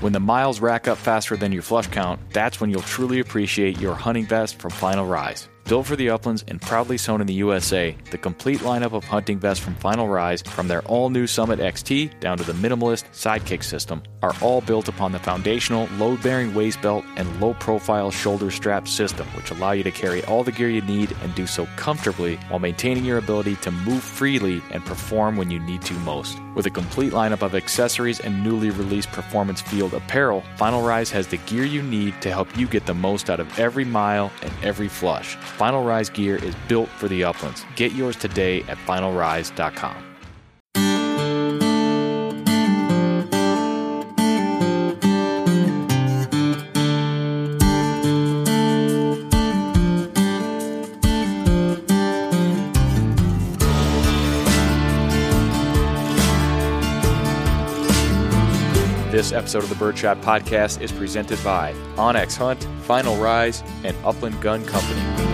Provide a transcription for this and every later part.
When the miles rack up faster than your flush count, that's when you'll truly appreciate your hunting vest from Final Rise. Built for the uplands and proudly sewn in the USA, the complete lineup of hunting vests from Final Rise, from their all new Summit XT down to the minimalist Sidekick system, are all built upon the foundational load bearing waist belt and low profile shoulder strap system, which allow you to carry all the gear you need and do so comfortably while maintaining your ability to move freely and perform when you need to most. With a complete lineup of accessories and newly released performance field apparel, Final Rise has the gear you need to help you get the most out of every mile and every flush. Final Rise gear is built for the uplands. Get yours today at finalrise.com. This episode of the Birdshot Podcast is presented by onX Hunt, Final Rise, and Upland Gun Company.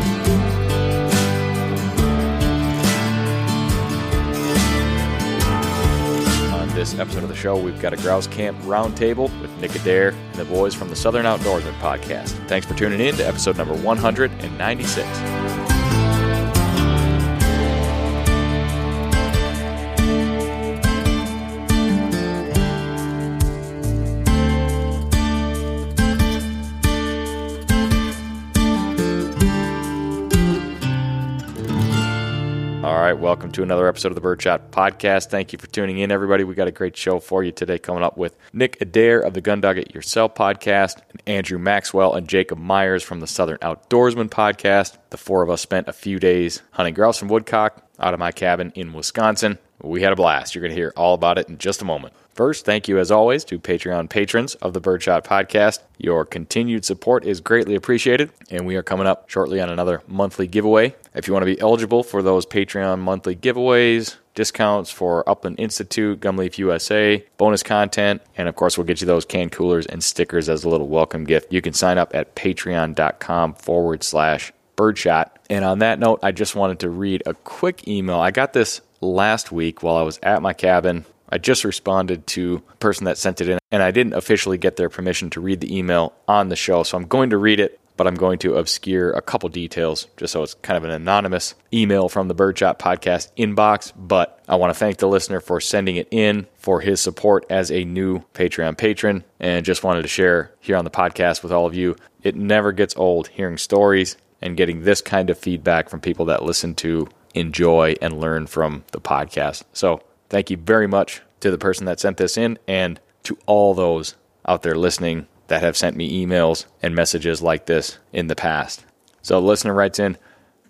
This episode of the show, we've got a grouse camp roundtable with Nick Adair and the boys from the Southern Outdoorsman podcast. Thanks for tuning in to episode number 196. Welcome to another episode of the Birdshot Podcast. Thank you for tuning in, everybody. We got a great show for you today coming up with Nick Adair of the Gun Dog It Yourself podcast, and Andrew Maxwell and Jacob Myers from the Southern Outdoorsman podcast. The four of us spent a few days hunting grouse and woodcock out of my cabin in Wisconsin. We had a blast. You're going to hear all about it in just a moment. First, thank you as always to Patreon patrons of the Birdshot Podcast. Your continued support is greatly appreciated, and we are coming up shortly on another monthly giveaway. If you want to be eligible for those Patreon monthly giveaways, discounts for Upland Institute, Gumleaf USA, bonus content, and of course, we'll get you those can coolers and stickers as a little welcome gift. You can sign up at patreon.com forward slash birdshot. And on that note, I just wanted to read a quick email. I got this last week while I was at my cabin. I just responded to a person that sent it in, and I didn't officially get their permission to read the email on the show. So I'm going to read it, but I'm going to obscure a couple details just so it's kind of an anonymous email from the Birdshot Podcast inbox. But I want to thank the listener for sending it in, for his support as a new Patreon patron, and just wanted to share here on the podcast with all of you. It never gets old hearing stories and getting this kind of feedback from people that listen to, enjoy, and learn from the podcast. So thank you very much to the person that sent this in and to all those out there listening that have sent me emails and messages like this in the past. So, the listener writes in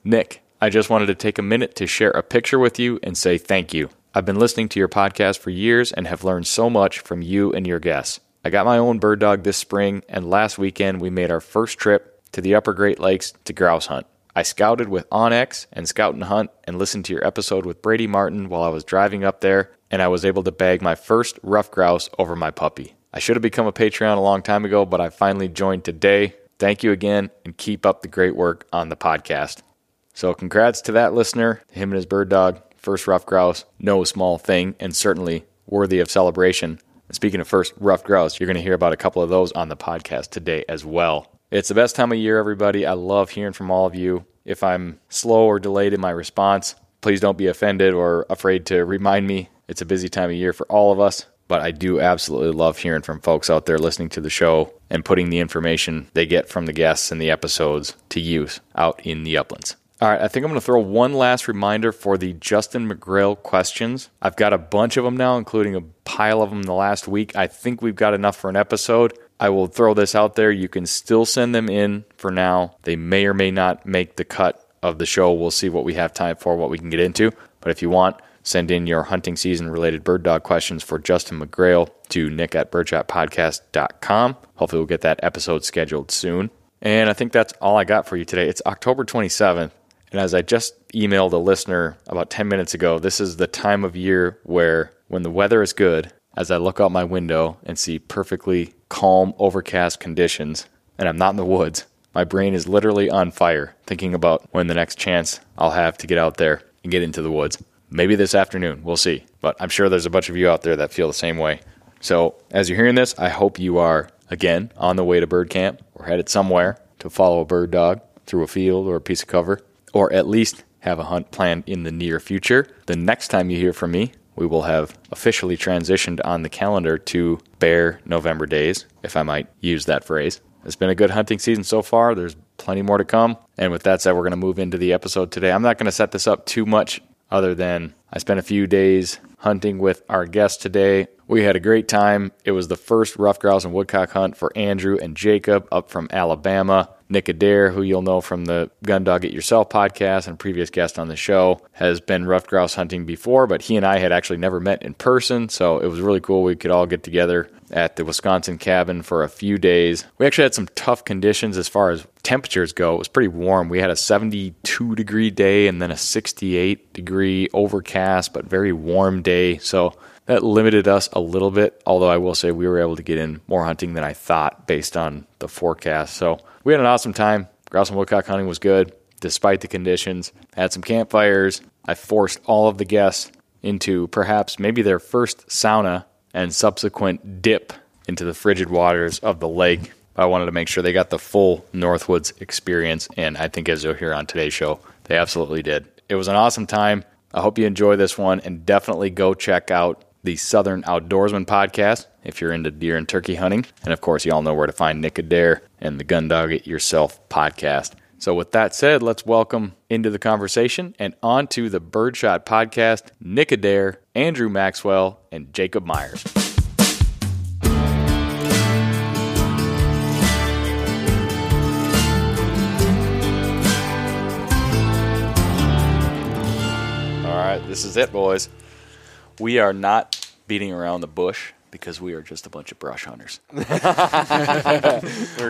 Nick, I just wanted to take a minute to share a picture with you and say thank you. I've been listening to your podcast for years and have learned so much from you and your guests. I got my own bird dog this spring, and last weekend we made our first trip to the upper Great Lakes to grouse hunt. I scouted with onX and Scout and Hunt and listened to your episode with Brady Martin while I was driving up there, and I was able to bag my first rough grouse over my puppy. I should have become a Patreon a long time ago, but I finally joined today. Thank you again, and keep up the great work on the podcast. So, congrats to that listener, him and his bird dog, first rough grouse, no small thing, and certainly worthy of celebration. Speaking of first rough grouse, you're going to hear about a couple of those on the podcast today as well. It's the best time of year, everybody. I love hearing from all of you. If I'm slow or delayed in my response, please don't be offended or afraid to remind me. It's a busy time of year for all of us, but I do absolutely love hearing from folks out there listening to the show and putting the information they get from the guests and the episodes to use out in the uplands. All right, I think I'm going to throw one last reminder for the Justin McGrail questions. I've got a bunch of them now, including a pile of them the last week. I think we've got enough for an episode. I will throw this out there. You can still send them in for now. They may or may not make the cut of the show. We'll see what we have time for, what we can get into. But if you want, send in your hunting season related bird dog questions for Justin McGrail to nick at birdshotpodcast.com. Hopefully, we'll get that episode scheduled soon. And I think that's all I got for you today. It's October 27th. And as I just emailed a listener about 10 minutes ago, this is the time of year where, when the weather is good, as I look out my window and see perfectly calm, overcast conditions, and I'm not in the woods, my brain is literally on fire thinking about when the next chance I'll have to get out there and get into the woods. Maybe this afternoon, we'll see. But I'm sure there's a bunch of you out there that feel the same way. So, as you're hearing this, I hope you are, again, on the way to bird camp or headed somewhere to follow a bird dog through a field or a piece of cover, or at least have a hunt planned in the near future. The next time you hear from me, we will have officially transitioned on the calendar to bare November days, if I might use that phrase. It's been a good hunting season so far. There's plenty more to come. And with that said, we're going to move into the episode today. I'm not going to set this up too much other than I spent a few days hunting with our guest today. We had a great time. It was the first ruffed grouse and woodcock hunt for Andrew and Jacob up from Alabama. Nick Adair, who you'll know from the Gun Dog It Yourself podcast and previous guest on the show, has been ruffed grouse hunting before, but he and I had actually never met in person, so it was really cool. We could all get together at the Wisconsin cabin for a few days. We actually had some tough conditions as far as temperatures go. It was pretty warm. We had a 72 degree day and then a 68 degree overcast, but very warm day. So that limited us a little bit, although I will say we were able to get in more hunting than I thought based on the forecast. So we had an awesome time. Grouse and woodcock hunting was good despite the conditions. Had some campfires. I forced all of the guests into perhaps maybe their first sauna and subsequent dip into the frigid waters of the lake. I wanted to make sure they got the full Northwoods experience, and I think as you'll hear on today's show, they absolutely did. It was an awesome time. I hope you enjoy this one, and definitely go check out the Southern Outdoorsman podcast if you're into deer and turkey hunting. And of course, you all know where to find Nick Adair and the Gun Dog It Yourself podcast. So, with that said, let's welcome into the conversation and on to the Birdshot podcast Nick Adair, Andrew Maxwell, and Jacob Myers. All right, this is it, boys. We are not beating around the bush because we are just a bunch of brush hunters. We're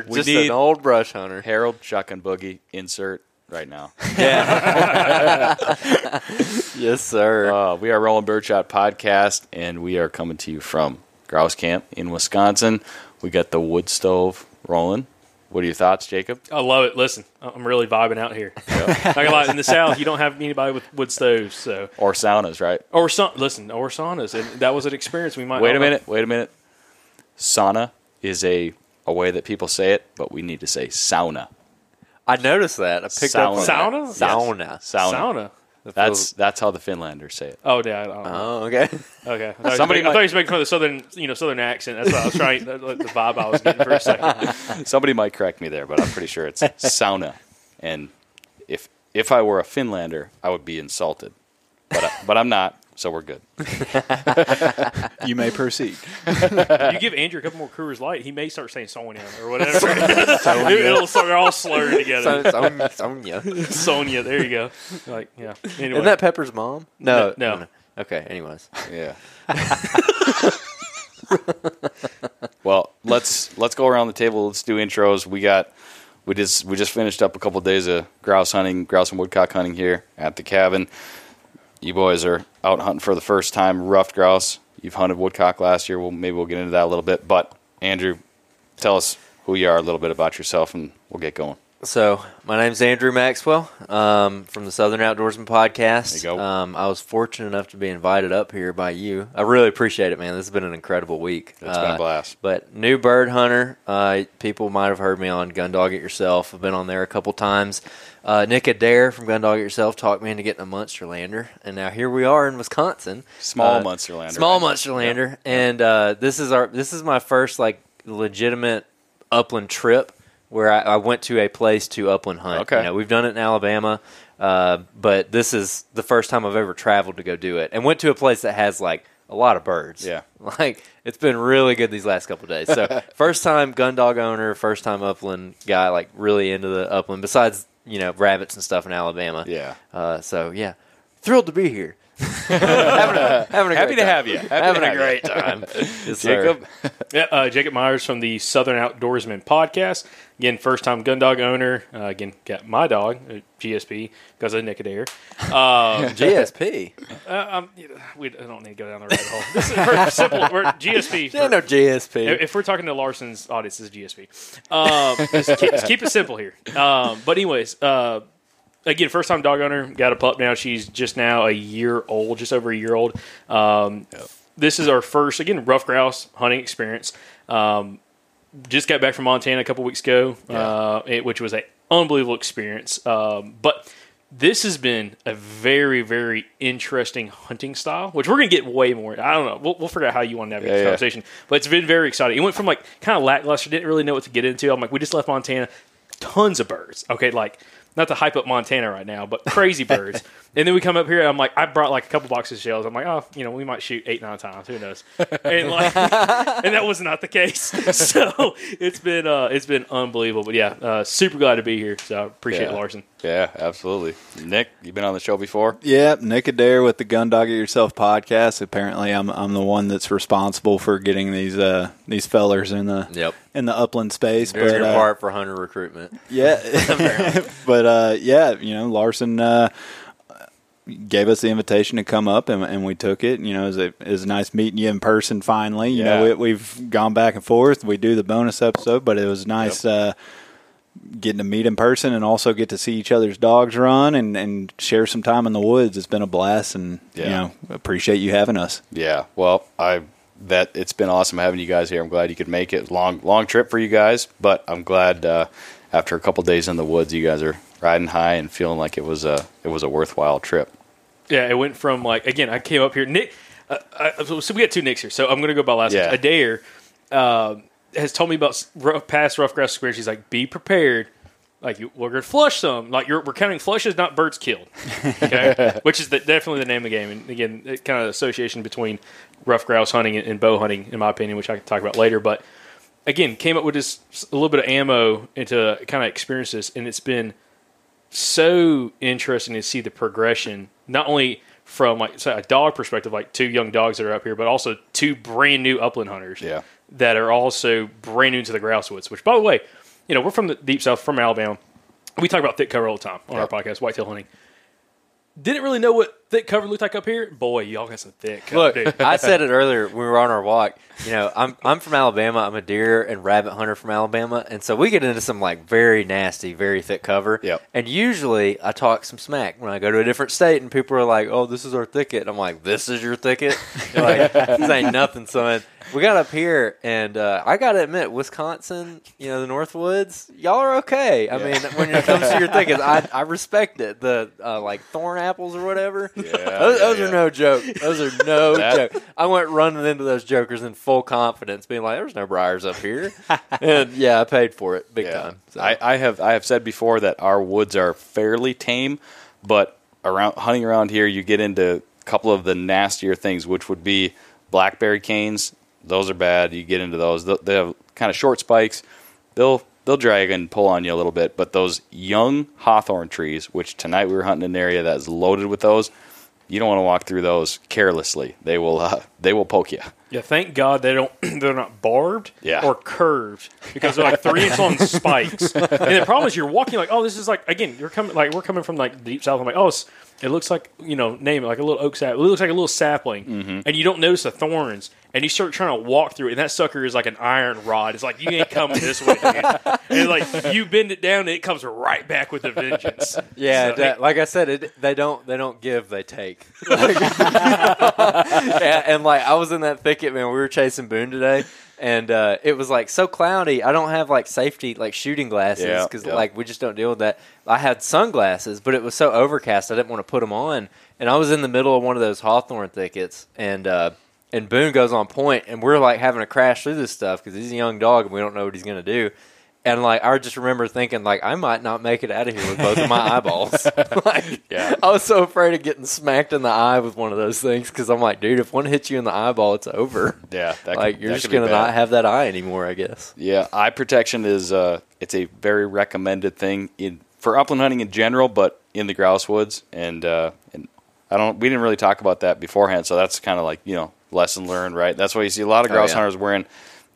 We just need- an old brush hunter. Harold, Chuck, and Boogie, insert right now. Yes, sir. Uh, we are Rolling Birdshot Podcast, and we are coming to you from Grouse Camp in Wisconsin. We got the wood stove rolling. What are your thoughts, Jacob? I love it. Listen, I'm really vibing out here. Not gonna in the South, you don't have anybody with wood stoves, so Or saunas, right? or sa- listen, or saunas, and that was an experience we might. Wait a not have- minute. Wait a minute. Sauna is a, a way that people say it, but we need to say sauna. I noticed that. I picked up on Sauna? that. Sauna. Sauna. Sauna. That's that's how the Finlanders say it. Oh, yeah. I don't know. Oh, okay. okay. I thought, Somebody Somebody, I might- thought he was making fun of the southern, you know, southern accent. That's what I was trying. That's like the vibe I was getting for a second. Somebody might correct me there, but I'm pretty sure it's sauna. And if if I were a Finlander, I would be insulted. But I, but I'm not, so we're good. You may proceed. You give Andrew a couple more Coors Light, he may start saying Sonia or whatever. It'll start all slurring together. Sonia. Sonia. Sonia, there you go. Like, yeah. Anyway, Isn't that Pepper's mom? No. No, no. Okay, anyways. Yeah. well, let's let's go around the table. Let's do intros. We got we just we just finished up a couple days of grouse hunting, grouse and woodcock hunting here at the cabin. You boys are out hunting for the first time, ruffed grouse. You've hunted woodcock last year. Well, maybe we'll get into that a little bit. But Andrew, tell us who you are, a little bit about yourself, and we'll get going. So, my name's Andrew Maxwell um, from the Southern Outdoorsman podcast. There you go. Um, I was fortunate enough to be invited up here by you. I really appreciate it, man. This has been an incredible week. It's been a Uh, blast. But new bird hunter, uh, people might have heard me on Gun Dog It Yourself. I've been on there a couple times. Uh, Nick Adair from Gun Dog It Yourself talked me into getting a Munsterlander, and now here we are in Wisconsin. Small Uh, Munsterlander. Small right? Munsterlander, and uh, this is our this is my first like legitimate upland trip where I, I went to a place to upland hunt. Okay. You know, we've done it in Alabama, uh, but this is the first time I've ever traveled to go do it, and went to a place that has like a lot of birds. Yeah. like it's been really good these last couple days. So first time gun dog owner, first time upland guy, like really into the upland. Besides you know rabbits and stuff in Alabama. Yeah. Uh, so yeah, thrilled to be here. Having a, having a Happy great to time. have you. Happy having have a you. great time. Yes. Jacob. Yeah, uh, Jacob Myers from the Southern Outdoorsman podcast. Again, first time gun dog owner. Uh, again, got my dog, uh, GSP, because of Nick Adair. Um, GSP. uh, um, you know, we I don't need to go down the rabbit hole. This is for simple. We're GSP. There ain't no GSP. If if we're talking to Larson's audience, this is GSP. Um, let's, keep, let's keep it simple here. Um, but anyways, uh, again, first time dog owner. Got a pup now. She's just now a year old, just over a year old. Um, this is our first again rough grouse hunting experience. Um, just got back from Montana a couple weeks ago, uh, it, which was an unbelievable experience. Um, but this has been a very, very interesting hunting style, which we're going to get way more. I don't know. We'll, we'll figure out how you want to navigate Yeah, this yeah. conversation. But it's been very exciting. It went from like kind of lackluster, didn't really know what to get into. I'm like, we just left Montana, tons of birds. Okay, like not to hype up Montana right now, but crazy birds. and then we come up here, and I'm like, I brought like a couple boxes of shells. I'm like, oh, you know, we might shoot eight, nine times. Who knows? And like, and that was not the case. So it's been uh, it's been unbelievable. But yeah, uh, super glad to be here. So I appreciate Yeah. it, Larson. Yeah, absolutely. Nick, you've been on the show before? Yeah, Nick Adair with the Gun Dog It Yourself podcast. Apparently, I'm I'm the one that's responsible for getting these uh these fellers in the Yep. in the upland space. Doing but your uh, part for hunter recruitment. yeah, but uh, yeah, you know, Larson uh, gave us the invitation to come up, and, and we took it. You know, it was, a, it was nice meeting you in person. Finally, you know, Yeah. we, we've gone back and forth. We do the bonus episode, but it was nice. Uh, Getting to meet in person and also get to see each other's dogs run and, and share some time in the woods. It's been a blast, and you know appreciate you having us. Yeah. Well, I that it's been awesome having you guys here. I'm glad you could make it. Long long trip for you guys, but I'm glad uh, after a couple days in the woods, you guys are riding high and feeling like it was a it was a worthwhile trip. Yeah, it went from like again. I came up here. Nick, uh, I, so we got two Nicks here. So I'm going to go by last Yeah. name. Adair uh, has told me about rough, past rough grass squares. He's like, be prepared. Like you, we're going to flush some. Like you're, we're counting flushes, not birds killed. Okay, which is the, definitely the name of the game. And again, it kind of association between rough grouse hunting and, and bow hunting, in my opinion, which I can talk about later. But again, came up with just a little bit of ammo into kind of experience this, and it's been so interesting to see the progression, not only from like say a dog perspective, like two young dogs that are up here, but also two brand new upland hunters Yeah. that are also brand new to the grouse woods. Which, by the way, you know we're from the deep south, from Alabama. We talk about thick cover all the time on our podcast, whitetail hunting. Didn't really know what thick cover looked like up here. Boy, y'all got some thick cover. Look, dude. I said it earlier when we were on our walk. You know, I'm I'm from Alabama. I'm a deer and rabbit hunter from Alabama, and so we get into some like very nasty, very thick cover. Yep. And usually, I talk some smack when I go to a different state, and people are like, "Oh, this is our thicket." And I'm like, "This is your thicket?" Like, "This ain't nothing, son." We got up here, and uh, I gotta admit, Wisconsin, you know, the Northwoods, y'all are okay. I mean, when it comes to your thickets, I I respect it. The uh, like thorn apples or whatever. Yeah, those, yeah, those yeah. are no joke. Those are no That- joke. I went running into those jokers in full confidence, being like, "There's no briars up here," and yeah, I paid for it big Yeah. time. So. I, I have I have said before that our woods are fairly tame, but around hunting around here, you get into a couple of the nastier things, which would be blackberry canes. Those are bad. You get into those. They have kind of short spikes. They'll they'll drag and pull on you a little bit. But those young hawthorn trees, which tonight we were hunting in an area that's loaded with those, you don't want to walk through those carelessly. They will uh, they will poke you. Yeah, thank God they don't. They're not barbed Yeah. or curved because they're like three inch long spikes. And the problem is you're walking like, oh, this is like again, you're coming like we're coming from like the deep south. I'm like, oh, it's, it looks like you know, name it like a little oak sap. It looks like a little sapling, mm-hmm. and you don't notice the thorns. And you start trying to walk through it, and that sucker is like an iron rod. It's like you ain't coming this way. And like you bend it down, and it comes right back with a vengeance. Yeah, So, that- like I said, it, they don't they don't give, they take. Like- yeah, and like I was in that thicket, man. We were chasing Boone today, and uh, it was like so cloudy. I don't have like safety like shooting glasses Yeah, because yeah. like we just don't deal with that. I had sunglasses, but it was so overcast, I didn't want to put them on. And I was in the middle of one of those hawthorn thickets, and uh, and Boone goes on point, and we're like having to crash through this stuff because he's a young dog, and we don't know what he's gonna do. And like I just remember thinking, like I might not make it out of here with both of my eyeballs. like, Yeah. I was so afraid of getting smacked in the eye with one of those things because I'm like, dude, if one hits you in the eyeball, it's over. Yeah, that like could- you're that just gonna not have that eye anymore, I guess. Yeah, eye protection is uh, it's a very recommended thing in for upland hunting in general, but in the grouse woods. And uh, and I don't we didn't really talk about that beforehand, so that's kind of like you know lesson learned, right? That's why you see a lot of Oh, grouse yeah. hunters wearing.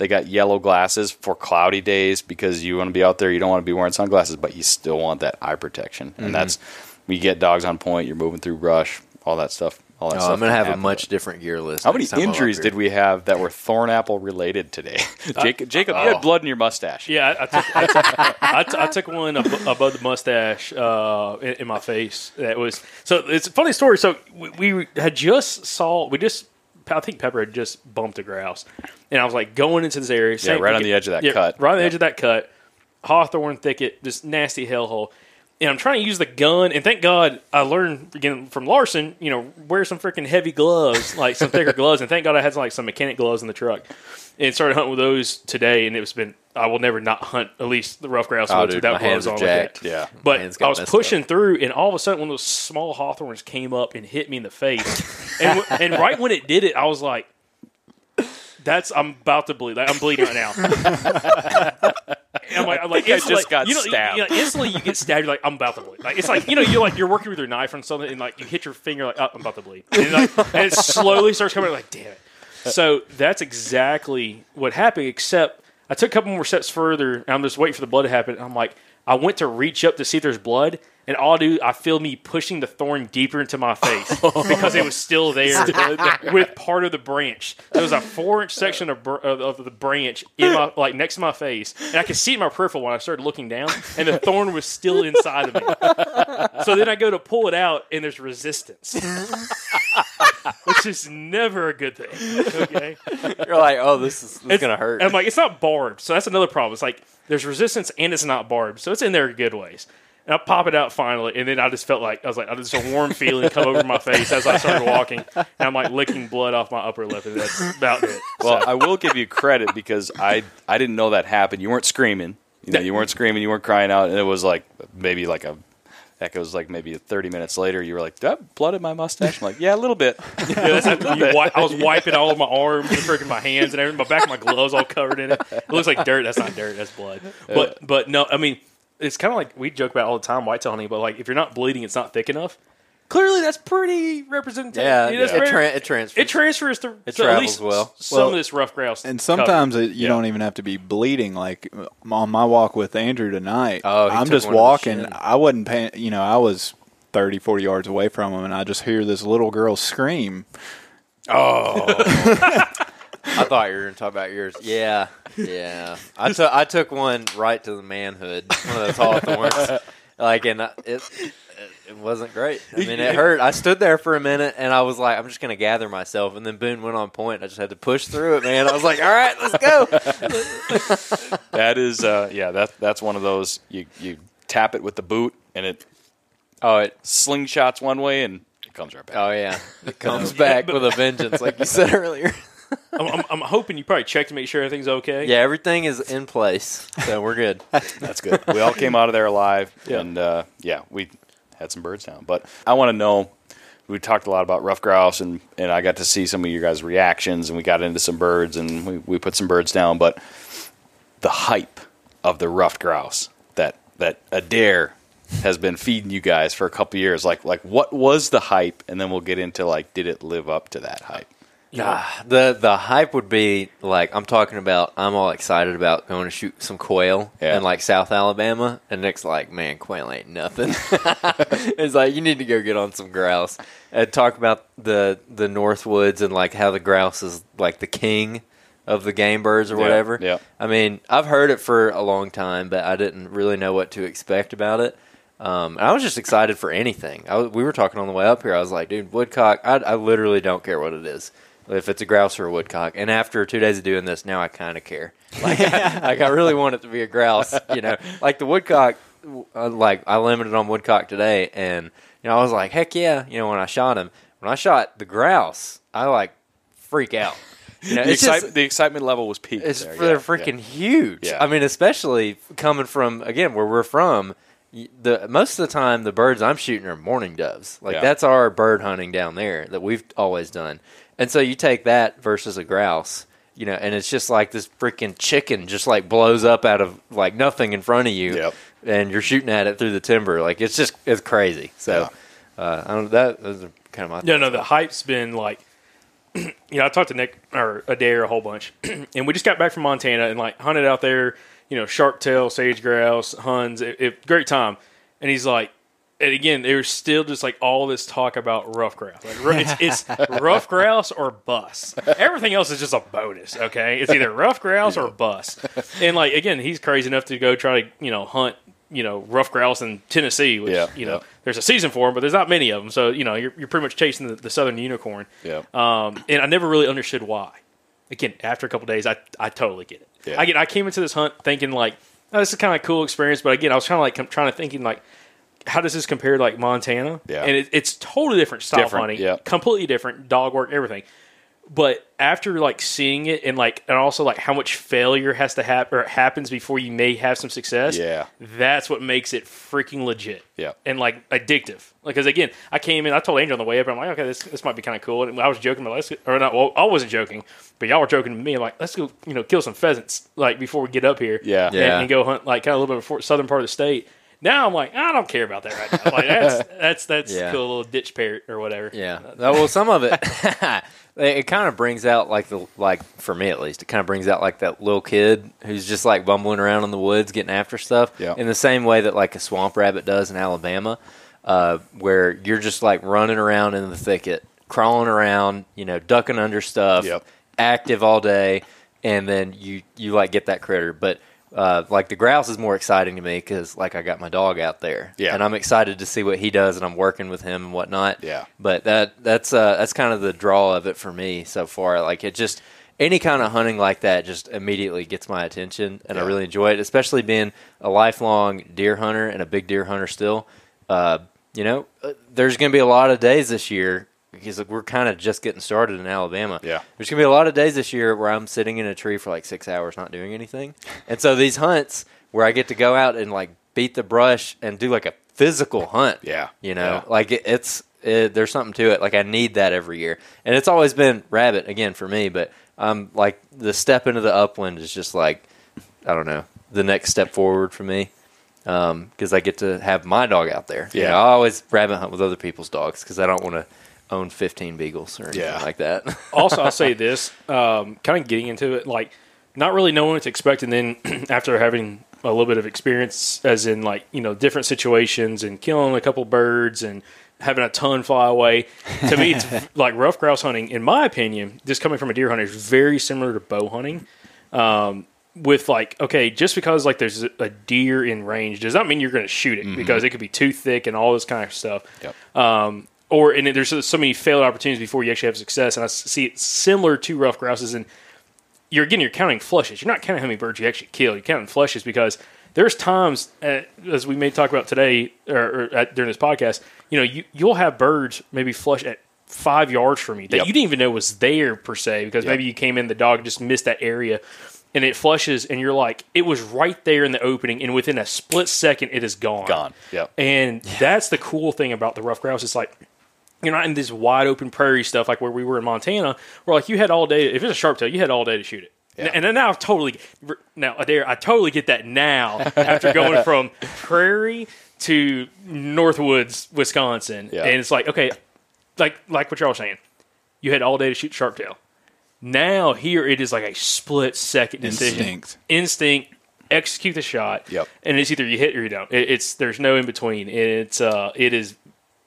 They got yellow glasses for cloudy days because you want to be out there. You don't want to be wearing sunglasses, but you still want that eye protection. Mm-hmm. And that's we get dogs on point. You're moving through brush, all that stuff. All that Oh, stuff I'm gonna can have a much different gear list. How many next time I'm up injuries did we have that were thorn apple related today? Jacob, Jacob, you Oh. had blood in your mustache. Yeah, I, I took, I, took, I, t- I took one ab- above the mustache uh, in, in my face. That was so. It's a funny story. So we, we had just saw we just I think Pepper had just bumped a grouse, and I was like going into this area. Yeah, right on the edge of that yeah, cut. right on the Yeah. edge of that cut, hawthorn thicket, this nasty hellhole. And I'm trying to use the gun, and thank God I learned again from Larson. You know, wear some freaking heavy gloves, like some thicker gloves, and thank God I had like some mechanic gloves in the truck. And started hunting with those today, and it's been I will never not hunt at least the rough grouse Oh, woods dude, without gloves on. like that. jacked. Yeah. But I was pushing through, and all of a sudden, one of those small hawthorns came up and hit me in the face. and, and right when it did it, I was like, "That's I'm about to bleed. Like, I'm bleeding right now." I'm like, I'm like, I instantly- just got you know, stabbed. You know, instantly, you get stabbed. You're like, "I'm about to bleed." Like it's like you know, you're like you're working with your knife on something, and like you hit your finger, like, "Oh, I'm about to bleed," and, like, and it slowly starts coming. Like, damn it. So that's exactly what happened. Except I took a couple more steps further, and I'm just waiting for the blood to happen. And I'm like, I went to reach up to see if there's blood, and all I do, I feel me pushing the thorn deeper into my face oh. because it was still there with part of the branch. There was a four inch section of, br- of, of the branch in my like next to my face, and I could see it in my peripheral when I started looking down, and the thorn was still inside of me. So then I go to pull it out, and there's resistance. Which is never a good thing. Okay. You're like, oh, this is, this is gonna hurt. And I'm like, it's not barbed, so that's another problem. It's like there's resistance and it's not barbed, so it's in there good ways. And I pop it out finally, and then I just felt like I was like, I just a warm feeling come over my face as I started walking, and I'm like licking blood off my upper lip, and that's about it. Well, I will give you credit because I I didn't know that happened. You weren't screaming. You know, you weren't screaming. You weren't crying out, and it was like maybe like a. It was like maybe 30 minutes later. You were like, "That blood in my mustache." I'm like, "Yeah, a little bit." Yeah, that's you wi- I was wiping all of my arms and freaking my hands and everything. My back of my gloves all covered in it. It looks like dirt. That's not dirt. That's blood. But but no, I mean, it's kind of like we joke about all the time whitetail hunting. But like, if you're not bleeding, it's not thick enough. Clearly, that's pretty representative. yeah, You know, that's it, tra- it transfers. It transfers to, It to at travels least well. some Well, of this rough grouse. And sometimes it, you Yeah. don't even have to be bleeding. Like uh, on my walk with Andrew tonight, Oh, I'm just one to the walking. I wasn't paying. You know, I was 30, 40 yards away from him, and I just hear this little girl scream. Oh. I thought you were going to talk about yours. Yeah, yeah. I took I took one right to the manhood. One of those hawthorns. like, and I- it, it it wasn't great. I mean, it hurt. I stood there for a minute, and I was like, I'm just going to gather myself. And then Boone went on point. I just had to push through it, man. I was like, all right, let's go. that is, uh, yeah, that that's one of those. You you tap it with the boot, and it Oh, it. slingshots one way, and it comes right back. Oh yeah, it comes back with a vengeance, like you said earlier. I'm, I'm, I'm hoping you probably checked to make sure everything's okay. Yeah, everything is in place, so we're good. That's good. we all came out of there alive, Yeah. and uh, yeah, we had some birds down. But I want to know. We talked a lot about rough grouse, and, and I got to see some of your guys' reactions, and we got into some birds, and we, we put some birds down. But the hype of the rough grouse that that Adair has been feeding you guys for a couple years, like like what was the hype, and then we'll get into like did it live up to that hype? Ah, the the hype would be like I'm talking about. I'm all excited about going to shoot some quail Yeah. in like South Alabama, and Nick's like, "Man, quail ain't nothing." it's like you need to go get on some grouse and talk about the the North Woods and like how the grouse is like the king of the game birds or Yeah, whatever. yeah. I mean, I've heard it for a long time, but I didn't really know what to expect about it. Um, and I was just excited for anything. I was, we were talking on the way up here. I was like, dude, woodcock. I, I literally don't care what it is, if it's a grouse or a woodcock. And after two days of doing this, now I kind of care. Like, like I really want it to be a grouse. You know, like the woodcock. uh, Like I limited on woodcock today, and you know I was like, heck yeah. You know when I shot him, when I shot the grouse, I like freak out. You know, The, it's just- the excitement level was peaked. it's there, they're freaking huge. Yeah. I mean, especially coming from again where we're from. The most of the time, the birds I'm shooting are mourning doves. Like Yeah. that's our bird hunting down there that we've always done. And so you take that versus a grouse, you know, and it's just like this freaking chicken just like blows up out of like nothing in front of you, Yep. and you're shooting at it through the timber. Like it's just it's crazy. So uh, I don't that those are kind of my No, no, the hype's been like, you know, I talked to Nick or Adair a whole bunch, and we just got back from Montana and like hunted out there, you know, sharp tail, sage grouse, huns, it, it, great time. And he's like, and again, there's still just like all this talk about rough grouse. Like, it's, it's rough grouse or bus. Everything else is just a bonus. Okay, it's either rough grouse or bus. And like again, he's crazy enough to go try to you know hunt you know rough grouse in Tennessee, which Yeah, you know yeah. there's a season for them, but there's not many of them. So you know you're you're pretty much chasing the, the southern unicorn. Yeah. Um, and I never really understood why. Again, after a couple days, I I totally get it. Yeah. I get I came into this hunt thinking like, oh, this is kind of a cool experience, but again, I was kind of like trying to thinking like, how does this compare to like Montana? Yeah. And it, it's totally different style Different, hunting. yeah. Completely different dog work, everything. But after like seeing it and like and also like how much failure has to happen or happens before you may have some success. Yeah. That's what makes it freaking legit. Yeah. And like addictive. Like, cause again, I came in, I told Angel on the way up, I'm like, okay, this this might be kind of cool. And I was joking, but let's go- or not. Well, I wasn't joking, but y'all were joking to me. I'm like, let's go, you know, kill some pheasants like before we get up here. Yeah. And, Yeah. and go hunt like kind of a little bit before southern part of the state. Now I'm like, I don't care about that right now. Like that's that's that's Yeah. cool little ditch parrot or whatever. Yeah. Uh, Well, some of it, it kind of brings out like the like for me at least, it kind of brings out like that little kid who's just like bumbling around in the woods getting after stuff. Yeah. In the same way that like a swamp rabbit does in Alabama, uh, where you're just like running around in the thicket, crawling around, you know, ducking under stuff, Yep. active all day, and then you you like get that critter, but. Uh, like the grouse is more exciting to me because like I got my dog out there, Yeah. and I'm excited to see what he does, and I'm working with him and whatnot. Yeah. But that that's uh, that's kind of the draw of it for me so far. Like it just any kind of hunting like that just immediately gets my attention, and I really enjoy it. Especially being a lifelong deer hunter and a big deer hunter still. Uh, you know, uh, there's going to be a lot of days this year because like, we're kind of just getting started in Alabama. Yeah. There's going to be a lot of days this year where I'm sitting in a tree for like six hours not doing anything, and so these hunts where I get to go out and like beat the brush and do like a physical hunt. Yeah. You know, Yeah. like it, it's it, there's something to it. Like I need that every year, and it's always been rabbit again for me. But I'm like the step into the upland is just like I don't know the next step forward for me um, because I get to have my dog out there. You Yeah. know, I always rabbit hunt with other people's dogs because I don't want to own 15 beagles or anything Yeah. like that. also, I'll say this, um, kind of getting into it, like not really knowing what to expect, and then after having a little bit of experience, as in like you know different situations and killing a couple birds and having a ton fly away. To me, it's like rough grouse hunting. In my opinion, just coming from a deer hunter, is very similar to bow hunting. Um, with like, okay, just because like there's a deer in range does not mean you're going to shoot it because it could be too thick and all this kind of stuff Yep. um, or and there's so many failed opportunities before you actually have success. And I see it similar to rough grouses, and you're again you're counting flushes. You're not counting how many birds you actually kill. You're counting flushes because there's times, uh, as we may talk about today or, or at, during this podcast, you know, you you'll have birds maybe flush at five yards from you that Yep. you didn't even know was there per se because Yep. maybe you came in the dog just missed that area. And it flushes, and you're like, it was right there in the opening, and within a split second, it is gone. Gone. Yep. And that's the cool thing about the rough grouse. It's like you're not in this wide open prairie stuff like where we were in Montana, where like you had all day. If it's a sharp tail, you had all day to shoot it. Yeah. And then now I've totally now Adair, I totally get that now after going from prairie to Northwoods, Wisconsin, Yeah. and it's like okay, like like what y'all were saying, you had all day to shoot sharp tail. Now here it is like a split second decision, Instinct. instinct, execute the shot, Yep. and it's either you hit or you don't. It, it's there's no in between. And It's uh, it is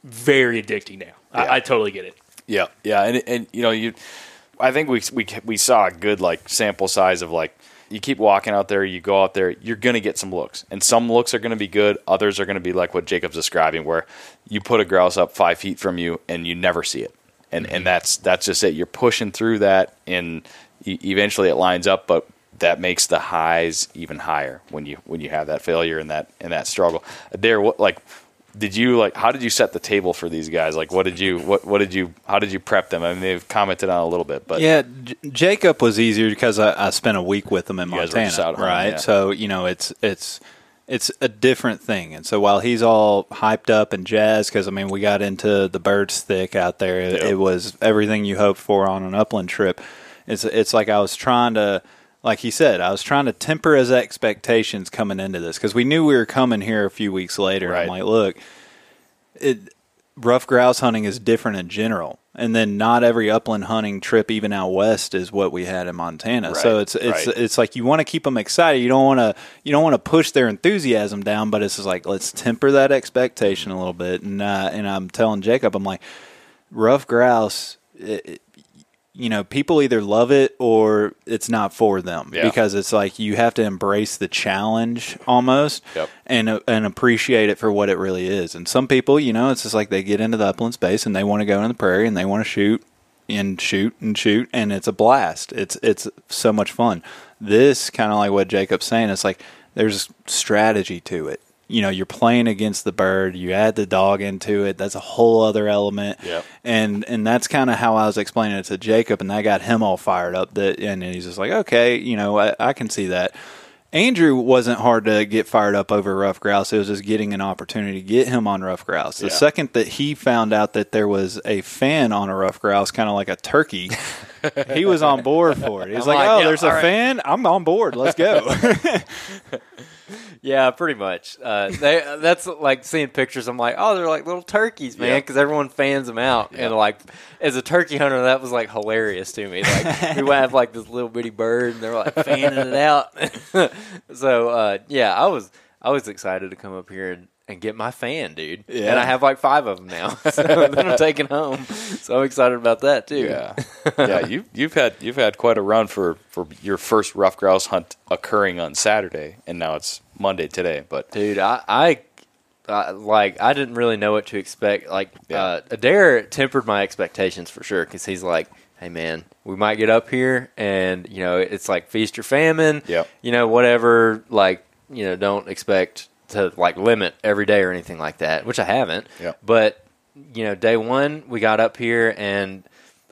very addicting now. Yeah. I, I totally get it. Yeah, yeah, and and you know you, I think we we we saw a good like sample size of like you keep walking out there, you go out there, you're gonna get some looks, and some looks are gonna be good, others are gonna be like what Jacob's describing, where you put a grouse up five feet from you and you never see it, and and mm-hmm. that's that's just it. You're pushing through that, and eventually it lines up, but that makes the highs even higher when you when you have that failure and that and that struggle. There, what like did you like how did you set the table for these guys like what did you what what did you how did you prep them i mean they've commented on a little bit but Yeah, J- Jacob was easier because I, I spent a week with him in You guys were Montana, hunting, right? yeah. So you know, it's it's it's a different thing. And so while he's all hyped up and jazzed, because I mean, we got into the birds thick out there. It, Yeah. it was everything you hoped for on an upland trip. It's it's like I was trying to. Like he said, I was trying to temper his expectations coming into this because we knew we were coming here a few weeks later. Right. I'm like, look, it, rough grouse hunting is different in general, and then not every upland hunting trip, even out west, is what we had in Montana. so it's it's right. it's like you want to keep them excited. You don't want to you don't want to push their enthusiasm down, but it's just like let's temper that expectation a little bit. And uh, and I'm telling Jacob, I'm like, rough grouse. It, it- you know, people either love it or it's not for them Yeah. because it's like you have to embrace the challenge almost Yep. and uh, and appreciate it for what it really is. And some people, you know, it's just like they get into the upland space and they want to go in the prairie and they want to shoot and shoot and shoot and it's a blast. It's it's so much fun. This kind of like what Jacob's saying. It's like there's strategy to it. You know, you're playing against the bird. You add the dog into it. That's a whole other element. Yep. And and that's kind of how I was explaining it to Jacob, and that got him all fired up. That and he's just like, okay, you know, I, I can see that. Andrew wasn't hard to get fired up over rough grouse. It was just getting an opportunity to get him on rough grouse. The Yeah. second that he found out that there was a fan on a rough grouse, kind of like a turkey, he was on board for it. He was like, like, "Oh, yeah, there's a right." fan. I'm on board. Let's go." Yeah, pretty much. Uh, they that's like seeing pictures. I'm like, oh, they're like little turkeys, man, because everyone fans them out. And like, as a turkey hunter, that was like hilarious to me. Like, we would have like this little bitty bird, and they're like fanning it out. so uh, yeah, I was I was excited to come up here and, and get my fan, dude. Yeah. And I have like five of them now. so that I'm taking home. So I'm excited about that too. Yeah, yeah. You you've had you've had quite a run for for your first rough grouse hunt occurring on Saturday, and now it's Monday today. But Dude, I, I, I like I didn't really know what to expect. Like Yeah. uh, Adair tempered my expectations for sure because he's like, "Hey man, we might get up here, and you know it's like feast or famine. Yep. You know whatever. Like you know don't expect to like limit every day or anything like that, which I haven't. Yep. But you know day one we got up here and.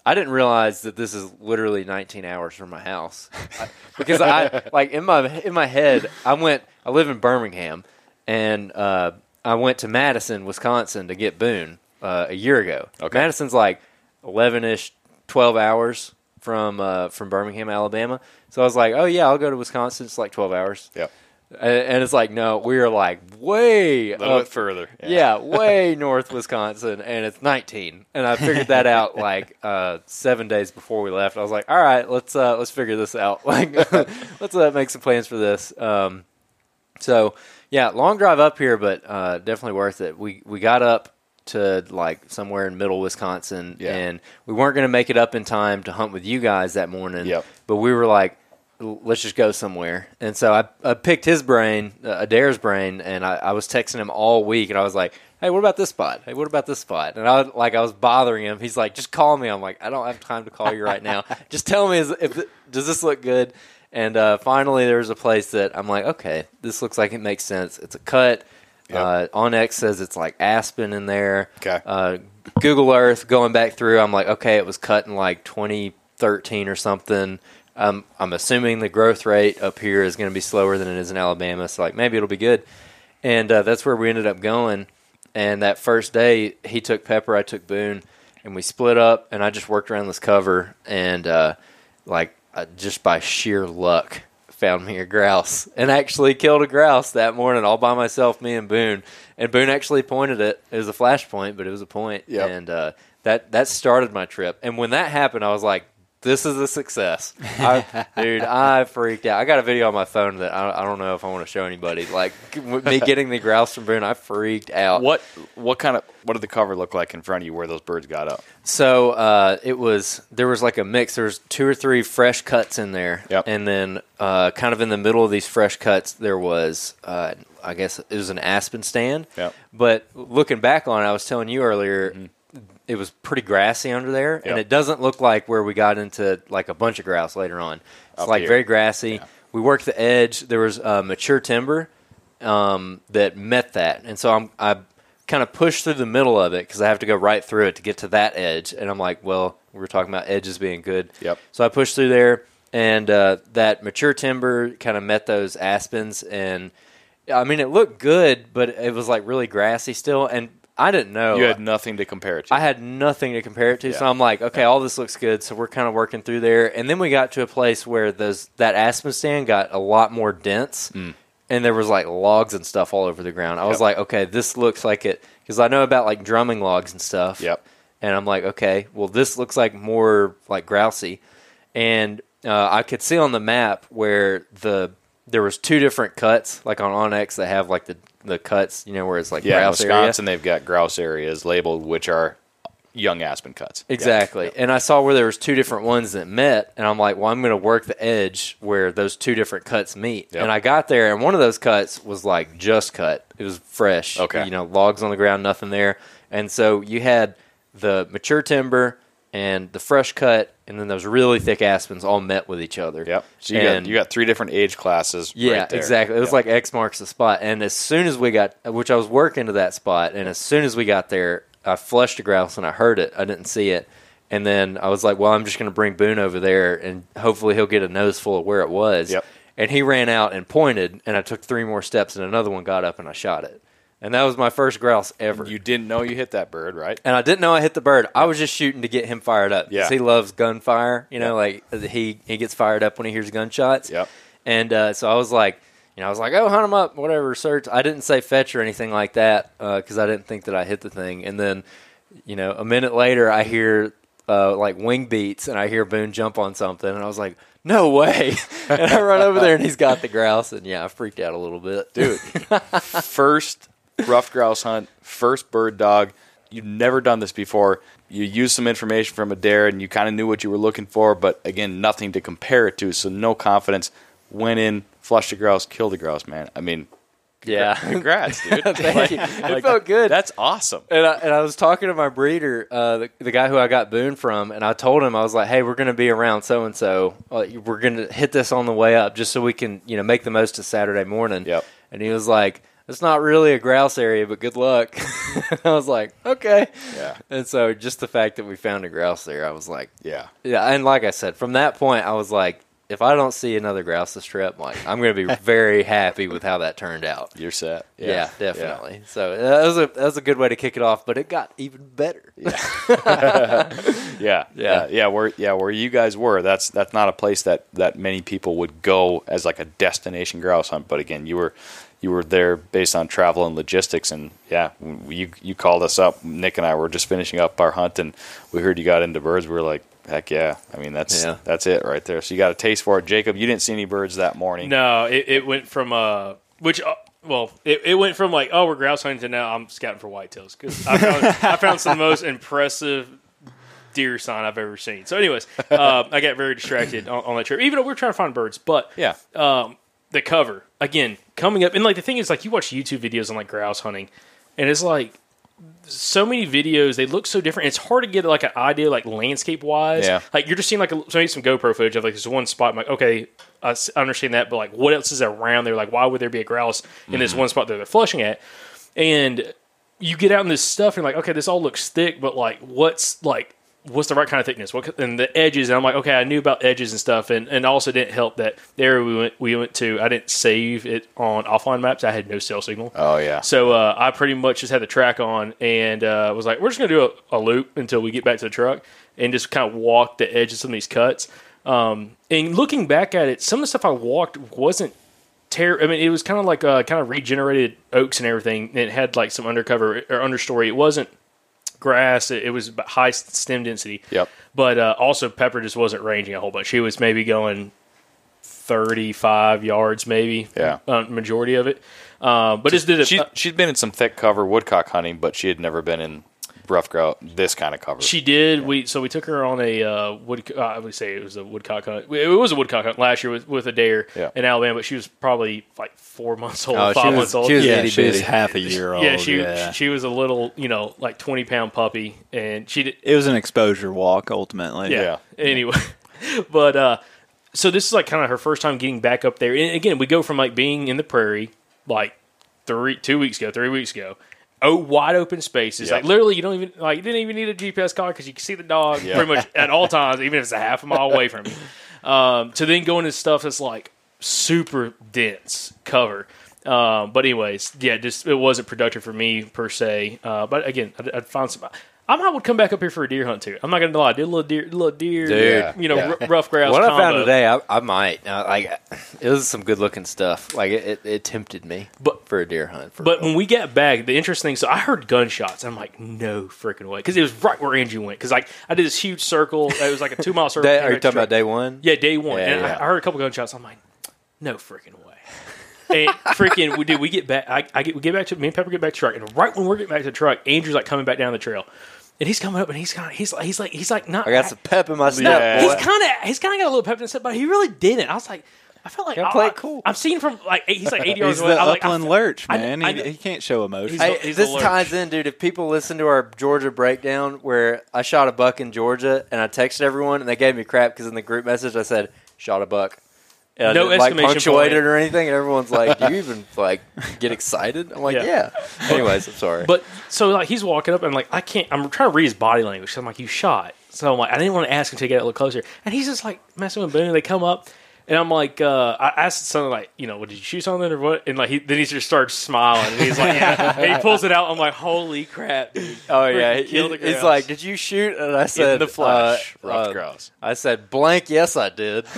I didn't realize that this is literally 19 hours from my house because I like in my in my head I went I live in Birmingham and uh, I went to Madison, Wisconsin to get Boone uh, a year ago. Okay. Madison's like 11 ish, 12 hours from uh, from Birmingham, Alabama. So I was like, oh yeah, I'll go to Wisconsin. It's like 12 hours. yeah, And, it's like, no, we are like way a little up bit further. yeah, way north Wisconsin, and it's 19. And I figured that out like uh, seven days before we left. I was like, all right, let's uh, let's figure this out. Like, let's uh, make some plans for this. Um, so yeah, long drive up here, but uh, definitely worth it. We we got up to like somewhere in middle Wisconsin, Yeah. and we weren't going to make it up in time to hunt with you guys that morning. Yep. But we were like, "L- let's just go somewhere. And so I, I picked his brain, uh, Adair's brain, and I, I was texting him all week, and I was like, hey, what about this spot? Hey, what about this spot? And I was, like, I was bothering him. He's like, just call me. I'm like, I don't have time to call you right now. just tell me, is, if does this look good? And uh, finally, there was a place that I'm like, okay, this looks like it makes sense. It's a cut. Yep. Uh, onX says it's like aspen in there. Okay. Uh, Google Earth going back through, I'm like, okay, it was cut in like 2013 or something. Um, I'm assuming the growth rate up here is going to be slower than it is in Alabama, so like maybe it'll be good. And uh, that's where we ended up going. And that first day, he took Pepper, I took Boone, and we split up. And I just worked around this cover, and uh, like uh, just by sheer luck, found me a grouse, and actually killed a grouse that morning all by myself, me and Boone. And Boone actually pointed it. It was a flash point, but it was a point. Yep. And uh, that that started my trip. And when that happened, I was like, "This is a success, I, dude." I freaked out. I got a video on my phone that I, I don't know if I want to show anybody. Like me getting the grouse from Boone, I freaked out. What what kind of what did the cover look like in front of you where those birds got up? So uh, it was there was like a mix. There was two or three fresh cuts in there, Yep. and then uh, kind of in the middle of these fresh cuts, there was uh, I guess it was an aspen stand. Yep. But looking back on it, I was telling you earlier, it was pretty grassy under there, Yep. and it doesn't look like where we got into like a bunch of grouse later on. It's Up like here. very grassy. We worked the edge. There was uh, mature timber um, that met that, and so I'm I kind of pushed through the middle of it because I have to go right through it to get to that edge, and I'm like, well, we were talking about edges being good. Yep. So I pushed through there, and uh, that mature timber kind of met those aspens, and I mean, it looked good, but it was like really grassy still, and I didn't know. You had nothing to compare it to. I had nothing to compare it to, so I'm like, okay, all this looks good. So we're kind of working through there, and then we got to a place where those that aspen stand got a lot more dense, and there was like logs and stuff all over the ground. I was like, okay, this looks like it because I know about like drumming logs and stuff. Yep. And I'm like, okay, well, this looks like more like grousey, and uh, I could see on the map where the there was two different cuts, like on onX, that have like the the cuts, you know, where it's like yeah, grouse area. Wisconsin they've got grouse areas labeled, which are young aspen cuts. Exactly. And I saw where there was two different ones that met, and I'm like, well, I'm going to work the edge where those two different cuts meet. Yep. And I got there, and one of those cuts was like just cut. It was fresh. Okay. You know, logs on the ground, nothing there. And so you had the mature timber and the fresh cut, and then those really thick aspens all met with each other. Yep. So you And- got you got three different age classes. yeah, right there. exactly. It was Yep. like X marks the spot. And as soon as we got, which I was working to that spot, and as soon as we got there, I flushed a grouse and I heard it. I didn't see it. And then I was like, well, I'm just going to bring Boone over there and hopefully he'll get a nose full of where it was. Yep. And he ran out and pointed, and I took three more steps, and another one got up and I shot it. And that was my first grouse ever. you didn't know you hit that bird, right? and I didn't know I hit the bird. I was just shooting to get him fired up. Yeah. he loves gunfire. You know, like he he gets fired up when he hears gunshots. Yep. And uh, so I was like, you know, I was like, oh, hunt him up, whatever, search. I didn't say fetch or anything like that because I didn't think that I hit the thing. And then, you know, a minute later, I hear uh, like wing beats and I hear Boone jump on something, and I was like, no way. and I run over there and he's got the grouse, and yeah, I freaked out a little bit, dude. first ruffed grouse hunt, first bird dog. You've never done this before. You used some information from a Adair and you kind of knew what you were looking for, but again, nothing to compare it to. So no confidence. Went in, flushed a grouse, killed a grouse, man. I mean, Yeah. congrats, dude. Thank you. It felt good. That's awesome. And I, and I was talking to my breeder, uh, the, the guy who I got Boone from, and I told him I was like, "Hey, we're going to be around so and so. We're going to hit this on the way up, just so we can, you know, make the most of Saturday morning." Yep. And he was like, "It's not really a grouse area, but good luck." I was like, "Okay." Yeah. And so, just the fact that we found a grouse there, I was like, Yeah. "Yeah." And like I said, from that point, I was like, "If I don't see another grouse this trip, like, I'm going to be very happy with how that turned out." You're set. Yeah, definitely. So uh, that was a that was a good way to kick it off, but it got even better. Yeah, yeah, Yeah. yeah. Where yeah, where you guys were, that's that's not a place that that many people would go as like a destination grouse hunt. But again, you were you were there based on travel and logistics, and yeah, you you called us up. Nick and I were just finishing up our hunt, and we heard you got into birds. We were like, heck yeah! I mean, that's Yeah. that's it right there. So you got a taste for it, Jacob. You didn't see any birds that morning. No, it, it went from uh, which uh, well, it, it went from like oh we're grouse hunting to now I'm scouting for whitetails because I found I found some of the most impressive deer sign I've ever seen. So, anyways, uh, I got very distracted on, on that trip, even though we are trying to find birds. But Yeah, um, the cover again coming up, and like the thing is, like you watch YouTube videos on like grouse hunting, and it's like so many videos they look so different. It's hard to get like an idea like landscape wise. Yeah. like you're just seeing like a, maybe some GoPro footage of like this one spot. I'm like, okay, I understand that, but like what else is around there? Like, why would there be a grouse in this mm-hmm. one spot that they're flushing at? And you get out in this stuff and you're like, okay, this all looks thick, but like, what's like, what's the right kind of thickness? What and the edges? And I'm like, okay, I knew about edges and stuff, and and also didn't help that the area we went we went to. I didn't save it on offline maps. I had no cell signal. oh yeah, So uh, I pretty much just had the track on and uh, was like, we're just going to do a, a loop until we get back to the truck and just kind of walk the edge of some of these cuts. Um, and looking back at it, some of the stuff I walked wasn't terrible. I mean, it was kind of like uh, kind of regenerated oaks and everything. And it had like some undercover or understory. It wasn't grass. It, it was high stem density. Yep. But uh, also, Pepper just wasn't ranging a whole bunch. She was maybe going 35 yards, maybe. Yeah. Uh, majority of it. Uh, but just did it. she she'd been in some thick cover woodcock hunting, but she had never been in ruffed grouse this kind of cover. She did. We so we took her on a uh, wood. Uh, I would say it was a woodcock hunt. It was a woodcock hunt last year with, with Adair Yeah. in Alabama, but she was probably like four months old, Oh, she five was- months old. she was Yeah, she was half a year old. yeah, she yeah. she was a little, you know, like twenty pound puppy, and she did. it was an exposure walk ultimately. Yeah. Yeah. Anyway, but uh, so this is like kind of her first time getting back up there. And again, we go from like being in the prairie, like three, two weeks ago, three weeks ago. Oh, wide open spaces. Yeah. Like literally, you don't even like. You didn't even need a GPS collar because you can see the dog Yeah. pretty much at all times, even if it's a half a mile away from you. Um, to then go into stuff that's like super dense cover. Um, but anyways, yeah, just it wasn't productive for me per se. Uh, but again, I'd, I'd found some. I might would come back up here for a deer hunt too. I'm not gonna lie. I did a little deer, little deer, Dude. you know, Yeah. r- ruffed grouse. What I found today, I, I might. Uh, like, it was some good looking stuff. Like, it, it, it tempted me But- for a deer hunt. For But real. when we got back, the interesting. So I heard gunshots. I'm like, no freaking way, because it was right where Angie went. Because like I did this huge circle. It was like a two mile circle. Day- are you talking about day one? Yeah, day one. Yeah, and yeah. I, I heard a couple gunshots. I'm like, no freaking way. and freaking, we did. We get back. I, I get we get back to me and Pepper get back to the truck, and right when we're getting back to the truck, Andrew's like coming back down the trail, and he's coming up, and he's kind of he's like he's like he's like not. I got some pep in my step. Yeah. He's kind of he's kind of got a little pep in his step, but he really didn't. I was like, I felt like I, play it I- cool. I'm seeing from like he's like 80 yards away. He's away. the I'm like, upland lurch, man. I- he, he can't show emotion. He's- Hey, he's this ties in, dude. If people listen to our Georgia breakdown, where I shot a buck in Georgia, and I texted everyone, and they gave me crap because in the group message I said shot a buck. And No didn't, like exclamation punctuate point. or anything, and everyone's like, "Do you even like get excited?" I'm like, Yeah. "Yeah." Anyways, I'm sorry. But so like he's walking up and like I can't. I'm trying to read his body language. So I'm like, you shot. So I'm like, I didn't want to ask him to get a little closer, and he's just like messing with Boone. They come up. And I'm like, uh, I asked something like, you know, what, did you shoot something or what? And like, he, then he just starts smiling. And he's like, yeah. and he pulls it out. I'm like, holy crap, dude. oh yeah, he, he's like, "Did you shoot?" And I said, in the flesh, uh, ruffed uh, grouse. I said, "Blank, yes, I did."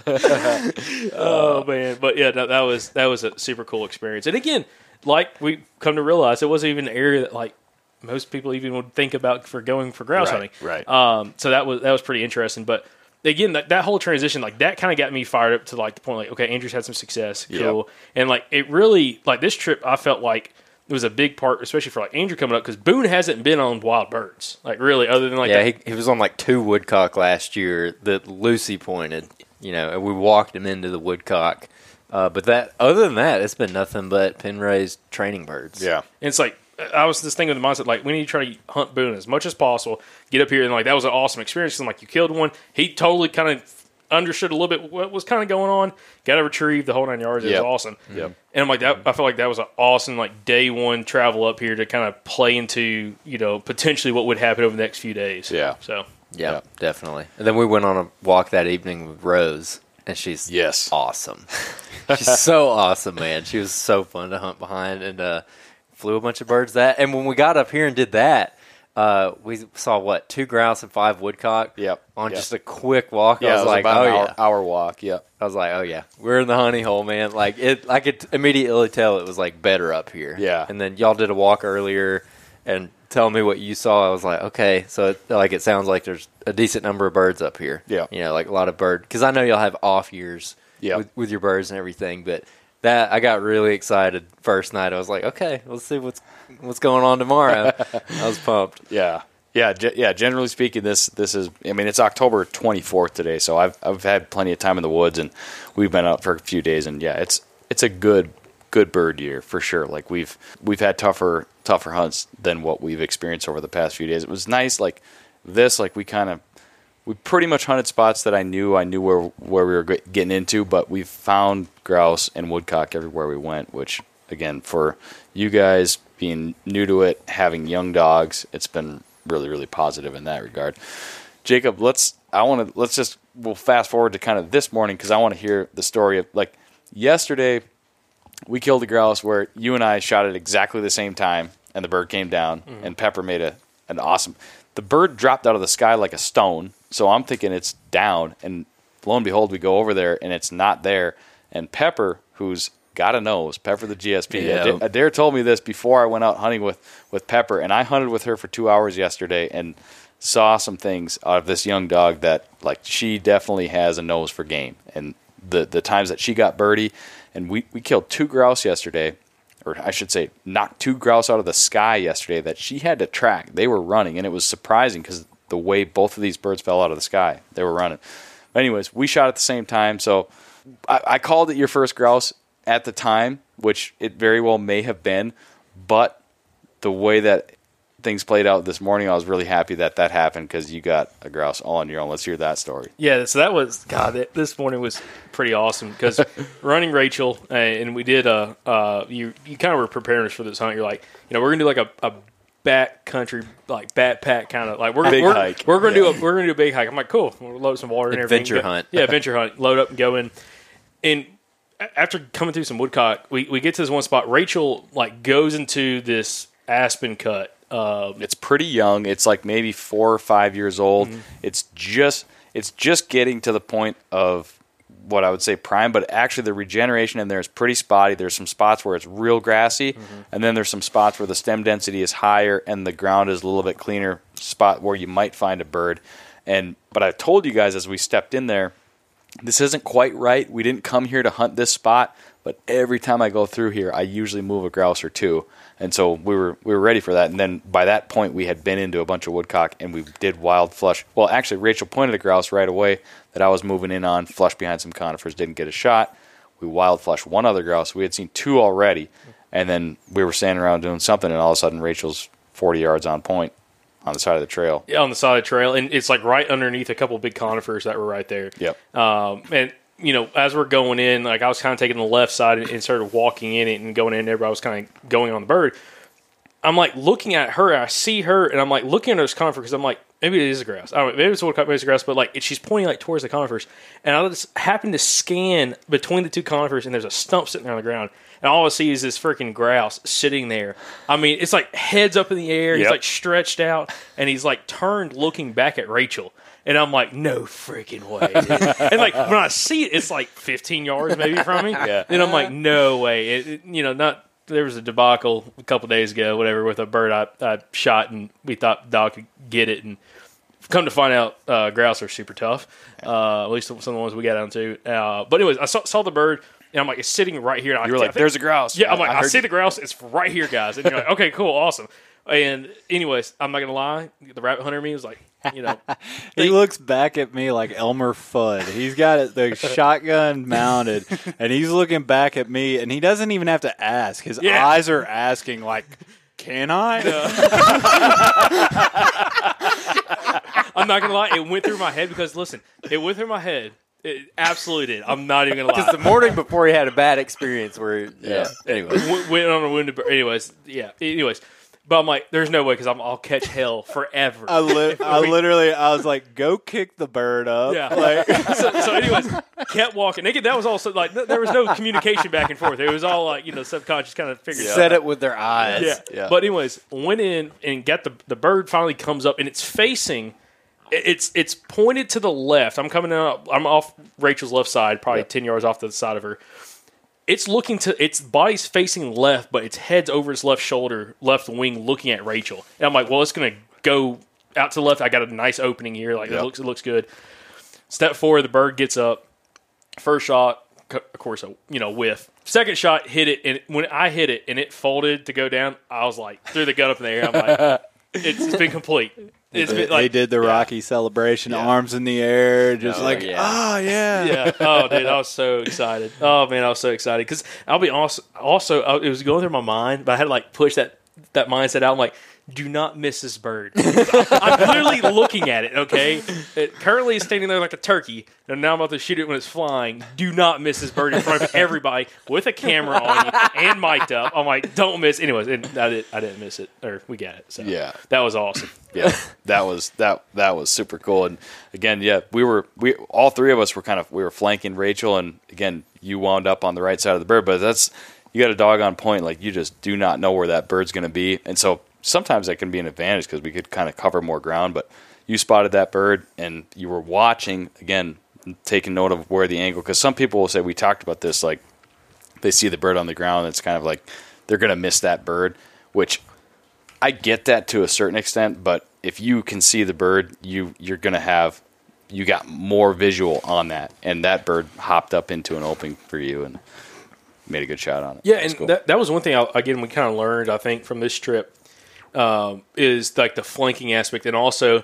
Oh man, but yeah, that, that was that was a super cool experience. And again, like we come to realize, it wasn't even an area that like most people even would think about for going for grouse Right, hunting. right. Um, so that was that was pretty interesting. But again, that, that whole transition, like that, kind of got me fired up to like the point, like okay, Andrew's had some success, cool, and like it really like this trip, I felt like. It was a big part, especially for like Andrew coming up, because Boone hasn't been on wild birds, like really, other than like yeah, that- he, he was on like two woodcock last year that Lucy pointed. You know, and we walked him into the woodcock. Uh, but that, other than that, it's been nothing but pen raised training birds. Yeah. And it's like I was this thing with the mindset like we need to try to hunt Boone as much as possible. Get up here and like that was an awesome experience. 'cause I'm like you killed one. He totally kind of understood a little bit what was kind of going on. Got to retrieve the whole nine yards. It Yep. was awesome. Yep. And I'm like that. I felt like that was an awesome like day one travel up here to kind of play into you know potentially what would happen over the next few days. Yeah. So Yeah, Yeah. definitely. And then we went on a walk that evening with Rose, and she's Yes. awesome. she's so awesome, man. She was so fun to hunt behind, and uh, flew a bunch of birds. That and when we got up here and did that, uh, we saw what two grouse and five woodcock. Yep. On Yep. just a quick walk, Yeah, I was, was like, about "Oh an hour, yeah!" hour walk. Yep. I was like, "Oh yeah, we're in the honey hole, man." Like it, I could immediately tell it was like better up here. Yeah. And then y'all did a walk earlier, and tell me what you saw. I was like, okay, so it, like it sounds like there's a decent number of birds up here. Yeah. You know, like a lot of bird because I know y'all have off years. Yeah. With, with your birds and everything, but that I got really excited first night. I was like, okay, let's see what's what's going on tomorrow. I was pumped. Yeah. Yeah, ge- yeah. Generally speaking, this this is. I mean, it's October twenty fourth today, so I've I've had plenty of time in the woods, and we've been out for a few days, and yeah, it's it's a good good bird year for sure. Like we've we've had tougher tougher hunts than what we've experienced over the past few days. It was nice, like this, like we kind of we pretty much hunted spots that I knew I knew where where we were getting into, but we've found grouse and woodcock everywhere we went. Which again, for you guys being new to it, having young dogs, it's been really really positive in that regard. Jacob, let's I want to let's just we'll fast forward to kind of this morning because I want to hear the story of like yesterday we killed a grouse where you and I shot at exactly the same time, and the bird came down, mm. and Pepper made a an awesome. The bird dropped out of the sky like a stone, so I'm thinking it's down, and lo and behold, we go over there, and it's not there. And Pepper, who's got a nose, Pepper the GSP. Yeah. Adair, told me this before I went out hunting with with Pepper, and I hunted with her for two hours yesterday, and saw some things out of this young dog that like she definitely has a nose for game and the the times that she got birdie and we we killed two grouse yesterday or I should say knocked two grouse out of the sky yesterday that she had to track. They were running and it was surprising cuz the way both of these birds fell out of the sky they were running. Anyways we shot at the same time so I, I called it your first grouse at the time which it very well may have been but the way that things played out this morning, I was really happy that that happened because you got a grouse all on your own. Let's hear that story. Yeah, so that was God. That, this morning was pretty awesome because running Rachel uh, and we did a uh you you kind of were preparing us for this hunt. You're like, you know, we're gonna do like a, a back country like backpack kind of like we're Big we're, hike. We're gonna do a we're gonna do a big hike. I'm like, cool. We'll load some water and everything. Adventure Go- hunt. Yeah, adventure hunt. Load up and go in. And after coming through some woodcock, we, we get to this one spot. Rachel like goes into this aspen cut. Uh, It's pretty young. It's like maybe four or five years old. It's just it's just getting to the point of what I would say prime, but actually the regeneration in there is pretty spotty. There's some spots where it's real grassy, and then there's some spots where the stem density is higher and the ground is a little bit cleaner spot where you might find a bird. And but I told you guys as we stepped in there, this isn't quite right. We didn't come here to hunt this spot, but every time I go through here, I usually move a grouse or two. And so we were we were ready for that. And then by that point, we had been into a bunch of woodcock, and we did wild flush. Well, actually, Rachel pointed a grouse right away that I was moving in on. Flush behind some conifers, didn't get a shot. We wild flushed one other grouse. We had seen two already, and then we were standing around doing something, and all of a sudden, Rachel's forty yards on point on the side of the trail. Yeah, on the side of the trail, and it's like right underneath a couple of big conifers that were right there. Yep. Um, and you know, as we're going in, like I was kind of taking the left side and, started walking in it and going in. Everybody was kind of going on the bird. I'm like looking at her. I see her, and I'm like looking at those conifers because I'm like, maybe it is a grass. I don't know, maybe it's a woodcock, maybe it's grass, but like it, she's pointing like towards the conifers, and I just happen to scan between the two conifers, and there's a stump sitting there on the ground, and all I see is this freaking grouse sitting there. I mean, it's like heads up in the air. He's like stretched out, and he's like turned, looking back at Rachel. And I'm like, no freaking way. and like when I see it, it's like 15 yards maybe from me. Yeah. And I'm like, no way. It, it- you know, not there was a debacle a couple days ago, whatever, with a bird I, I shot, and we thought dog could get it, and come to find out, uh, grouse are super tough. Uh, at least some of the ones we got onto. Uh, but anyways, I saw, saw the bird, and I'm like, it's sitting right here. And You were like, "There's a grouse." Yeah, I'm like, I I, see you. the grouse. It's right here, guys. And you're like, okay, cool, awesome. And anyways, I'm not gonna lie, the rabbit hunter me was like, you know, He looks back at me like Elmer Fudd. He's got the shotgun mounted, and he's looking back at me, and he doesn't even have to ask. His Yeah. eyes are asking, like, "Can I?" I'm not gonna lie, it went through my head because listen, it went through my head. It absolutely did. I'm not even gonna lie. Because the morning before he had a bad experience where, yeah. Anyway, went, went on a wounded bird. Anyways, yeah. Anyways, but I'm like, there's no way because I'll catch hell forever. I, li- I literally, I was like, "Go kick the bird up." Yeah. Like, so, so, anyways, kept walking. Again, that was also like th- there was no communication back and forth. It was all like you know subconscious kind of figured it out. said it with their eyes. Yeah. Yeah. But anyways, went in and got the the bird finally comes up and it's facing it- it's it's pointed to the left. I'm coming out I'm off Rachel's left side, probably 10 yards off to the side of her. It's looking to its body's facing left, but its head's over its left shoulder, left wing looking at Rachel. And I'm like, well, it's going to go out to the left. I got a nice opening here. Like Yep. it looks it looks good. Step forward, the bird gets up. First shot, of course, a you know whiff. Second shot hit it, and when I hit it and it folded to go down, I was like threw the gun up in the air. I'm like, it's been complete. It's they, been like did the Rocky celebration, arms in the air, just Oh, like, yeah. "Ah, yeah." yeah. Oh, dude, I was so excited. Oh man, I was so excited because I'll be also also it was going through my mind, but I had to like push that that mindset out. I'm like, do not miss this bird. I'm literally looking at it. Okay, it currently is standing there like a turkey, and now I'm about to shoot it when it's flying. Do not miss this bird in front of everybody with a camera on you and mic'd up. I'm like, don't miss. Anyways, and I did. I didn't miss it, or we got it. So Yeah. that was awesome. yeah, that was that that was super cool. And again, yeah, we were we all three of us were kind of we were flanking Rachel, and again, you wound up on the right side of the bird. But that's you got a dog on point, like you just do not know where that bird's going to be, and so sometimes that can be an advantage because we could kind of cover more ground. But you spotted that bird, and you were watching again, taking note of where the angle. Because some people will say we talked about this, like they see the bird on the ground, it's kind of like they're going to miss that bird, which I get that to a certain extent, but if you can see the bird, you you're gonna have you got more visual on that, and that bird hopped up into an opening for you and made a good shot on it. Yeah, That's and cool. that, that was one thing I, again we kind of learned I think from this trip um, is like the flanking aspect, and also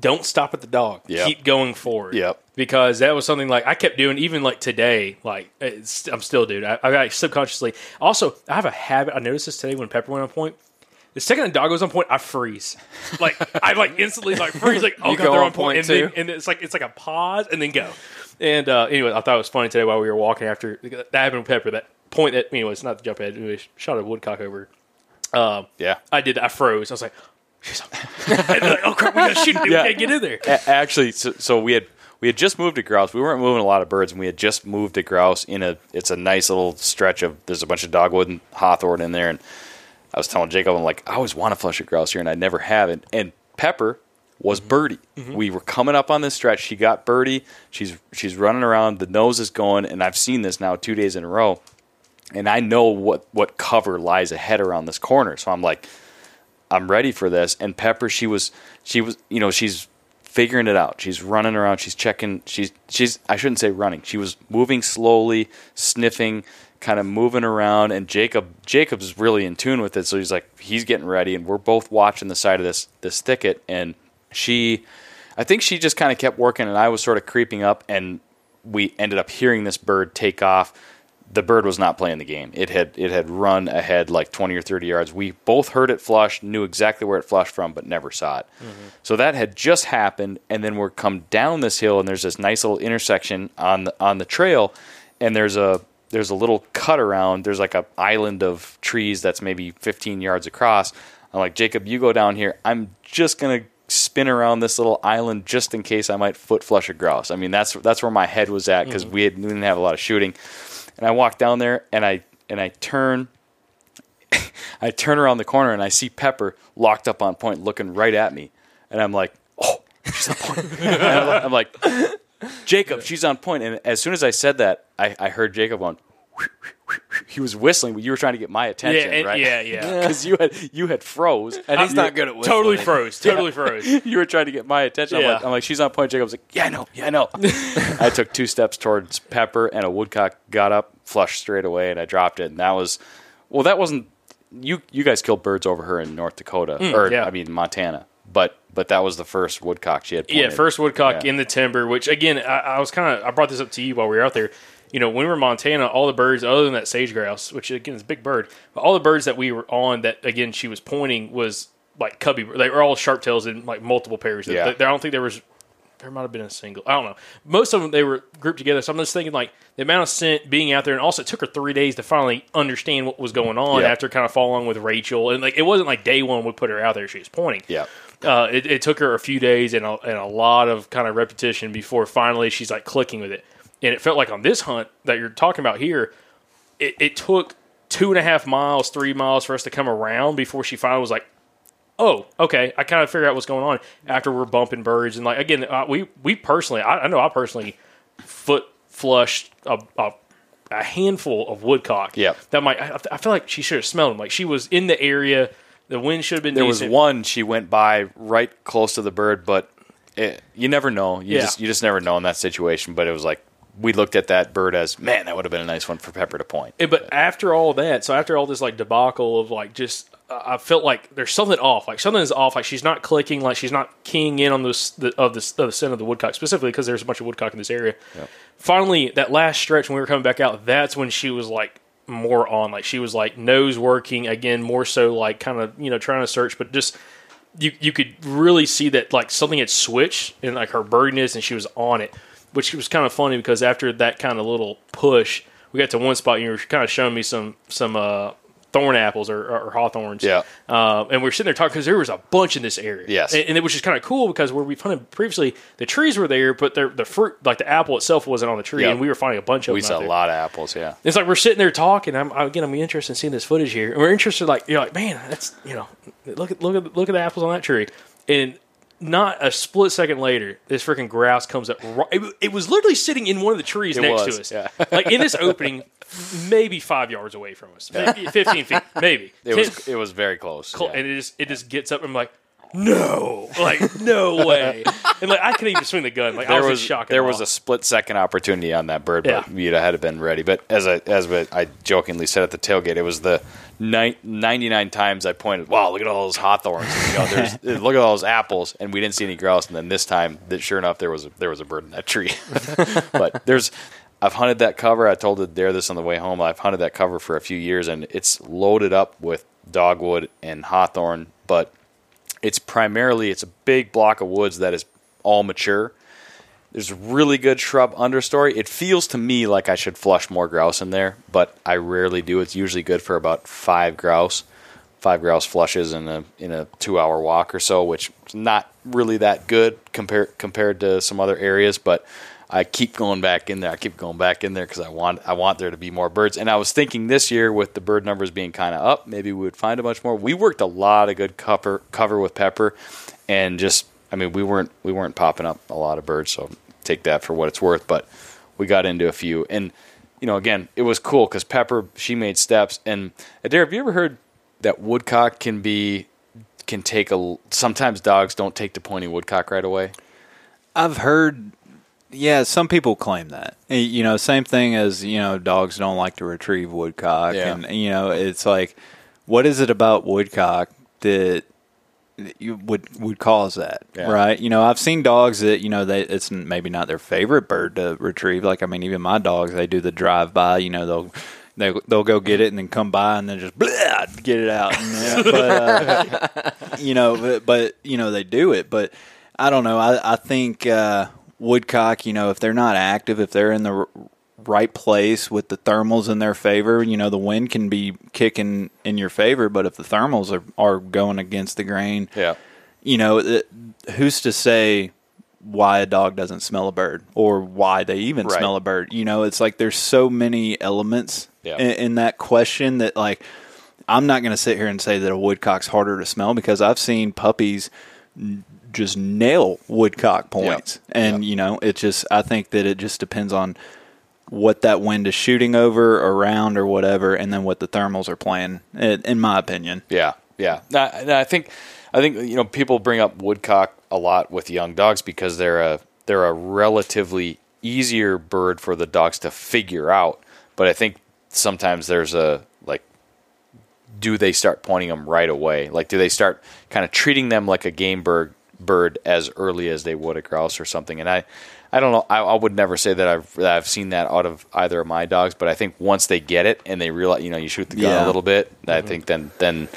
don't stop at the dog. Yep. Keep going forward. Yep. Because that was something like I kept doing even like today. Like I'm still doing. I, I got subconsciously. Also, I have a habit. I noticed this today when Pepper went on point. The second the dog goes on point, I freeze. Like I like instantly like freeze. Like oh You god, go they're on on point, point and then and it's like it's like a pause and then go. And uh, anyway, I thought it was funny today while we were walking after that happened with Pepper. That point that anyway, it's not the jump head. We shot a woodcock over. Um, yeah. I did. I froze. I was like, "She's up there." and then, like, oh crap, we gotta shoot it. Yeah. We gotta get in there. A- actually, so, so we had we had just moved to grouse. We weren't moving a lot of birds, and we had just moved to grouse in a. It's a nice little stretch of. There's a bunch of dogwood and hawthorn in there, and I was telling Jacob, I'm like, I always want to flush a grouse here, and I never have it. And Pepper was birdie. We were coming up on this stretch. She got birdie. She's she's running around. The nose is going, and I've seen this now two days in a row, and I know what what cover lies ahead around this corner. So I'm like, I'm ready for this. And Pepper, she was, she was, you know, she's figuring it out. She's running around. She's checking. She's she's. I shouldn't say running. She was moving slowly, sniffing, kind of moving around. And Jacob Jacob's really in tune with it. So he's like he's getting ready, and we're both watching the side of this this thicket. And she, I think she just kind of kept working, and I was sort of creeping up, and we ended up hearing this bird take off the bird was not playing the game. It had it had run ahead like 20 or 30 yards. We both heard it flush, knew exactly where it flushed from, but never saw it. Mm-hmm. So that had just happened, and then we're come down this hill, and there's this nice little intersection on the on the trail, and there's a there's a little cut around. There's like a island of trees that's maybe 15 yards across. I'm like Jacob, you go down here. I'm just gonna spin around this little island just in case I might foot flush a grouse. I mean that's that's where my head was at because mm-hmm. we, we didn't have a lot of shooting. And I walk down there and I and I turn I turn around the corner and I see Pepper locked up on point looking right at me. And I'm like, "Oh, she's on point." I'm like, "Jacob, she's on point." And as soon as I said that, I, I heard Jacob going he was whistling, but you were trying to get my attention, Yeah, and- right? yeah, yeah. Because you had you had froze, And he's not good at whistling. Totally froze. Totally froze. you were trying to get my attention. I'm, like, I'm like, she's on point. Jacob's like, yeah, I know, yeah, I know. I took two steps towards Pepper, and a woodcock got up, flushed straight away, and I dropped it. And that was, well, that wasn't you. You guys killed birds over her in North Dakota, or Mm, yeah. I mean Montana, but but that was the first woodcock she had. Yeah, first woodcock Yeah. in the timber. Which again, I, I was kind of I brought this up to you while we were out there. You know, when we were in Montana, all the birds other than that sage grouse, which again is a big bird, but all the birds that we were on that again she was pointing was like cubby. They were all sharp tails in like multiple pairs. Yeah. They- they- I don't think there was. There might have been a single. I don't know. Most of them they were grouped together. So I'm just thinking like the amount of scent being out there, and also it took her three days to finally understand what was going on Yeah. after kind of following with Rachel, and like it wasn't like day one we put her out there she was pointing Yeah, uh, it, it took her a few days and a, and a lot of kind of repetition before finally she's like clicking with it. And it felt like on this hunt that you're talking about here, it, it took two and a half miles, three miles for us to come around before she finally was like, "Oh, okay, I kind of figured out what's going on." After we're bumping birds and like again, uh, we we personally, I, I know I personally foot flushed a, a, a handful of woodcock. Yeah. that might I, I feel like she should have smelled them. Like she was in the area. The wind should have been. there was one she went by right close to the bird, but it, you never know. You Yeah. just you just never know in that situation. But it was like we looked at that bird as man, that would have been a nice one for Pepper to point. Yeah, but after all that, so after all this like debacle of like just, uh, I felt like there's something off. Like something is off. Like she's not clicking. Like she's not keying in on this the, of this of the scent of the woodcock specifically because there's a bunch of woodcock in this area. Finally, that last stretch when we were coming back out, that's when she was like more on. Like she was like nose working again, more so like kind of you know trying to search, but just you you could really see that like something had switched in like her birdiness and she was on it, which was kind of funny because after that kind of little push, we got to one spot and you were kind of showing me some some uh, thorn apples or, or hawthorns. Yeah. Uh, and we are sitting there talking because there was a bunch in this area. Yes. and, and it was just kind of cool because where we hunted previously, the trees were there, but the the fruit like the apple itself wasn't on the tree, Yeah. and we were finding a bunch of We them. saw a there. lot of apples. Yeah. It's like we're sitting there talking. I'm again. I'm interested in seeing this footage here, and we're interested. Like you're like, man, that's you know, look at look at look at the apples on that tree, and not a split second later, this freaking grouse comes up. Right, it, it was literally sitting in one of the trees It next was, to us, yeah. like in this opening, maybe five yards away from us, maybe fifteen feet, maybe. It was it was very close. Col- yeah. and it just it just gets up and I'm like, no, like no way, and like I couldn't even swing the gun. Like I was, was in shock. and there was a split second opportunity on that bird, but Yeah. you'd have had to been ready. But as I as I jokingly said at the tailgate, it was the ni- 99 times I pointed. Wow, look at all those hawthorns! You know, there's, look at all those apples, and we didn't see any grouse. And then this time, that sure enough, there was a, there was a bird in that tree. but there's. I've hunted that cover. I told Adair this on the way home. I've hunted that cover for a few years, and it's loaded up with dogwood and hawthorn. But it's primarily it's a big block of woods that is all mature. There's really good shrub understory. It feels to me like I should flush more grouse in there, but I rarely do. It's usually good for about five grouse, five grouse flushes in a in a two hour walk or so, which is not really that good compared compared to some other areas. But I keep going back in there. I keep going back in there because I want I want there to be more birds. And I was thinking this year with the bird numbers being kind of up, maybe we would find a bunch more. We worked a lot of good cover cover with pepper, and just I mean we weren't we weren't popping up a lot of birds, so take that for what it's worth. But we got into a few, and you know again it was cool because Pepper she made steps. And Adair, have you ever heard that woodcock can be can take a sometimes dogs don't take to pointing woodcock right away. I've heard, yeah, some people claim that. You know, same thing as you know, dogs don't like to retrieve woodcock, Yeah. and you know, it's like, what is it about woodcock that you would would cause that, Yeah. right? You know, I've seen dogs that you know they it's maybe not their favorite bird to retrieve. Like, I mean, even my dogs, they do the drive by. You know, they'll. They, they'll go get it and then come by and then just blah, get it out. And, but, uh, you know, but, but you know they do it. But I don't know. I I think uh, woodcock. You know, if they're not active, if they're in the r- right place with the thermals in their favor, you know, the wind can be kicking in your favor. But if the thermals are are going against the grain, Yeah. you know, it, who's to say why a dog doesn't smell a bird or why they even Right. smell a bird? You know, it's like there's so many elements Yeah. in, in that question that like I'm not going to sit here and say that a woodcock's harder to smell because I've seen puppies just nail woodcock points, and you know, it just I think that it just depends on what that wind is shooting over, around, or whatever, and then what the thermals are playing. In, my opinion, Yeah, yeah. No, I think, I think you know people bring up woodcock a lot with young dogs because they're a they're a relatively easier bird for the dogs to figure out. But I think sometimes there's a like, do they start pointing them right away? Like, do they start kind of treating them like a game bird bird as early as they would a grouse or something? And I. I don't know. I, I would never say that I've that I've seen that out of either of my dogs, but I think once they get it and they realize, you know, you shoot the gun Yeah. a little bit, I mm-hmm. think then then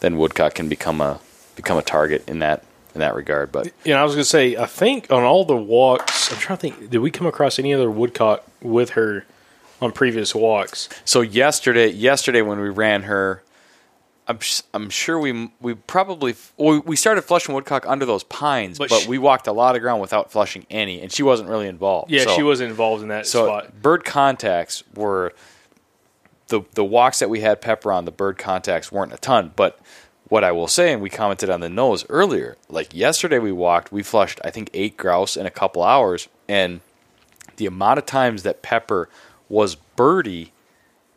then woodcock can become a become a target in that in that regard. But You know, I was going to say, I think on all the walks, I'm trying to think, did we come across any other woodcock with her on previous walks? so yesterday yesterday when we ran her, I'm I'm sure we we probably we we started flushing woodcock under those pines, but, But sh- we walked a lot of ground without flushing any, and she wasn't really involved. Yeah, So- she wasn't involved in that So spot. bird contacts were the the walks that we had Pepper on. The bird contacts weren't a ton, but what I will say, and we commented on the nose earlier. Like yesterday, we walked, we flushed I think eight grouse in a couple hours, and the amount of times that Pepper was birdie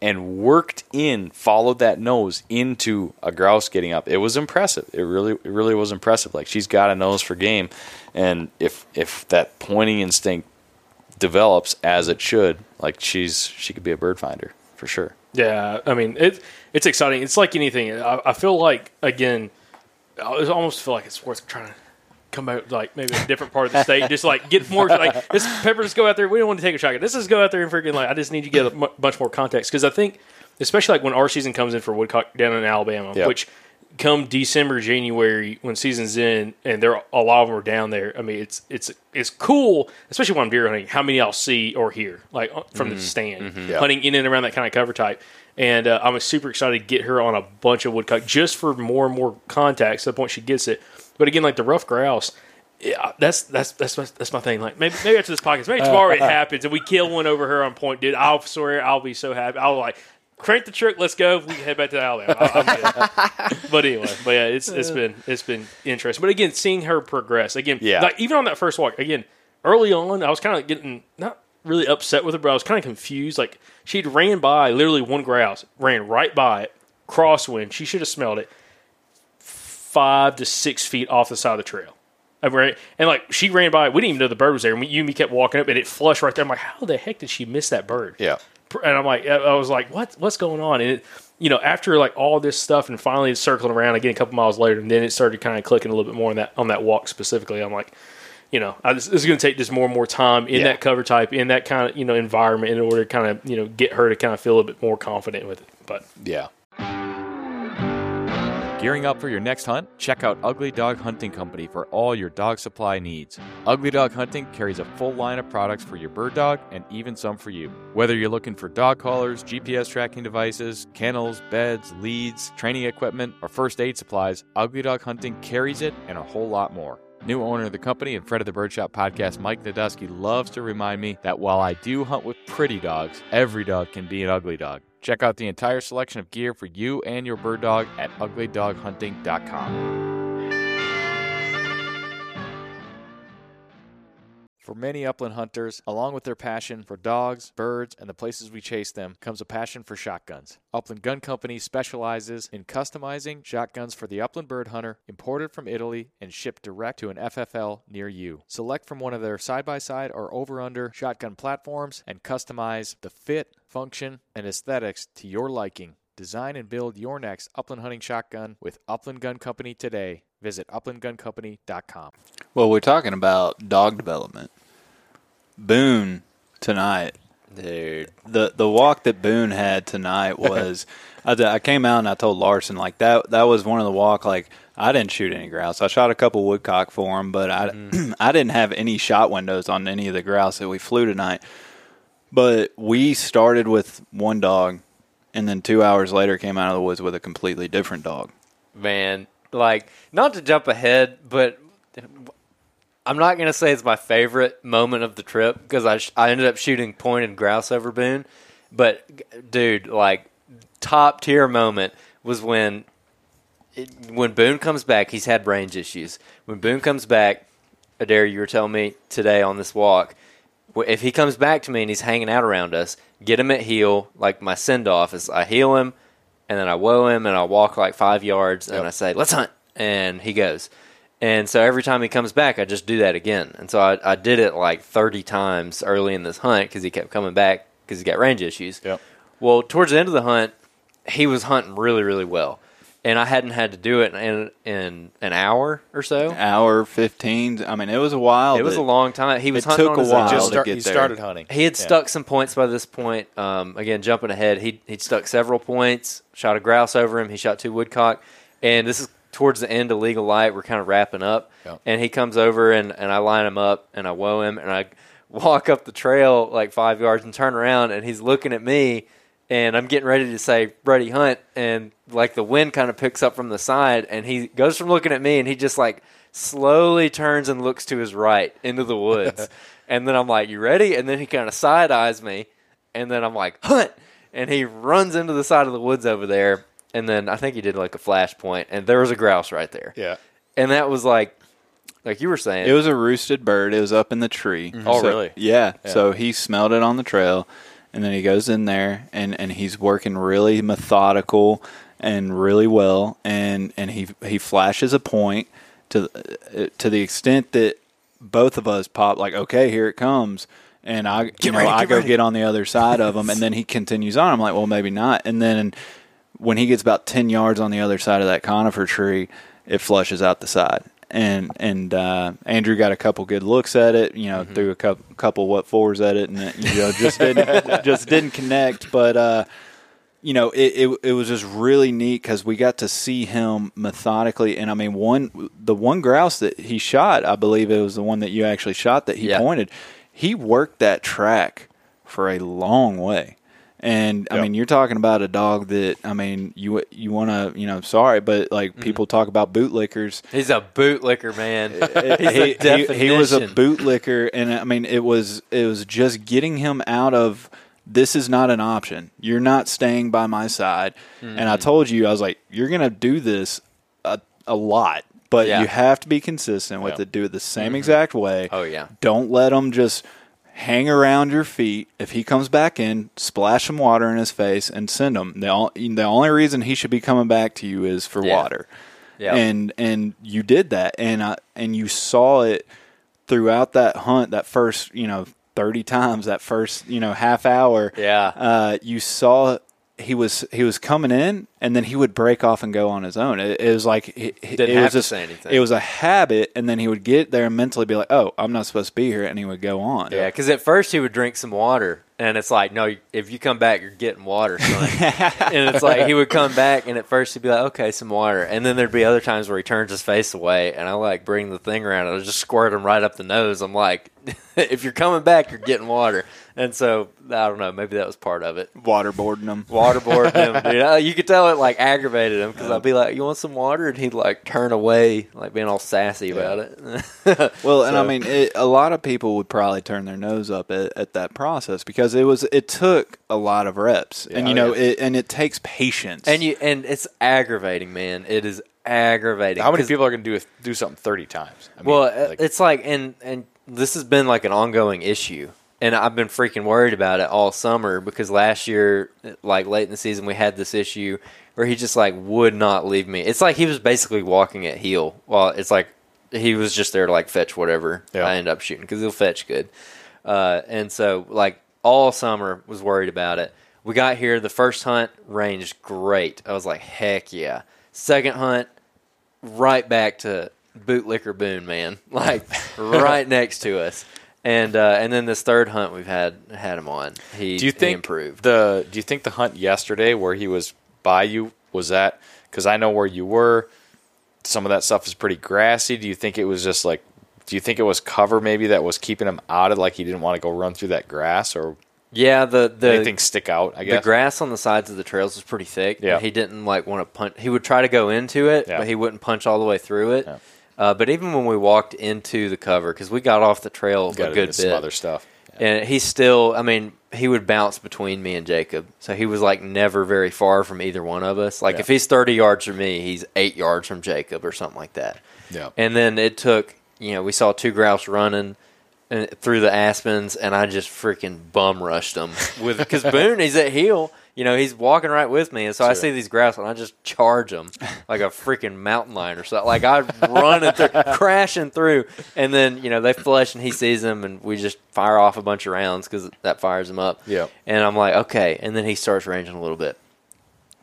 and worked in, followed that nose into a grouse getting up. It was impressive. It really, it really was impressive. Like she's got a nose for game, and if if that pointing instinct develops as it should, like she's she could be a bird finder for sure. Yeah, I mean it. It's exciting. It's like anything. I, I feel like again, I almost feel like it's worth trying to come out like maybe a different part of the state, just like get more like this. Pepper, just go out there. We don't want to take a shotgun. Let's just go out there and freaking like. I just need you to get a mu- bunch more context because I think, especially like when our season comes in for woodcock down in Alabama, Yep. which come December, January when season's in, and there are a lot of them are down there. I mean, it's it's it's cool, especially when I'm deer hunting. How many I'll see or hear like uh, from the stand, Yeah. hunting in and around that kind of cover type. And uh, I'm super excited to get her on a bunch of woodcock just for more and more contacts to the point she gets it. But again, like the ruffed grouse, yeah, that's that's that's my, that's my thing. Like maybe maybe after this podcast, maybe tomorrow it uh, uh, uh. happens and we kill one over her on point, dude. I'll swear I'll be so happy. I'll like crank the truck. Let's go. We can head back to Alabama. I- but anyway, but yeah, it's it's been it's been interesting. But again, seeing her progress again, Yeah. like even on that first walk, again, early on, I was kind of getting not really upset with her, but I was kind of confused. Like she'd ran by literally one grouse, ran right by it, crosswind. She should have smelled it five to six feet off the side of the trail. And we're- And like she ran by, we didn't even know the bird was there. And we, you and me kept walking up, and it flushed right there. I'm like, how the heck did she miss that bird? Yeah. and I'm like, I was like, what, what's going on? And it, you know, after like all this stuff, and finally it's circling around again a couple miles later, and then it started kind of clicking a little bit more on that on that walk specifically. I'm like, you know, I just, this is going to take just more and more time in Yeah. that cover type, in that kind of you know environment, in order to kind of you know get her to kind of feel a bit more confident with it. But Yeah. Gearing up for your next hunt? Check out Ugly Dog Hunting Company for all your dog supply needs. Ugly Dog Hunting carries a full line of products for your bird dog and even some for you. Whether you're looking for dog collars, GPS tracking devices, kennels, beds, leads, training equipment, or first aid supplies, Ugly Dog Hunting carries it and a whole lot more. New owner of the company and friend of the Birdshot podcast, Mike Nadusky, loves to remind me that while I do hunt with pretty dogs, every dog can be an ugly dog. Check out the entire selection of gear for you and your bird dog at uglydoghunting.com. For many upland hunters, along with their passion for dogs, birds, and the places we chase them, comes a passion for shotguns. Upland Gun Company specializes in customizing shotguns for the upland bird hunter, imported from Italy and shipped direct to an FFL near you. Select from one of their side by side or over under shotgun platforms and customize the fit, function, and aesthetics to your liking. Design and build your next upland hunting shotgun with Upland Gun Company today. Visit uplandguncompany.com. Well, we're talking about dog development. Boone tonight. Dude. The the walk that Boone had tonight was. I, I came out and I told Larson like that. That was one of the walk. Like I didn't shoot any grouse. I shot a couple woodcock for him, but I mm-hmm. I didn't have any shot windows on any of the grouse that we flew tonight. But we started with one dog, and then two hours later came out of the woods with a completely different dog. man. Like, not to jump ahead, but I'm not going to say it's my favorite moment of the trip because I, sh- I ended up shooting and grouse over Boone. But, dude, like, top tier moment was when it, when Boone comes back. He's had range issues. When Boone comes back, Adair, you were telling me today on this walk, if he comes back to me and he's hanging out around us, get him at heel. Like my send off is I heel him, and then I whoa him, and I walk like five yards, and I say, "Let's hunt," and he goes. And so every time he comes back, I just do that again. And so I, I did it like 30 times early in this hunt because he kept coming back because he got range issues. Yep. Well, towards the end of the hunt, he was hunting really, really well. And I hadn't had to do it in, in an hour or so. Hour fifteen. I mean, it was a while. It was a long time. He was it hunting took on a his while own. Just start, get he there. started hunting. He had Yeah. stuck some points by this point. Um, again, jumping ahead, he he'd stuck several points. Shot a grouse over him. He shot two woodcock, and this is towards the end of legal light. We're kind of wrapping up, Yeah. and he comes over and and I line him up and I whoa him and I walk up the trail like five yards and turn around and he's looking at me. And I'm getting ready to say Brady Hunt, and like the wind kind of picks up from the side, and he goes from looking at me, and he just like slowly turns and looks to his right into the woods. and then I'm like, You ready? And then he kind of side eyes me. And then I'm like, Hunt! And he runs into the side of the woods over there. And then I think he did like a flash point, and there was a grouse right there. Yeah. And that was like, like you were saying, It was a roosted bird. It was up in the tree. Oh, So- really? Yeah. So he smelled it on the trail, and then he goes in there and, and he's working really methodical and really well, and, and he he flashes a point to uh, to the extent that both of us pop like, okay, here it comes. And I, you know, ready, I get go ready. get on the other side of him, and then he continues on. I'm like, well, maybe not. And then when he gets about 10 yards on the other side of that conifer tree, it flushes out the side. And and uh, Andrew got a couple good looks at it, you know, threw a couple, couple what fours at it, and it, you know just didn't just didn't connect. But uh, you know, it, it it was just really neat because we got to see him methodically. And I mean, one the one grouse that he shot, I believe it was the one that you actually shot that he Yeah. pointed. He worked that track for a long way. And I Yep. mean, you're talking about a dog that I mean, you you want to, you know, sorry, but like people talk about bootlickers. he's a bootlicker, man. he, he, he was a bootlicker, and I mean, it was it was just getting him out of this is not an option. You're not staying by my side. And I Mm-hmm. told you, I was like, you're gonna do this a, a lot, but Yeah. you have to be consistent with Yeah. it. Do it the same exact way. Oh, yeah. Don't let them just hang around your feet. If he comes back in, splash some water in his face and send him. The, the only reason he should be coming back to you is for Yeah. water. Yeah. And and you did that, and I, and you saw it throughout that hunt. That first, you know, thirty times. That first, you know, half hour. Yeah. Uh, you saw he was he was coming in, and then he would break off and go on his own. It, it was like it, Didn't it have was to just, say anything. It was a habit, and then he would get there and mentally be like, "Oh, I'm not supposed to be here," and he would go on. Yeah, because at first he would drink some water, and it's like, no, if you come back, you're getting water, son. and it's like he would come back, and at first he'd be like, okay, some water, and then there'd be other times where he turns his face away, and I like bring the thing around, and I just squirt him right up the nose. I'm like, if you're coming back, you're getting water, and so I don't know, maybe that was part of it. waterboarding him. waterboarding him, dude. Uh, You could tell it like aggravated him because I'd be like, "You want some water?" and he'd like turn away, like being all sassy about it. Well, and I mean, it, a lot of people would probably turn their nose up at, at that process because it was it took a lot of reps, and you oh, Yeah. know, it, and it takes patience. And you and it's aggravating, man. It is aggravating. How many people are going to do do something thirty times? I mean, Well, like, it's like and and this has been like an ongoing issue, and I've been freaking worried about it all summer because last year, like late in the season, we had this issue where he just like would not leave me. It's like he was basically walking at heel. Well, it's like he was just there to like fetch whatever Yeah. I end up shooting because he'll fetch good. Uh, and so like all summer was worried about it. We got here, the first hunt ranged great. I was like, heck yeah. Second hunt, right back to bootlicker boone, man. Like right next to us. And uh, and then this third hunt we've had had him on. He Do you think improved? the Do you think the hunt yesterday where he was by you was that? Because I know where you were. Some of that stuff is pretty grassy. Do you think it was just like? Do you think it was cover maybe that was keeping him out of like he didn't want to go run through that grass or yeah, the the anything stick out? I guess the grass on the sides of the trails was pretty thick. Yeah. He didn't like want to punch. He would try to go into it, Yeah. but he wouldn't punch all the way through it. Yeah. Uh, but even when we walked into the cover, because we got off the trail Got a good into some bit, other stuff. and he still, I mean, he would bounce between me and Jacob. So he was like never very far from either one of us. Like Yeah. if he's 30 yards from me, he's eight yards from Jacob or something like that. Yeah. And then it took, you know, we saw two grouse running uh, through the aspens, and I just freaking bum rushed them with because Boone he's at heel, you know, he's walking right with me, and so I see these grouse and I just charge them like a freaking mountain lion or something. Like I running through, crashing through, and then you know they flush and he sees them, and we just fire off a bunch of rounds because that fires him up. Yeah. And I'm like, okay, and then he starts ranging a little bit,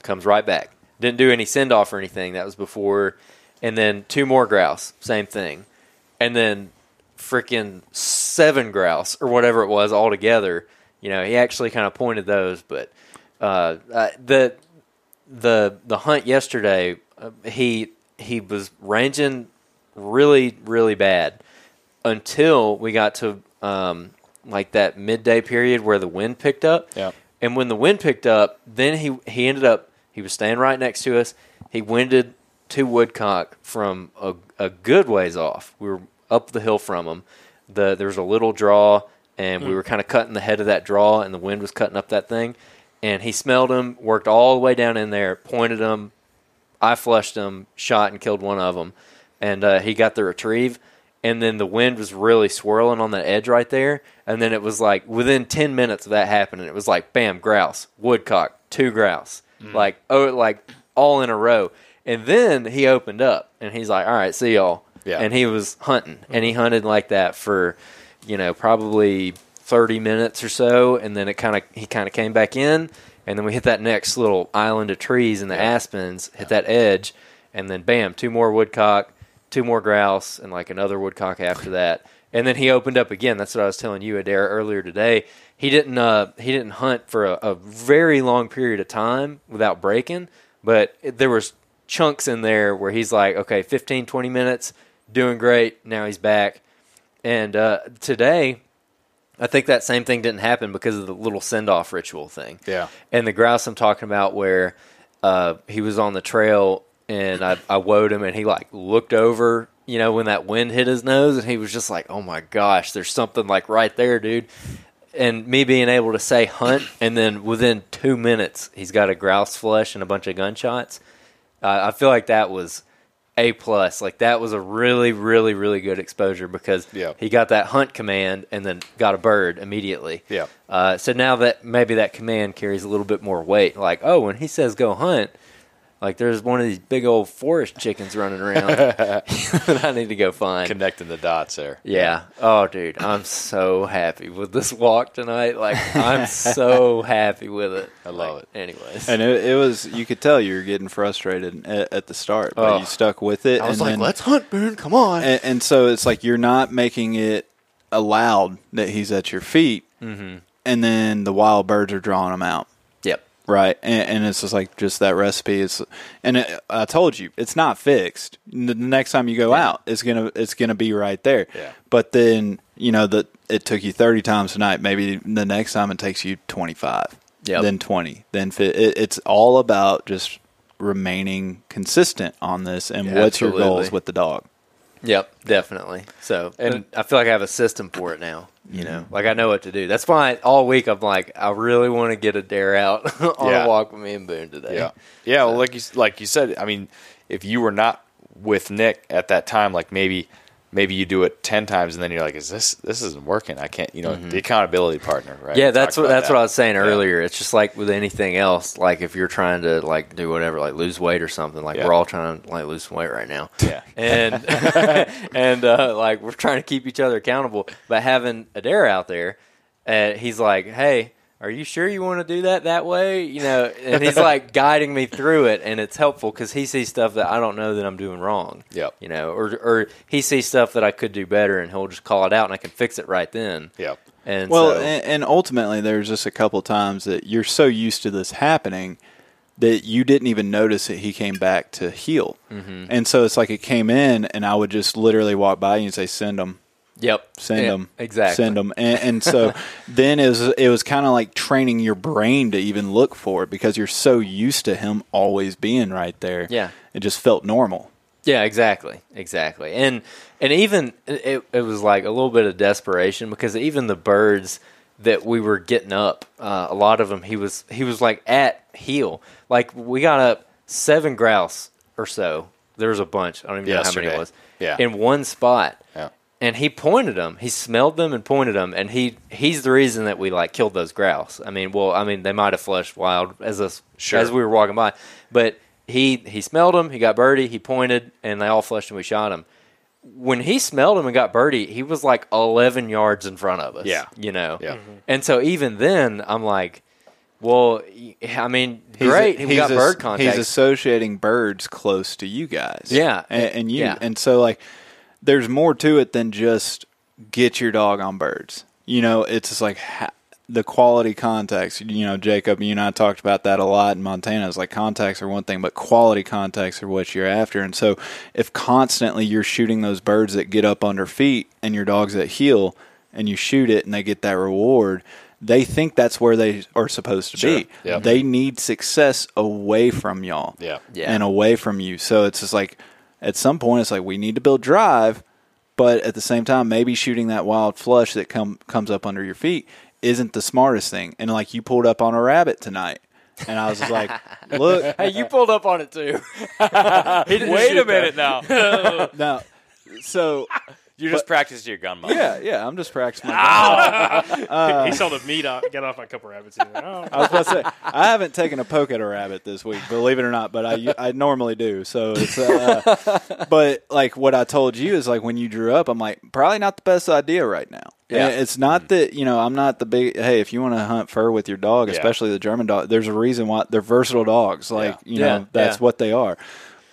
comes right back. Didn't do any send off or anything. That was before, and then two more grouse, same thing, and then freaking seven grouse or whatever it was all together. You know, he actually kind of pointed those, but uh, uh, the the the hunt yesterday, uh, he he was ranging really really bad until we got to um, like that midday period where the wind picked up. Yeah. And when the wind picked up, then he he ended up he was staying right next to us. He winded two woodcock from a, a good ways off. We were up the hill from him. The there was a little draw, and we were kind of cutting the head of that draw, and the wind was cutting up that thing. And he smelled them, worked all the way down in there, pointed them. I flushed them, shot and killed one of them, and uh, he got the retrieve. And then the wind was really swirling on the edge right there. And then it was like within ten minutes of that happening, it was like bam, grouse, woodcock, two grouse, like oh, like all in a row. And then he opened up and he's like, "All right, see y'all." Yeah. And he was hunting, and he hunted like that for, you know, probably thirty minutes or so, and then it kind of he kind of came back in, and then we hit that next little island of trees in the aspens, hit that edge, and then bam, two more woodcock, two more grouse, and like another woodcock after that. And then he opened up again. That's what I was telling you, Adair, earlier today. He didn't uh, he didn't hunt for a, a very long period of time without breaking, but it, there was chunks in there where he's like, okay, 15, 20 minutes, doing great. Now he's back. And uh, today, I think that same thing didn't happen because of the little send off ritual thing. Yeah. And the grouse I'm talking about where uh, he was on the trail and I, I woed him and he like looked over, you know, when that wind hit his nose and he was just like, oh my gosh, there's something like right there, dude. And me being able to say hunt and then within two minutes he's got a grouse flush and a bunch of gunshots. Uh, I feel like that was a plus. Like that was a really, really, really good exposure because Yeah. he got that hunt command and then got a bird immediately. Yeah. Uh, so now that maybe that command carries a little bit more weight. Like, oh, when he says go hunt, like there's one of these big old forest chickens running around that I need to go find. Connecting the dots there. Yeah. Oh, dude, I'm so happy with this walk tonight. Like, I'm so happy with it. I love Like, it. Anyways, And it, it was you could tell you were getting frustrated at, at the start, but Oh. you stuck with it. I was and like, then- let's hunt, Boone. Come on. and, and so it's like you're not making it allowed that he's at your feet, mm-hmm. and then the wild birds are drawing him out, yep. Right? And, and it's just like just that recipe is, and it, I told you it's not fixed. The next time you go out, it's gonna it's gonna be right there. Yeah. But then you know that it took you 30 times tonight. Maybe the next time it takes you 25, Yep. then 20, then fi It, it's all about just remaining consistent on this and Yeah, what's your goals with the dog. Yep, definitely. So, And- I feel like I have a system for it now. You know, mm-hmm. like I know what to do. That's why all week I'm like, I really want to get Adair out on Yeah. a walk with me and Boone today. Yeah, yeah. Well, like you like you said, I mean, if you were not with Nick at that time, like maybe maybe you do it ten times, and then you're like, "Is this this isn't working? I can't." You know, the accountability partner, right? Yeah, We that's what that's that. what I was saying Yeah. earlier. It's just like with anything else. Like if you're trying to like do whatever, like lose weight or something. Like Yeah. we're all trying to like lose some weight right now. Yeah. and and uh, like we're trying to keep each other accountable. But having Adair out there, uh, he's like, "Hey, are you sure you want to do that that way?" You know, and he's like guiding me through it, and it's helpful because he sees stuff that I don't know that I'm doing wrong. Yep. You know, or or he sees stuff that I could do better, and he'll just call it out, and I can fix it right then. Yep. And Well, so, and, and ultimately, there's just a couple times that you're so used to this happening that you didn't even notice that he came back to heel. Mm-hmm. And so it's like it came in, and I would just literally walk by you and say, "Send him." Yep. Send Yeah, them Exactly. Send them, and, and so then it was it was kind of like training your brain to even look for it because you're so used to him always being right there. Yeah. it just felt normal. Yeah, exactly. Exactly. And and even it, it was like a little bit of desperation because even the birds that we were getting up, uh, a lot of them he was he was like at heel. Like we got up seven grouse or so. There was a bunch. I don't even know how many it was. Yeah. In one spot. Yeah. And he pointed them. He smelled them and pointed them, and he he's the reason that we like killed those grouse. I mean, well, I mean they might have flushed wild as us Sure. as we were walking by, but he he smelled them. He got birdie. He pointed, and they all flushed, and we shot him. When he smelled him and got birdie, he was like eleven yards in front of us. Yeah. you know. Yeah. Mm-hmm. And so even then, I'm like, well, I mean, great. He's, we got he's bird contact. He's associating birds close to you guys. Yeah. and, and you, Yeah. and so like, there's more to it than just get your dog on birds. You know, it's just like ha- the quality contacts. You know, Jacob, you and I talked about that a lot in Montana. It's like contacts are one thing, but quality contacts are what you're after. And so, if constantly you're shooting those birds that get up under feet and your dogs that heel, and you shoot it and they get that reward. They think that's where they are supposed to Sure. be. Yep. They need success away from y'all Yeah. Yeah. and away from you. So it's just like at some point it's like we need to build drive, but at the same time maybe shooting that wild flush that come comes up under your feet isn't the smartest thing. And like you pulled up on a rabbit tonight. And I was like, look, hey, you pulled up on it too. Wait a minute now. now so You just practiced your gun, mom. yeah, yeah, I'm just practicing my gun. he saw the meat off, get off a couple rabbits. Like, oh. I was about to say I haven't taken a poke at a rabbit this week, believe it or not, but I I normally do. So it's uh, but like what I told you is like when you drew up, I'm like probably not the best idea right now. Yeah. And it's not that you know I'm not the big hey if you want to hunt fur with your dog, Yeah. especially the German dog. There's a reason why they're versatile dogs. Like you know Yeah, that's yeah. what they are.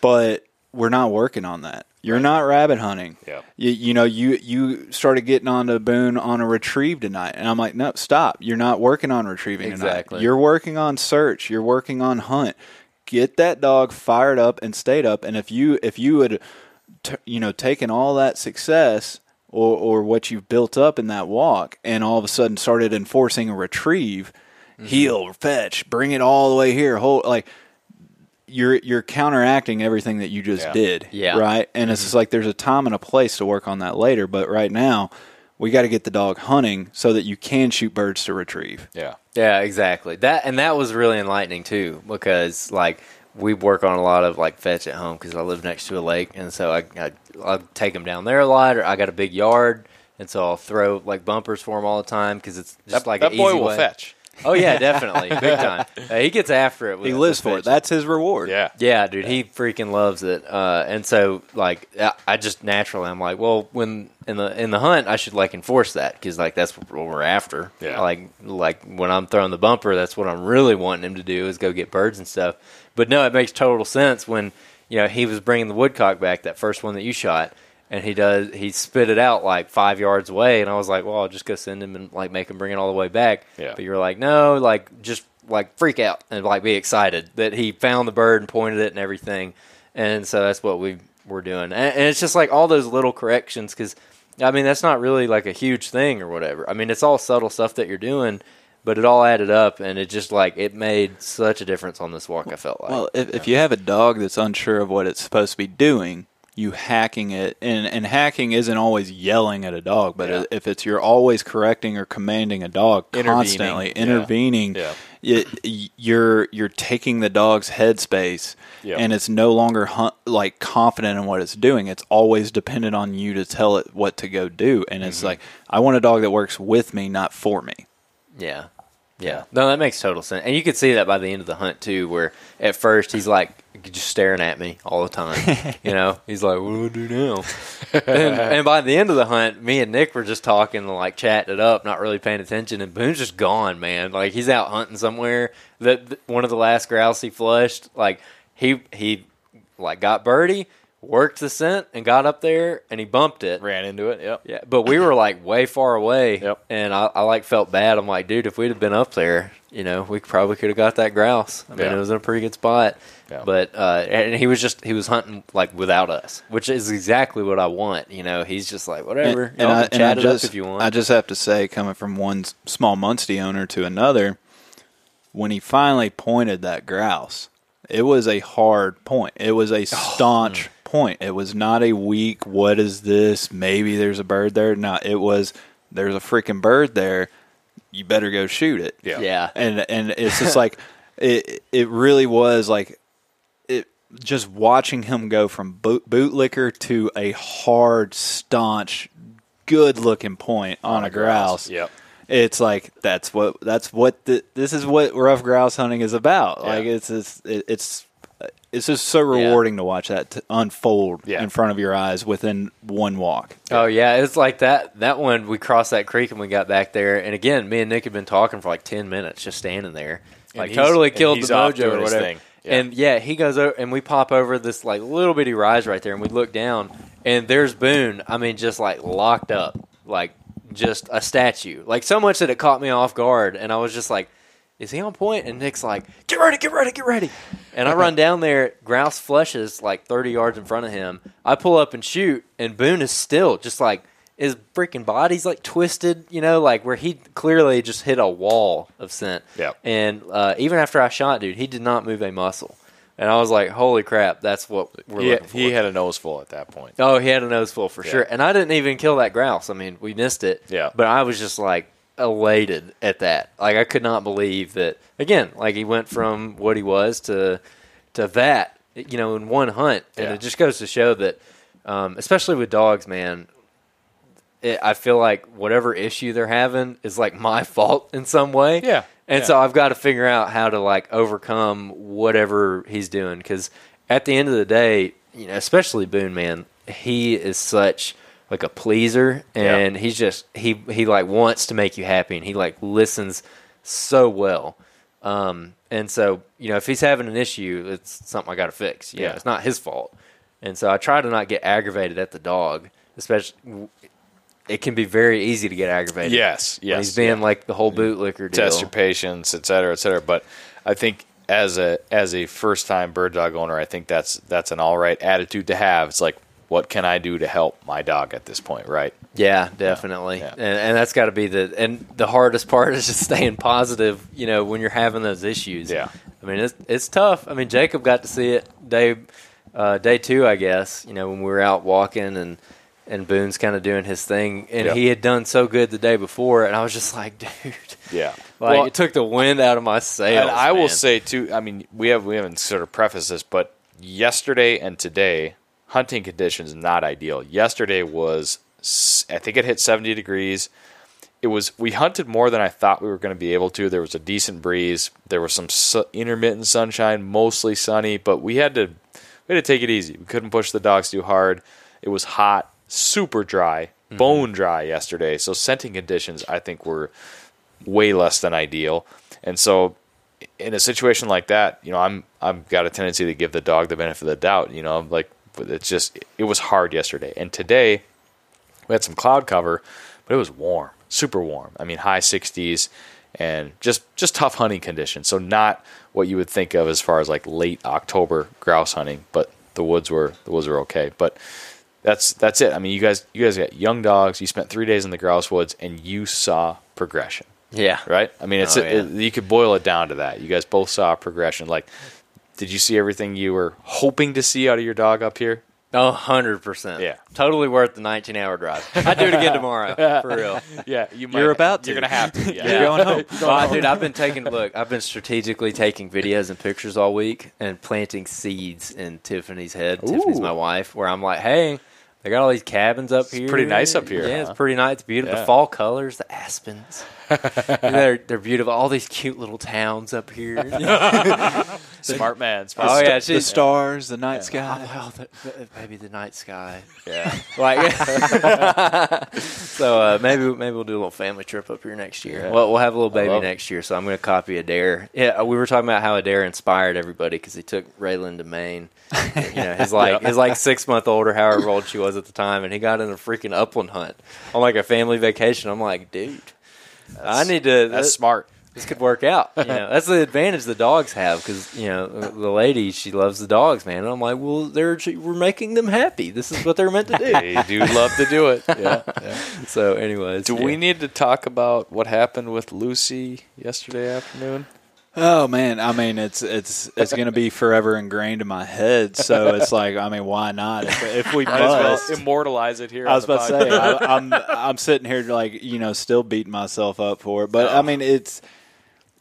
But we're not working on that. You're not rabbit hunting. Yeah. You, you know, you you started getting on onto Boone on a retrieve tonight, and I'm like, no, stop. You're not working on retrieving Exactly. tonight. You're working on search. You're working on hunt. Get that dog fired up and stayed up. And if you if you had, t- you know, taken all that success or or what you've built up in that walk, and all of a sudden started enforcing a retrieve, Mm-hmm. heel, fetch, bring it all the way here, hold like you're you're counteracting everything that you just Yeah. did. Yeah. Right. And it's just like there's a time and a place to work on that later. But right now, we got to get the dog hunting so that you can shoot birds to retrieve. Yeah. Yeah, exactly. That and that was really enlightening too because like we work on a lot of like fetch at home because I live next to a lake and so I, I I'll take them down there a lot or I got a big yard and so I'll throw like bumpers for him all the time because it's just That, like that an boy easy will way. fetch. Oh yeah, definitely, big time. Uh, he gets after it. With, He lives for it. That's his reward. Yeah. Yeah, dude, he freaking loves it. Uh, and so, like, I- I just naturally, I'm like, well, when in the in the hunt, I should like enforce that because like that's what we're after. Yeah. Like, like when I'm throwing the bumper, that's what I'm really wanting him to do is go get birds and stuff. But no, it makes total sense when you know he was bringing the woodcock back that first one that you shot. And he does. He spit it out like five yards away, and I was like, "Well, I'll just go send him and like make him bring it all the way back." Yeah. But you're like, "No, like just like freak out and like be excited that he found the bird and pointed it and everything." And so that's what we were doing, and, and it's just like all those little corrections because, I mean, that's not really like a huge thing or whatever. I mean, it's all subtle stuff that you're doing, but it all added up, and it just like it made such a difference on this walk. I felt like. Well, if, if you have a dog that's unsure of what it's supposed to be doing, you hacking it, and, and hacking isn't always yelling at a dog, but Yeah. if it's you're always correcting or commanding a dog Intervening. constantly, intervening, Yeah. it, you're you're taking the dog's headspace, and it's no longer hunt, like confident in what it's doing. It's always dependent on you to tell it what to go do. And Mm-hmm. it's like I want a dog that works with me, not for me. Yeah. Yeah. No, that makes total sense. And you could see that by the end of the hunt too, where at first he's like just staring at me all the time. you know, he's like, "What do I do now?" and, and by the end of the hunt, me and Nick were just talking and like chatting it up, not really paying attention. And Boone's just gone, man. Like he's out hunting somewhere. That that- one of the last grouse he flushed, like he he like got birdie, worked the scent, and got up there and he bumped it. Ran into it. Yep. Yeah, but we were like way far away. Yep. And I, I like felt bad. I'm like, dude, if we'd have been up there, you know, we probably could have got that grouse. I mean, Yeah. it was in a pretty good spot. Yeah. But uh, and he was just he was hunting like without us, which is exactly what I want. You know, he's just like whatever. Y'all can chat it just up if you want. I just have to say, coming from one small Muncie owner to another, when he finally pointed that grouse, it was a hard point. It was Oh, a staunch point. It was not a weak. What is this? Maybe there's a bird there. No, it was. There's a freaking bird there. You better go shoot it. Yeah. yeah. and and it's just like it. It really was like it. Just watching him go from boot, bootlicker to a hard, staunch, good-looking point on, a grouse. Yep. It's like that's what that's what the, this is what ruffed grouse hunting is about. Yeah. Like it's it's it's it's just so rewarding to watch that t- unfold Yeah. in front of your eyes within one walk. Oh yeah, it's like that. That one we crossed that creek and we got back there, and again, me and Nick had been talking for like ten minutes, just standing there, like totally killed the off mojo or whatever. thing. Yeah. And yeah, he goes over, and we pop over this like little bitty rise right there, and we look down, and there's Boone. I mean, just like locked up, like just a statue, like so much that it caught me off guard, and I was just like. Is he on point? And Nick's like, "Get ready, get ready, get ready!" And I run down there. Grouse flushes like thirty yards in front of him. I pull up and shoot, and Boone is still just like his freaking body's like twisted, you know, like where he clearly just hit a wall of scent. Yep. And uh, even after I shot, dude, he did not move a muscle. And I was like, "Holy crap, that's what we're He, looking for." he had a nose full at that point. Oh, he had a nose full for Yeah. sure. And I didn't even kill that grouse. I mean, we missed it. Yeah. But I was just like elated at that. Like I could not believe that again, like he went from what he was to to that, you know, in one hunt. And Yeah. it just goes to show that um, especially with dogs, man, it, I feel like whatever issue they're having is like my fault in some way. Yeah. And Yeah. so I've got to figure out how to like overcome whatever he's doing because at the end of the day, you know, especially Boone, man, he is such like a pleaser and he's just he he like wants to make you happy and he like listens so well. Um, and so you know, if he's having an issue, it's something I got to fix. Yeah, Yeah. it's not his fault. And so I try to not get aggravated at the dog, especially. It can be very easy to get aggravated. Yes, yes, he's being yeah. like the whole bootlicker deal. test your patience, et cetera, et cetera. But I think as a as a first time bird dog owner, I think that's that's an all right attitude to have. It's like, what can I do to help my dog at this point, right? Yeah, definitely. Yeah. And, and that's got to be the and the hardest part is just staying positive. You know, when you're having those issues. Yeah. I mean, it's it's tough. I mean, Jacob got to see it day uh, day two, I guess. You know, when we were out walking and and Boone's kind of doing his thing, and Yep. he had done so good the day before, and I was just like, dude, Yeah. like Well, it took the wind out of my sails. and I will say too. I mean, we have we haven't sort of prefaced this, but yesterday and today, hunting conditions not ideal. Yesterday was, I think it hit seventy degrees. It was we hunted more than I thought we were going to be able to. There was a decent breeze. There was some su- intermittent sunshine, mostly sunny, but we had to we had to take it easy. We couldn't push the dogs too hard. It was hot, super dry, mm-hmm. bone dry yesterday. So scenting conditions, I think, were way less than ideal. And so, in a situation like that, you know, I'm I've got a tendency to give the dog the benefit of the doubt. You know, like but it's just it was hard yesterday, and today we had some cloud cover, but it was warm, super warm. I mean, high 60s, and just just tough hunting conditions. So not what you would think of as far as like late October grouse hunting, but the woods were the woods were okay. But that's that's it. I mean, you guys you guys got young dogs. You spent three days in the grouse woods, and you saw progression yeah, right? I mean, it's Oh, yeah. it, you could boil it down to that. You guys both saw progression. Like, did you see everything you were hoping to see out of your dog up here? A hundred percent. Yeah. Totally worth the 19 hour drive. I'd do it again tomorrow. For real. Yeah, you You're about to. You're gonna have to. Yeah. You're going home. Well, dude, I've been taking look. I've been strategically taking videos and pictures all week and planting seeds in Tiffany's head. Tiffany's my wife. Where I'm like, hey, they got all these cabins up here. pretty nice up here, Yeah, huh? it's pretty nice. It's beautiful. Yeah. The fall colors, the aspens. they're they're beautiful. All these cute little towns up here. Smart man. Smart Oh, yeah, the stars, the night Oh, sky. well, the, the, maybe the night sky. Yeah. Like, so uh, maybe maybe we'll do a little family trip up here next year. Well, we'll have a little baby next year, so I'm going to copy Adair. Yeah, we were talking about how Adair inspired everybody because he took Raylan to Maine. you know, his like his like six month old or however old she was at the time, and he got in a freaking upland hunt on like a family vacation. I'm like, dude, I need to. That's this, smart. this could work out. You know, that's the advantage the dogs have because you know the lady she loves the dogs, man. And I'm like, well, they're we're making them happy. This is what they're meant to do. They do love to do it. Yeah. So, anyways, Do yeah. we need to talk about what happened with Lucy yesterday afternoon? Oh man, I mean it's it's it's gonna be forever ingrained in my head. So it's like, I mean, why not? If, if we Might as well immortalize it here. I was about to say. I, I'm I'm sitting here like you know still beating myself up for it, but I oh. mean it's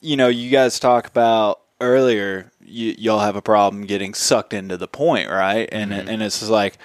you know you guys talk about earlier you, y'all have a problem getting sucked into the point, right? And it and it's just like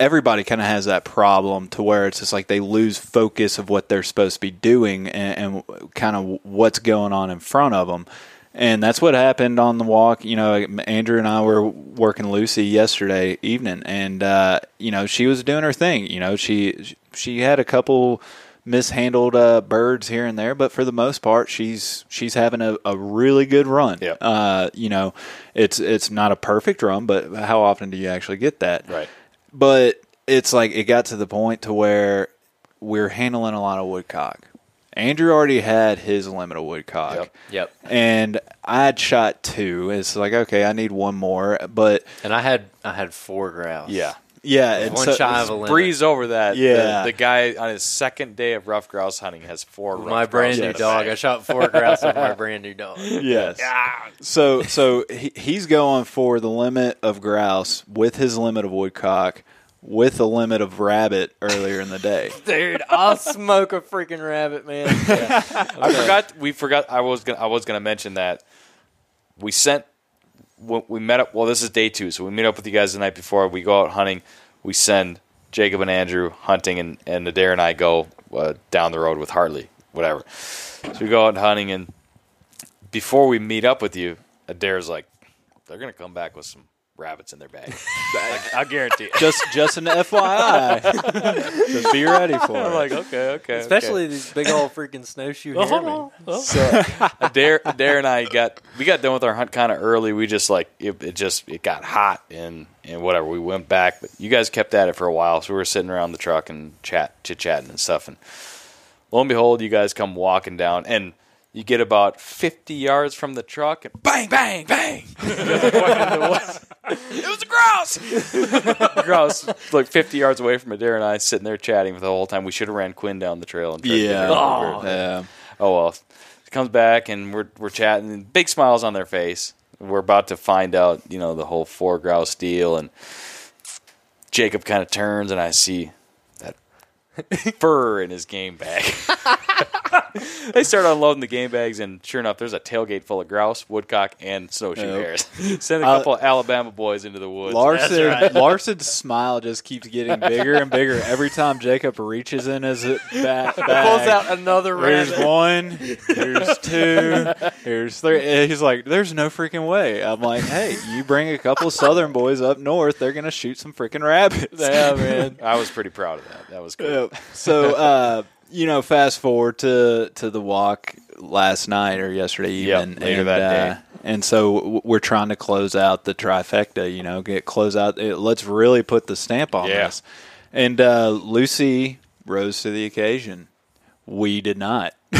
everybody kind of has that problem to where it's just like they lose focus of what they're supposed to be doing and, and kind of what's going on in front of them. And that's what happened on the walk. You know, Andrew and I were working Lucy yesterday evening, and uh, you know she was doing her thing. You know, she she had a couple mishandled uh, birds here and there, but for the most part, she's she's having a, a really good run. Yep. Uh, you know, it's it's not a perfect run, but how often do you actually get that? Right. But it's like it got to the point to where we're handling a lot of woodcock. Andrew already had his limit of woodcock. Yep. Yep. And I had shot two. It's like, okay, I need one more. But And I had I had four grouse. Yeah. Yeah, and One so- shy of a limit. Breeze over that. Yeah. The, the guy on his second day of ruffed grouse hunting has four. rough My brand new dog. I shot four grouse with my brand new dog. Yes. So so he, he's going for the limit of grouse with his limit of woodcock with the limit of rabbit earlier in the day. Dude, I'll smoke a freaking rabbit, man. Yeah. I forgot. We forgot. I was gonna. I was gonna mention that we sent. We met up. Well, this is day two, so we meet up with you guys the night before. We go out hunting. We send Jacob and Andrew hunting, and and Adair and I go uh, down the road with Hartley, whatever. So we go out hunting, and before we meet up with you, Adair's like, they're gonna come back with some rabbits in their bag. Like, I guarantee it. Just just an FYI. just be ready for it. I'm it. like, okay, okay. Especially these big old freaking snowshoe Oh, hold hairmen. on. Oh. So Adair, uh, Adair and I got we got done with our hunt kind of early. We just like it, it just it got hot and and whatever. We went back, but you guys kept at it for a while. So we were sitting around the truck and chat chit chatting and stuff. And lo and behold, you guys come walking down and. You get about 50 yards from the truck and bang, bang, bang. it was a grouse. grouse, like 50 yards away from Adair and I, sitting there chatting for the whole time. We should have ran Quinn down the trail and tried to get Yeah. her Oh, yeah. Oh well, he comes back and we're we're chatting, and big smiles on their face. We're about to find out, you know, the whole four grouse deal, and Jacob kind of turns, and I see fur in his game bag. they start unloading the game bags, and sure enough, there's a tailgate full of grouse, woodcock, and snowshoe Yep. hares. Send a Uh, couple of Alabama boys into the woods. Larson Larson's smile just keeps getting bigger and bigger every time Jacob reaches in his ba- bag. Pulls out another Here's rabbit. one. Here's two. Here's three. And He's like, "There's no freaking way." I'm like, "Hey, you bring a couple Southern boys up north, they're gonna shoot some freaking rabbits." yeah, man. I was pretty proud of that. That was cool. Yep. So, uh, you know, fast forward to to the walk last night or yesterday Yep, evening, later and, that uh, day. and so we're trying to close out the trifecta. You know, get close out. It, let's really put the stamp on Yeah. this. And uh, Lucy rose to the occasion. We did not,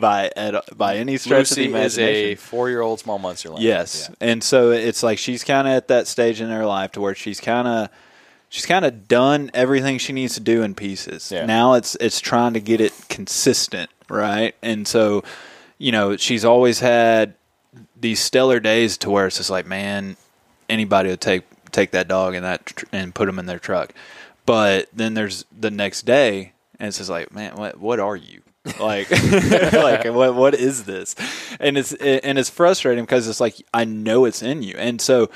by at, by any stretch of the Lucy is a four-year-old small monster. Yes, Yeah. and so it's like she's kind of at that stage in her life to where she's kind of she's kind of done everything she needs to do in pieces. Yeah. Now it's it's trying to get it consistent, right? And so, you know, she's always had these stellar days to where it's just like, man, anybody would take take that dog and that tr- and put them in their truck. But then there's the next day, and it's just like, man, what what are you? like like what what is this and it's and it's frustrating because it's like i know it's in you and so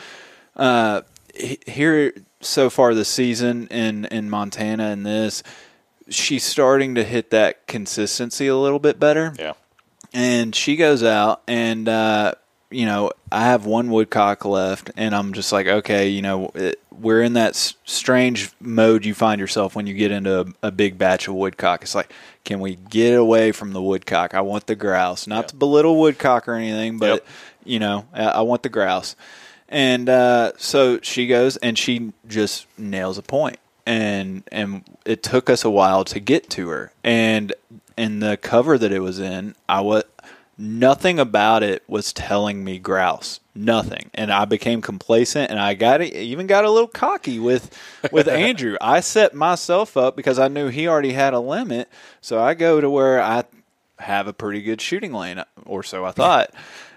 uh he- here so far this season in in montana and this she's starting to hit that consistency a little bit better. Yeah. and she goes out and uh, you know i have one woodcock left and i'm just like okay you know it, we're in that s- strange mode you find yourself when you get into a, a big batch of woodcock. It's like can we get away from the woodcock? I want the grouse. Not to belittle woodcock or anything but Yep. you know I, I want the grouse and uh, so she goes and she just nails a point. And and it took us a while to get to her. And in the cover that it was in i was nothing about it was telling me grouse. Nothing. And i became complacent and i got even got a little cocky with with andrew. I set myself up because i knew he already had a limit. So i go to where i have a pretty good shooting lane or so i thought.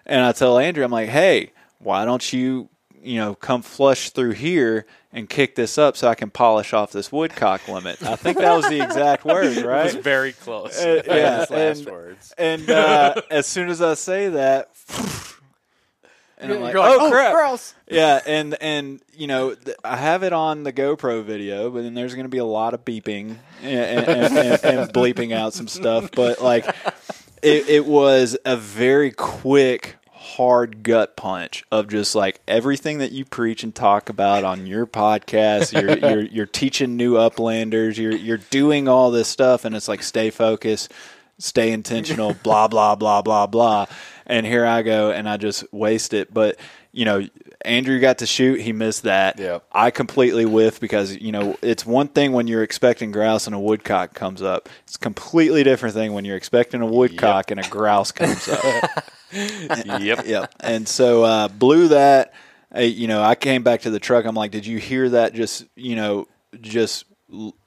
And i tell andrew i'm like hey why don't you you know come flush through here and kick this up so i can polish off this woodcock limit i think that was the exact word It right was very close. uh, yeah, last and, words. and uh, as soon as I say that, and I'm like, You're like, oh, "Oh, crap, grouse." yeah, and and you know, th- I have it on the GoPro video, but then there's going to be a lot of beeping and, and, and, and, and bleeping out some stuff, but like, it, it was a very quick. Hard gut punch of just like everything that you preach and talk about on your podcast. You're you're, you're teaching new uplanders. You're you're doing all this stuff, and it's like stay focused, stay intentional, blah blah blah blah blah. And here I go, and I just waste it. But you know, Andrew got to shoot; he missed that. Yep. I completely whiffed because you know it's one thing when you're expecting grouse and a woodcock comes up. It's a completely different thing when you're expecting a woodcock and a grouse comes up. yep. yep. And so uh, blew that. You know, I came back to the truck. I'm like, did you hear that? Just you know, just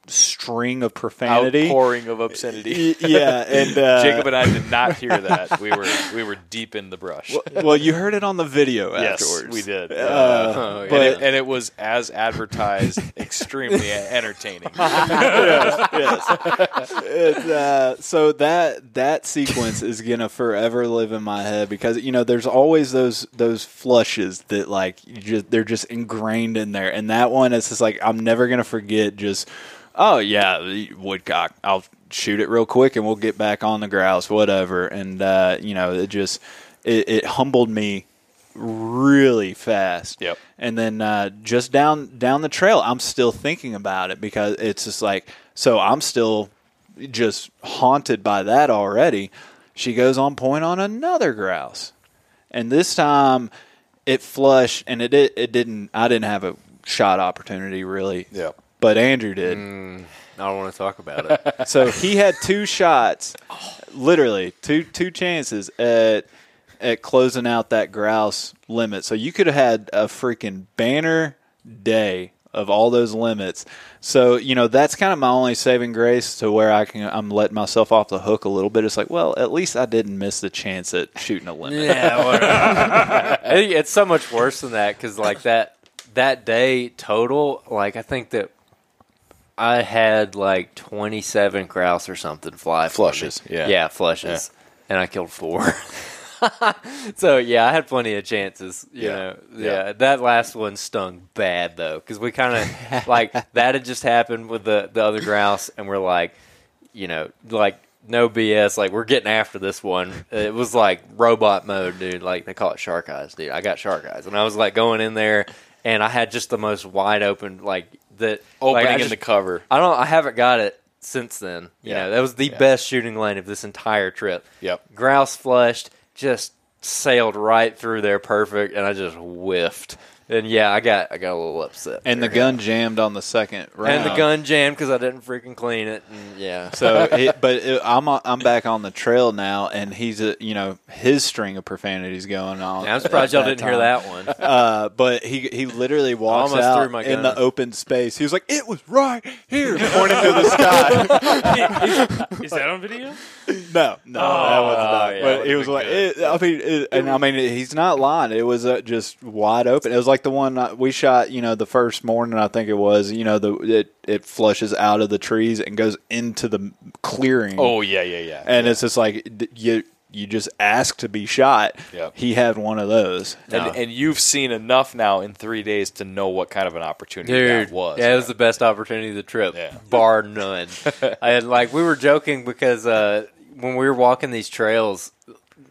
string of profanity. pouring of obscenity. Yeah, and uh, Jacob and I did not hear that. We were we were deep in the brush. well, you heard it on the video yes, afterwards. we did. Uh, Oh, yeah. and, it, and it was as advertised, extremely entertaining. It's, uh, so that that sequence is gonna forever live in my head because you know there's always those those flushes that like you just they're just ingrained in there, and that one is just like I'm never gonna forget. Just oh yeah, the woodcock. I'll shoot it real quick and we'll get back on the grouse, whatever. And uh, you know it just it, it humbled me really fast. Yep. And then uh, just down down the trail, I'm still thinking about it because it's just like so. I'm still just haunted by that already. She goes on point on another grouse, and this time it flushed, and it it, it didn't. I didn't have a shot opportunity really. Yep. But Andrew did. Mm, I don't want to talk about it. So he had two shots, literally two two chances at at closing out that grouse limit. So you could have had a freaking banner day of all those limits. So you know that's kind of my only saving grace to where I can I'm letting myself off the hook a little bit. It's like, well, at least I didn't miss the chance at shooting a limit. yeah. It's so much worse than that because like that that day total, like I think that I had like twenty seven grouse or something fly. Flushes, yeah. yeah, flushes, Yeah. and I killed four. so yeah, I had plenty of chances. You Yeah. know, Yeah. yeah. That last one stung bad though because we kind of like that had just happened with the the other grouse, and we're like, you know, like no BS. Like we're getting after this one. It was like robot mode, dude. Like they call it shark eyes, dude. I got shark eyes, and I was like going in there, and I had just the most wide open like that Opening like, I in the cover. I don't. I haven't got it since then. You Yeah. know, that was the Yeah. best shooting lane of this entire trip. Yep. Grouse flushed, just sailed right through there, perfect, and I just whiffed. And yeah, I got I got a little upset. And the gun jammed on the second round. and the gun jammed because I didn't freaking clean it. And yeah, So, it, but it, I'm I'm back on the trail now, and he's a, you know his string of profanities going on. I'm surprised y'all didn't hear that one. Uh, but he he literally walks almost out my in the open space. He was like, "It was right here," pointing to the sky. Is that on video? no, no, that was not. yeah, but would've was like, it, I mean, it, and I mean, he's not lying. It was uh, just wide open. It was like the one uh, we shot. You know, the first morning I think it was. You know, the it it flushes out of the trees and goes into the clearing. Oh yeah, yeah, yeah. and it's just like you you just ask to be shot. Yep. He had one of those. and, No. and you've seen enough now in three days to know what kind of an opportunity Dude, that was. yeah, it was the best opportunity of the trip, Yeah. bar none. I had like we were joking because uh, when we were walking these trails,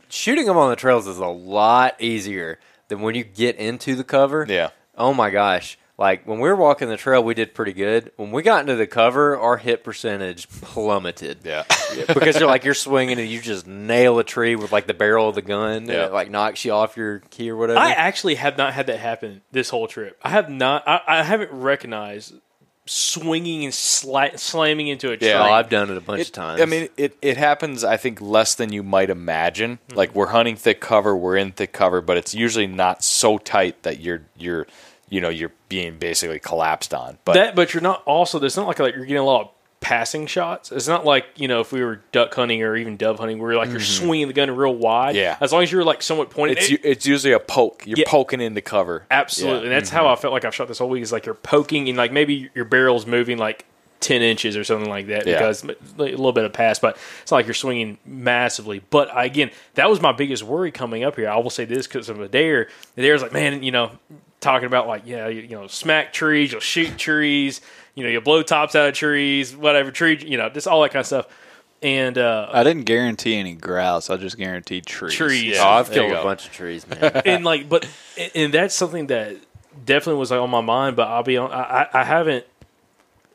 shooting them on the trails is a lot easier than when you get into the cover. Yeah. Oh my gosh! Like when we were walking the trail, we did pretty good. When we got into the cover, our hit percentage plummeted. yeah. because you're like you're swinging and you just nail a tree with like the barrel of the gun, and Yeah. it like knocks you off your key or whatever. I actually have not had that happen this whole trip. I have not. I, I haven't recognized swinging and sla- slamming into a tree. Yeah. oh, I've done it a bunch It- of times. I mean, it, it happens, I think, less than you might imagine. Mm-hmm. Like, we're hunting thick cover, we're in thick cover, but it's usually not so tight that you're, you're you know, you're being basically collapsed on. But that, but you're not also. It's not like, like you're getting a lot of passing shots. It's not like you know if we were duck hunting or even dove hunting, where you're like you're mm-hmm. swinging the gun real wide. Yeah. as long as you're like somewhat pointed. it's, it- it's usually a poke. You're Yeah. poking into cover. Absolutely, Yeah. and that's how mm-hmm. I felt like I've shot this whole week. Is like you're poking and like maybe your barrel's moving like ten inches or something like that Yeah. because a little bit of pass, but it's not like you're swinging massively. But again, that was my biggest worry coming up here. I will say this because of Adair. Adair's like, man, you know, talking about like yeah, you, you know, smack trees, you'll shoot trees, you know, you'll blow tops out of trees, whatever tree, you know, just all that kind of stuff. And uh, I didn't guarantee any grouse. I just guaranteed trees. trees, oh, I've there killed a bunch of trees, man. and like, but and- and that's something that definitely was like on my mind. But I'll be on. I, I I haven't.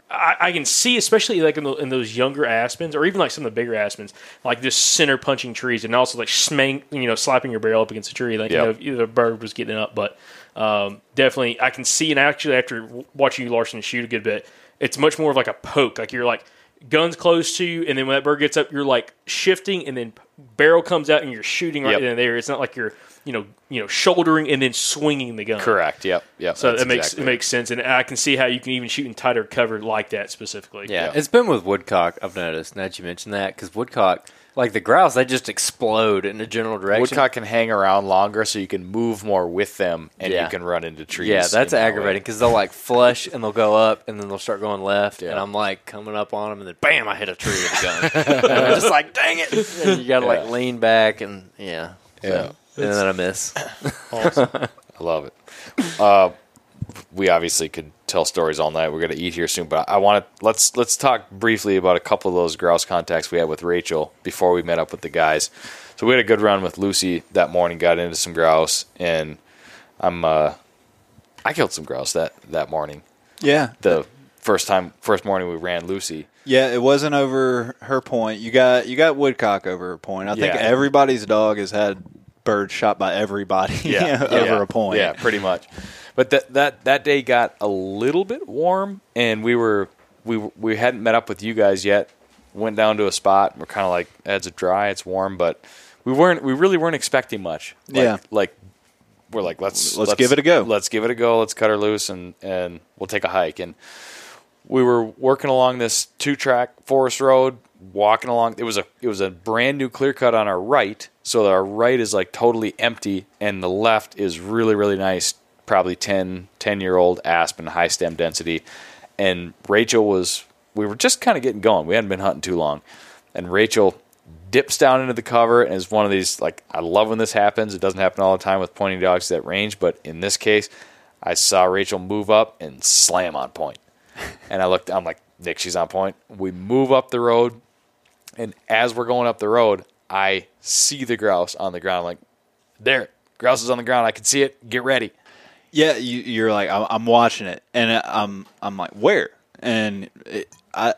I, I can see, especially like in, the, in those younger aspens, or even like some of the bigger aspens, like just center punching trees, and also like smang, you know, slapping your barrel up against a tree, like Yep. you know, if the bird was getting up. But um, definitely, I can see, and actually, after watching you Larson shoot a good bit, it's much more of like a poke. Like you're like guns close to you, and then when that bird gets up, you're like shifting, and then barrel comes out, and you're shooting right Yep. then and there. It's not like you're you know you know shouldering and then swinging the gun. Correct. Yep. Yep. So That's it makes exactly it makes sense, and I can see how you can even shoot in tighter cover like that specifically. Yeah, Yeah. it's been with woodcock. I've noticed. Now that you mentioned that, because woodcock, like the grouse, they just explode in a general direction. Woodcock can hang around longer, so you can move more with them, and Yeah. you can run into trees. Yeah, that's in that way. aggravating because they'll like flush and they'll go up and then they'll start going left, and Yeah. I'm like coming up on them and then bam, I hit a tree with a gun. and I'm just like, dang it! And you got to Yeah. like lean back and yeah, so- Yeah. and then I miss. I love it. Uh, we obviously could tell stories all night. We're going to eat here soon, but I want to let's let's talk briefly about a couple of those grouse contacts we had with Rachel before we met up with the guys. So we had a good run with Lucy that morning. Got into some grouse, and I'm uh, I killed some grouse that that morning. Yeah. The first time, first morning we ran Lucy. Yeah, it wasn't over her point. You got you got woodcock over her point. I think everybody's dog has had birds shot by everybody yeah. over yeah, a point. Yeah, pretty much. But that that that day got a little bit warm, and we were we we hadn't met up with you guys yet. Went down to a spot. We're kind of like, it's dry, it's warm, but we weren't. We really weren't expecting much. Like, Yeah. like we're like, let's Let's give it a go. Let's give it a go. Let's cut her loose, and and we'll take a hike. And we were working along this two track forest road, walking along. It was a it was a brand new clear cut on our right, so our right is like totally empty, and the left is really really nice, probably 10, 10 year old aspen, high stem density. And Rachel was we were just kind of getting going. We hadn't been hunting too long, and Rachel dips down into the cover and is one of these like I love when this happens. It doesn't happen all the time with pointing dogs at range, but in this case, I saw Rachel move up and slam on point. And I looked, I'm like, Nick, she's on point. We move up the road, and as we're going up the road, I see the grouse on the ground. I'm like, there, grouse is on the ground. I can see it. Get ready. Yeah, you, you're like I'm, I'm watching it, and I'm I'm like where? And it, I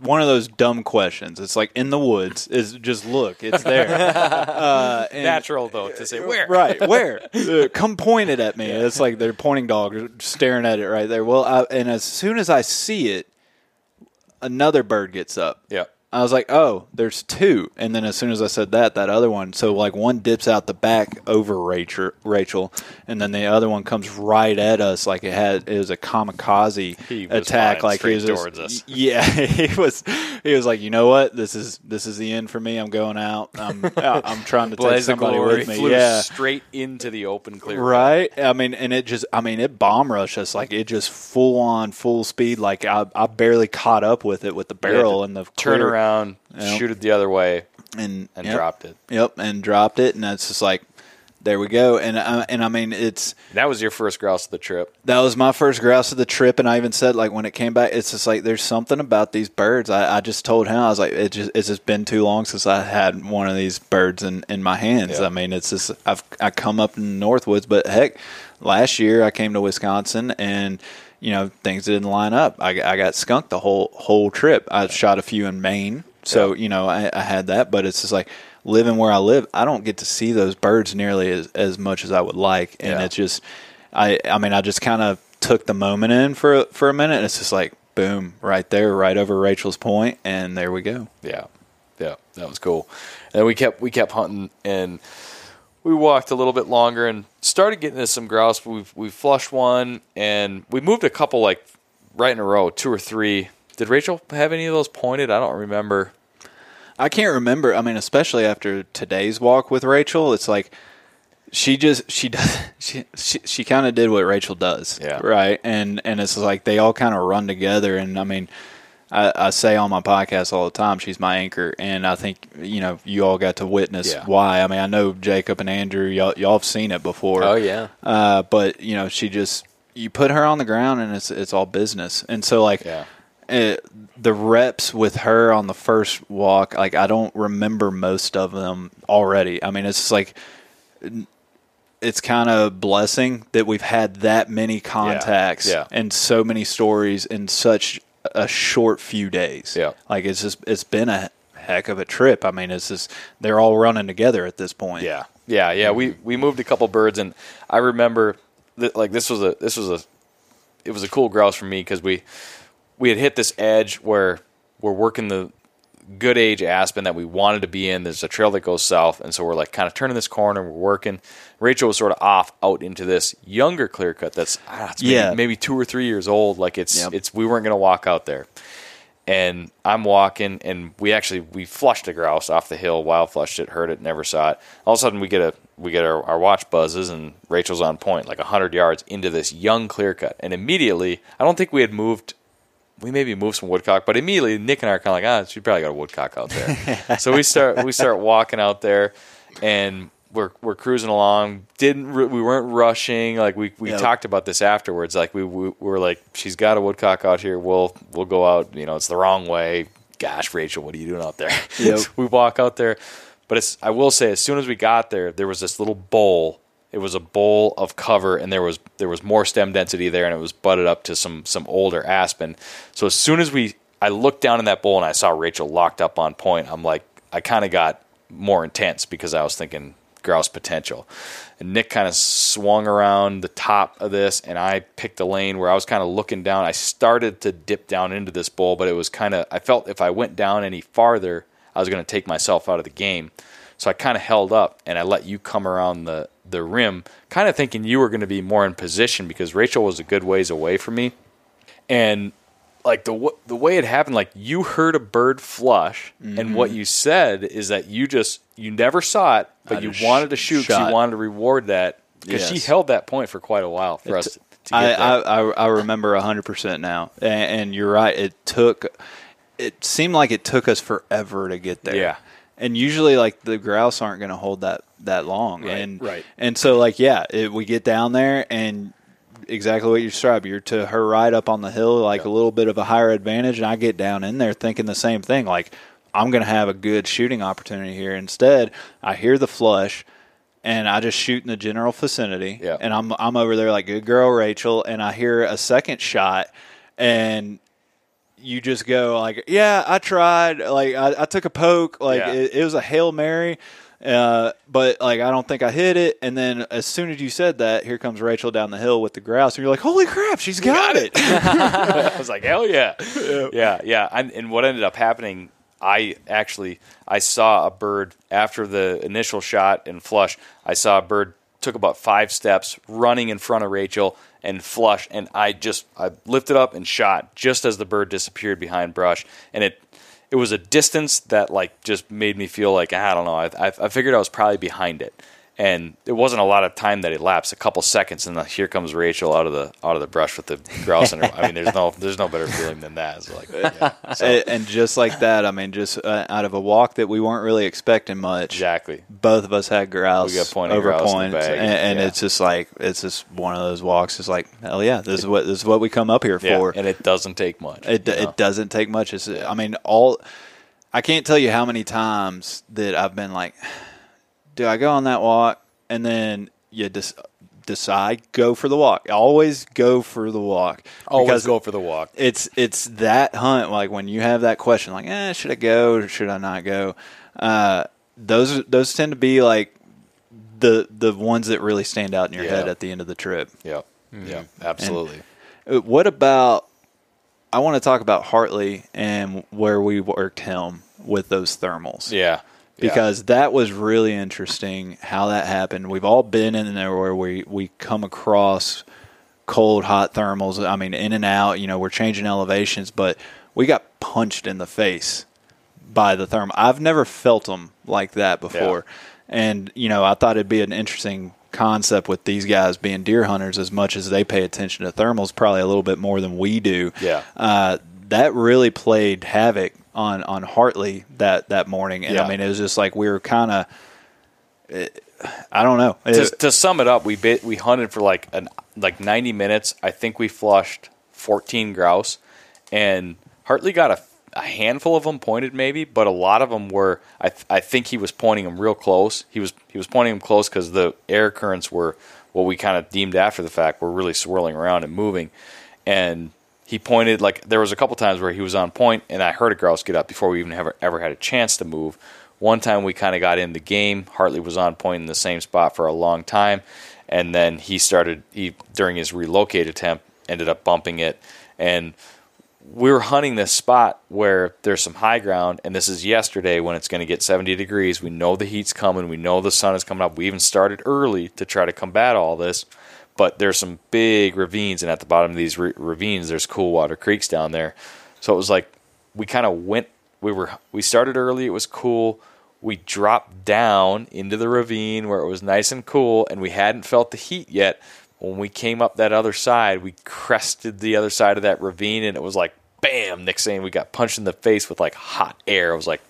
one of those dumb questions. It's like in the woods. Is just look, it's there. uh, and- Natural though to say where. Right, where? Uh, come point it at me. It's like they're pointing dog, staring at it right there. Well, I, and as soon as I see it, another bird gets up. Yeah. I was like, oh, there's two. And then as soon as I said that, that other one, so like one dips out the back over Rachel, Rachel, and then the other one comes right at us like it had it was a kamikaze He attack, like he was towards us. Yeah, he was. He was like, you know what, this is this is the end for me. I'm going out. I'm I'm trying to take somebody with me. Yeah, straight into the open clear. Right. I mean, and it just, I mean, it bomb rushed us like it just full on, full speed. Like I, I barely caught up with it with the barrel and the turn clear- around, Yep. shoot it the other way, and and yep, dropped it. Yep, and dropped it, and that's just like, there we go. And I, and I mean, it's That was your first grouse of the trip. that was my first grouse of the trip, and I even said like when it came back, it's just like there's something about these birds. I, I just told him I was like, it just it's just been too long since I had one of these birds in in my hands. Yeah. I mean, it's just I've I come up in the Northwoods, but heck, last year I came to Wisconsin and. You know things didn't line up. I, I got skunked the whole whole trip. I shot a few in Maine, so Yeah. you know I, I had that. But it's just like living where I live. I don't get to see those birds nearly as, as much as I would like, and Yeah. it's just I I mean I just kind of took the moment in for for a minute. And it's just like boom, right there, right over Rachel's point, and there we go. Yeah, yeah, that was cool. And then we kept we kept hunting, and we walked a little bit longer and started getting into some grouse. We we flushed one, and we moved a couple like right in a row, two or three. Did Rachel have any of those pointed? I don't remember. I can't remember. I mean, especially after today's walk with Rachel, it's like she just she does she she, she kind of did what Rachel does, Yeah. right? And and it's like they all kind of run together. And I mean, I, I say on my podcast all the time, she's my anchor, and I think you know you all got to witness Yeah. why. I mean, I know Jacob and Andrew, y'all y'all have seen it before. Oh yeah. Uh, but you know, she just you put her on the ground and it's it's all business. And so like Yeah. it, the reps with her on the first walk, like I don't remember most of them already. I mean, it's like it's kind of blessing that we've had that many contacts Yeah. and so many stories in such a short few days. Yeah. like it's just it's been a heck of a trip. I mean, it's just they're all running together at this point. Yeah, yeah, yeah. We we moved a couple birds, and I remember that like this was a this was a it was a cool grouse for me because we we had hit this edge where we're working the good age aspen that we wanted to be in. There's a trail that goes south, and so we're like kind of turning this corner. We're working. Rachel was sort of off out into this younger clear cut that's ah, it's maybe, Yeah. maybe two or three years old. Like it's Yep. it's we weren't gonna walk out there and I'm walking, and we actually we flushed a grouse off the hill, wild flushed it, heard it, never saw it. All of a sudden, we get a we get our, our watch buzzes, and Rachel's on point, like hundred yards into this young clear cut, and immediately, I don't think we had moved. We maybe moved some woodcock, but immediately Nick and I are kind of like, ah, she probably got a woodcock out there. so we start we start walking out there, and we're we're cruising along. Didn't we weren't rushing. Like we, we Yep. talked about this afterwards. Like we, we were like, she's got a woodcock out here. We'll we'll go out. You know, it's the wrong way. Gosh, Rachel, what are you doing out there? Yep. So we walk out there, but it's. I will say, as soon as we got there, there was this little bowl. It was a bowl of cover, and there was there was more stem density there, and it was butted up to some some older aspen. So as soon as we, I looked down in that bowl and I saw Rachel locked up on point. I'm like, I kind of got more intense because I was thinking grouse potential. And Nick kind of swung around the top of this, and I picked a lane where I was kind of looking down. I started to dip down into this bowl, but it was kind of, I felt if I went down any farther, I was going to take myself out of the game. So I kind of held up and I let you come around the, the rim, kind of thinking you were going to be more in position because Rachel was a good ways away from me. And like the w- the way it happened, like you heard a bird flush, and what mm-hmm. you said is that you just you never saw it, but I you wanted to shoot. 'cause shot. you wanted to reward that because she held that point for quite a while for us to, to get I, there. I, I I remember hundred percent now, and, and you're right. It took. It seemed like it took us forever to get there. Yeah. and usually like the grouse aren't going to hold that that long, Right, and right. and so like yeah, it, we get down there and exactly what you described. You're to her right up on the hill, like a little bit of a higher advantage, and I get down in there thinking the same thing, like I'm going to have a good shooting opportunity here. Instead, I hear the flush. And I just shoot in the general vicinity, Yeah. and I'm I'm over there like good girl Rachel, and I hear a second shot, and you just go like, yeah, I tried, like I, I took a poke, like Yeah. it, it was a hail mary, uh, but like I don't think I hit it. And then as soon as you said that, here comes Rachel down the hill with the grouse, and you're like, holy crap, she's got, it. I was like, hell yeah, yeah, yeah. And, and what ended up happening, I actually I saw a bird after the initial shot and flush. I saw a bird took about five steps running in front of Rachel and flush, and I just I lifted up and shot just as the bird disappeared behind brush, and it it was a distance that like just made me feel like I don't know. I, I, figured I was probably behind it, and it wasn't a lot of time that elapsed. A couple seconds, and the, here comes Rachel out of the out of the brush with the grouse. In her, I mean, there's no there's no better feeling than that. It's like, yeah. So, and just like that, I mean, just uh, out of a walk that we weren't really expecting much, exactly. both of us had grouse We got of over grouse in the points, bag, and, and yeah. it's just like it's just one of those walks. It's like hell yeah, this is what this is what we come up here Yeah, for. and it doesn't take much. It, you know? it doesn't take much. It's, I mean, all I can't tell you how many times that I've been like, do I go on that walk? And then you just decide go for the walk. Always go for the walk. Always go for the walk. It's it's that hunt. Like when you have that question, like, eh, should I go or should I not go? Uh, those those tend to be like the the ones that really stand out in your Yeah. head at the end of the trip. Yep. Yep. Absolutely. Uh, What about? I want to talk about Hartley and where we worked him with those thermals. yeah. Because that was really interesting how that happened. We've all been in there where we, we come across cold, hot thermals. I mean, in and out, you know, we're changing elevations, but we got punched in the face by the thermal. I've never felt them like that before. And, you know, I thought it'd be an interesting concept with these guys being deer hunters as much as they pay attention to thermals, probably a little bit more than we do. Yeah. Uh, that really played havoc on, on Hartley that, that morning. And Yeah. I mean, it was just like we were kind of, I don't know. to, It- to sum it up, we bit, we hunted for like an like 90 minutes. I think we flushed 14 grouse, and Hartley got a, a handful of them pointed maybe, but a lot of them were. I th- I think he was pointing them real close. He was he was pointing them close because the air currents were what we kind of deemed after the fact were really swirling around and moving, and he pointed like there was a couple times where he was on point, and I heard a grouse get up before we even ever ever had a chance to move. One time we kind of got in the game. Hartley was on point in the same spot for a long time, and then he started he during his relocate attempt ended up bumping it, and we were hunting this spot where there's some high ground, and this is yesterday when it's going to get 70 degrees. We know the heat's coming. We know the sun is coming up. We even started early to try to combat all this, but there's some big ravines, and at the bottom of these ra- ravines, there's cool water creeks down there. So it was like we kind of went. We were we started early. It was cool. We dropped down into the ravine where it was nice and cool, and we hadn't felt the heat yet. When we came up that other side, we crested the other side of that ravine, and it was like bam! Next thing we got punched in the face with like hot air. It was like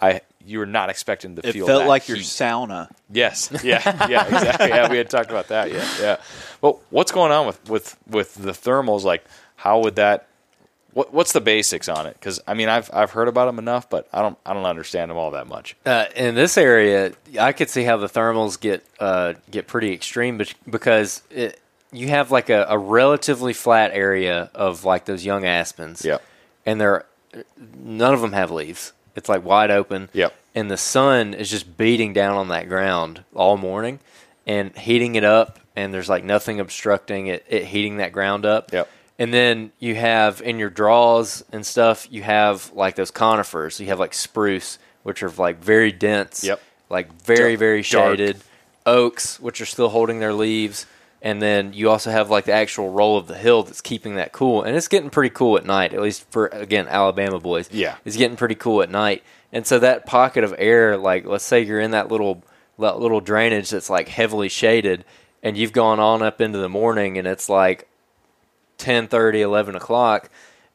I you were not expecting to it feel. felt that like your sauna. Yes. Yeah. Yeah. Exactly. Yeah. We had talked about that. Yeah. Yeah. Well, what's going on with with with the thermals? Like, how would that? What what's the basics on it? Because I mean, I've I've heard about them enough, but I don't I don't understand them all that much. Uh, in this area, I could see how the thermals get uh, get pretty extreme, but because it, you have like a, a relatively flat area of like those young aspens. Yep. and they're none of them have leaves. It's like wide open. Yep. And the sun is just beating down on that ground all morning and heating it up, and there's like nothing obstructing it, it heating that ground up. Yep. And then you have in your draws and stuff, you have like those conifers. You have like spruce, which are like very dense. Yep. Like very, very dark. shaded. Oaks, which are still holding their leaves. And then you also have like the actual roll of the hill that's keeping that cool. And it's getting pretty cool at night, at least for, again, Alabama boys. Yeah. It's getting pretty cool at night. And so that pocket of air, like let's say you're in that little that little drainage that's like heavily shaded and you've gone on up into the morning and it's like 10 11 o'clock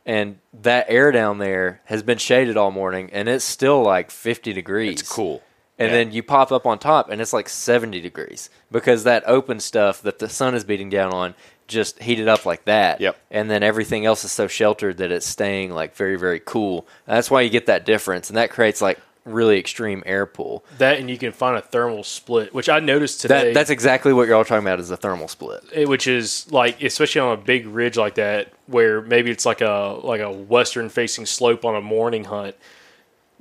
and that air down there has been shaded all morning and it's still like 50 degrees It's cool. And Yeah. then you pop up on top and it's like 70 degrees because that open stuff that the sun is beating down on just heated up like that Yep. and then everything else is so sheltered that it's staying like very very cool and that's why you get that difference and that creates like really extreme air pool That and you can find a thermal split, which I noticed today. that, that's exactly what you're all talking about is a thermal split it- which is like especially on a big ridge like that where maybe it's like a like a western facing slope on a morning hunt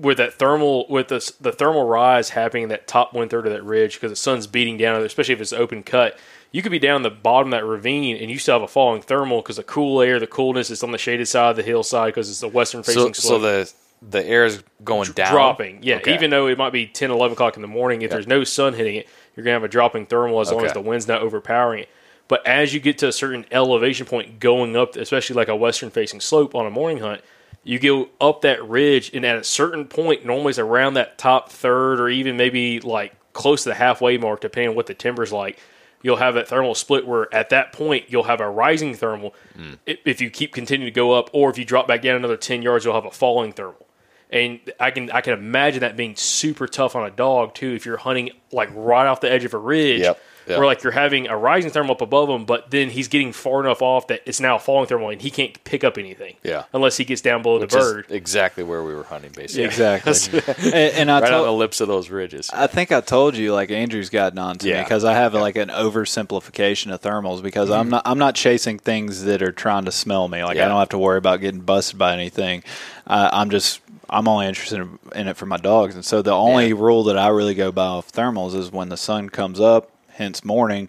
with that thermal with the the thermal rise happening in that top one third of that ridge because the sun's beating down especially if it's open cut you could be down the bottom of that ravine and you still have a falling thermal because the cool air the coolness is on the shaded side of the hillside because it's the western facing so slope so the the air is going down, dropping. Yeah, Okay. even though it might be 10, 11 o'clock in the morning, if there's no sun hitting it, you're going to have a dropping thermal as long as the wind's not overpowering it. But as you get to a certain elevation point going up, especially like a western facing slope on a morning hunt, you go up that ridge, and at a certain point, normally it's around that top third or even maybe like close to the halfway mark, depending on what the timber's like. You'll have that thermal split where at that point you'll have a rising thermal mm. i- if you keep continuing to go up, or if you drop back down another ten yards, you'll have a falling thermal. And I can I can imagine that being super tough on a dog too if you're hunting like right off the edge of a ridge, Yep, yep. where like you're having a rising thermal up above him, but then he's getting far enough off that it's now falling thermal and he can't pick up anything, Yeah. unless he gets down below Which the is bird. exactly where we were hunting, basically. Exactly. and, and I right on told, the lips of those ridges. I think I told you like Andrew's gotten on to me because I have like an oversimplification of thermals because I'm not I'm not chasing things that are trying to smell me. Like Yeah. I don't have to worry about getting busted by anything. Uh, I'm just I'm only interested in, in it for my dogs, and so the only Yeah. rule that I really go by with thermals is when the sun comes up, hence morning.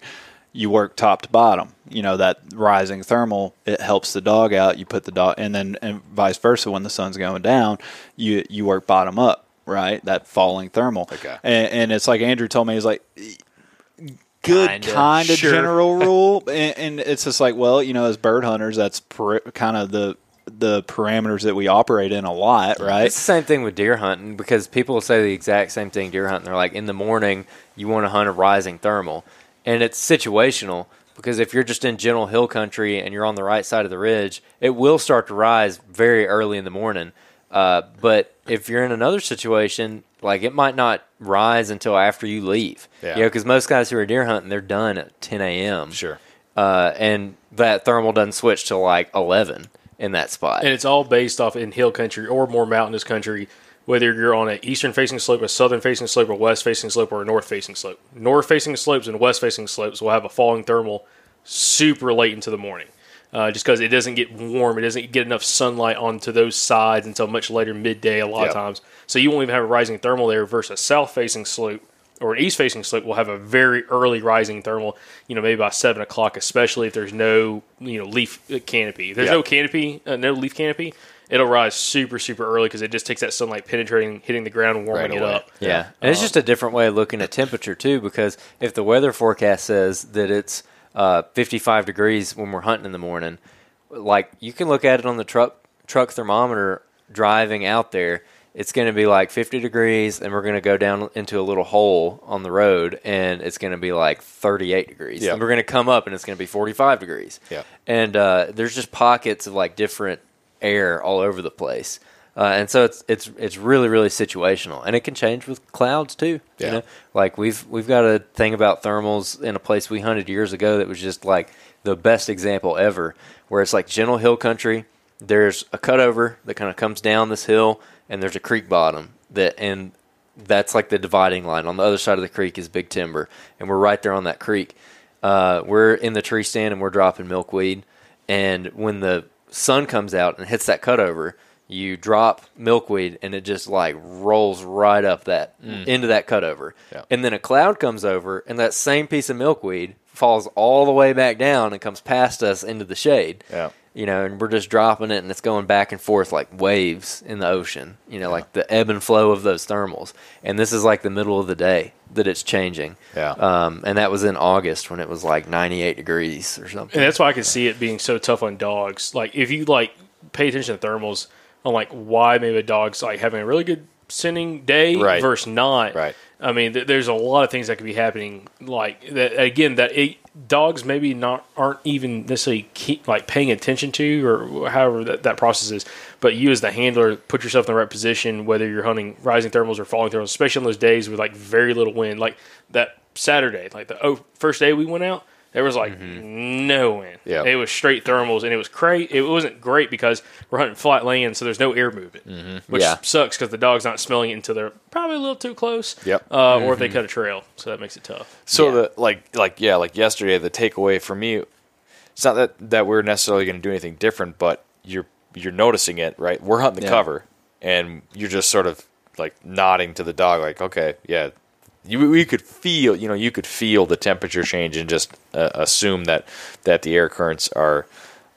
You work top to bottom. You know that rising thermal it helps the dog out. You put the dog, and then and vice versa. When the sun's going down, you you work bottom up. Right, that falling thermal. Okay. And, and it's like Andrew told me, he's like, good Kinda, sure. general rule, and, and it's just like, well, you know, as bird hunters, that's per, kind of the the parameters that we operate in a lot, right? It's the same thing with deer hunting because people will say the exact same thing deer hunting. They're like, in the morning, you want to hunt a rising thermal. And it's situational because if you're just in gentle hill country and you're on the right side of the ridge, it will start to rise very early in the morning. Uh, but if you're in another situation, like it might not rise until after you leave. Yeah. You know, because most guys who are deer hunting, they're done at 10 a.m. Sure. Uh, and that thermal doesn't switch to like 11 in that spot. and it's all based off in hill country or more mountainous country, whether you're on an eastern facing slope, a southern facing slope, a west facing slope, or a north facing slope. North facing slopes and west facing slopes will have a falling thermal super late into the morning. Uh, just because it doesn't get warm, it doesn't get enough sunlight onto those sides until much later midday. A lot Yep. of times, so you won't even have a rising thermal there. Versus a south facing slope or an east facing slope will have a very early rising thermal. You know, maybe by seven o'clock, especially if there's no you know leaf canopy. If there's Yeah. no canopy, uh, no leaf canopy. It'll rise super super early because it just takes that sunlight penetrating, hitting the ground, and warming Right it up. Yeah, and it's just a different way of looking at temperature too. Because if the weather forecast says that it's uh, 55 degrees when we're hunting in the morning, like you can look at it on the truck truck thermometer driving out there. It's going to be like 50 degrees, and we're going to go down into a little hole on the road, and it's going to be like 38 degrees. Yeah. And we're going to come up, and it's going to be 45 degrees. Yeah. And uh, there's just pockets of like different air all over the place. Uh, and so it's it's it's really really situational, and it can change with clouds too. Yeah. You know, like we've we've got a thing about thermals in a place we hunted years ago that was just like the best example ever, where it's like gentle hill country. There's a cutover that kind of comes down this hill, and there's a creek bottom that and that's like the dividing line. On the other side of the creek is big timber, and we're right there on that creek. Uh, we're in the tree stand and we're dropping milkweed, and when the sun comes out and hits that cutover, you drop milkweed and it just like rolls right up that mm. into that cutover. Yeah. And then a cloud comes over and that same piece of milkweed falls all the way back down and comes past us into the shade. Yeah. You know, and we're just dropping it and it's going back and forth like waves in the ocean, you know, like the ebb and flow of those thermals. And this is like the middle of the day that it's changing. Yeah. Um, and that was in August when it was like 98 degrees or something. and that's why I can see it being so tough on dogs. Like if you like pay attention to thermals on like why maybe a dog's like having a really good sending day Right. versus not. Right. I mean, th- there's a lot of things that could be happening. Like that again, that it, dogs maybe not aren't even necessarily keep, like paying attention to, or however that, that process is. But you as the handler, put yourself in the right position, whether you're hunting rising thermals or falling thermals, especially on those days with like very little wind, like that Saturday, like the oh, first day we went out. There was like mm-hmm. no wind. Yeah. It was straight thermals, and it was great. It wasn't great because we're hunting flat land, so there's no air movement, mm-hmm. which Yeah. sucks because the dog's not smelling it until they're probably a little too close. Yep. Uh, Or if they mm-hmm. cut a trail, so that makes it tough. So Yeah. the like like yeah like yesterday the takeaway for me it's not that that we're necessarily going to do anything different but you're you're noticing it right we're hunting the Yeah. cover and you're just sort of like nodding to the dog like okay yeah you we could feel you know you could feel the temperature change and just uh, assume that that the air currents are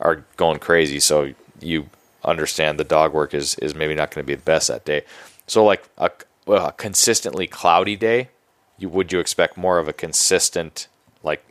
are going crazy so you understand the dog work is is maybe not going to be the best that day. So like a, well, a consistently cloudy day, you would you expect more of a consistent like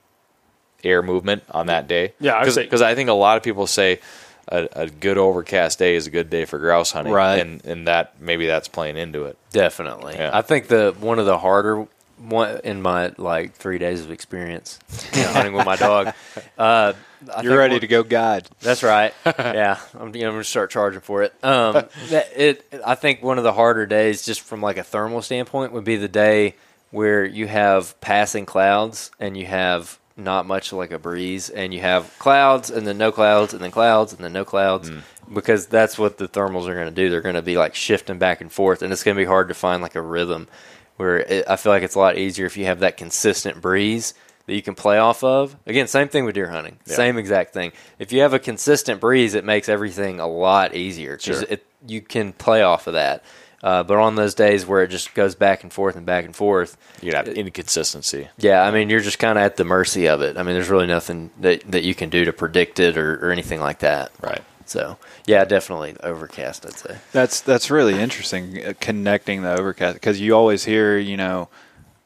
air movement on that day? Yeah, because I think a lot of people say a, a good overcast day is a good day for grouse hunting, Right. And and that maybe that's playing into it. Definitely. Yeah. I think the one of the harder one in my like three days of experience you know, hunting with my dog. Uh, I You're think ready to go guide. That's right. yeah, I'm, you know, I'm gonna start charging for it. Um, that, it. I think one of the harder days, just from like a thermal standpoint, would be the day where you have passing clouds and you have not much like a breeze, and you have clouds and then no clouds and then clouds and then no clouds, hmm. because that's what the thermals are gonna do. They're gonna be like shifting back and forth, and it's gonna be hard to find like a rhythm. Where it, I feel like it's a lot easier if you have that consistent breeze that you can play off of. Again, same thing with deer hunting. Same exact thing. If you have a consistent breeze, it makes everything a lot easier because Sure. it you can play off of that. Uh, but on those days where it just goes back and forth and back and forth, You'd have inconsistency. yeah, I mean you're just kind of at the mercy of it. I mean, there's really nothing that that you can do to predict it or, or anything like that. Right. So yeah, definitely overcast. I'd say. That's that's really interesting uh, connecting the overcast because you always hear you know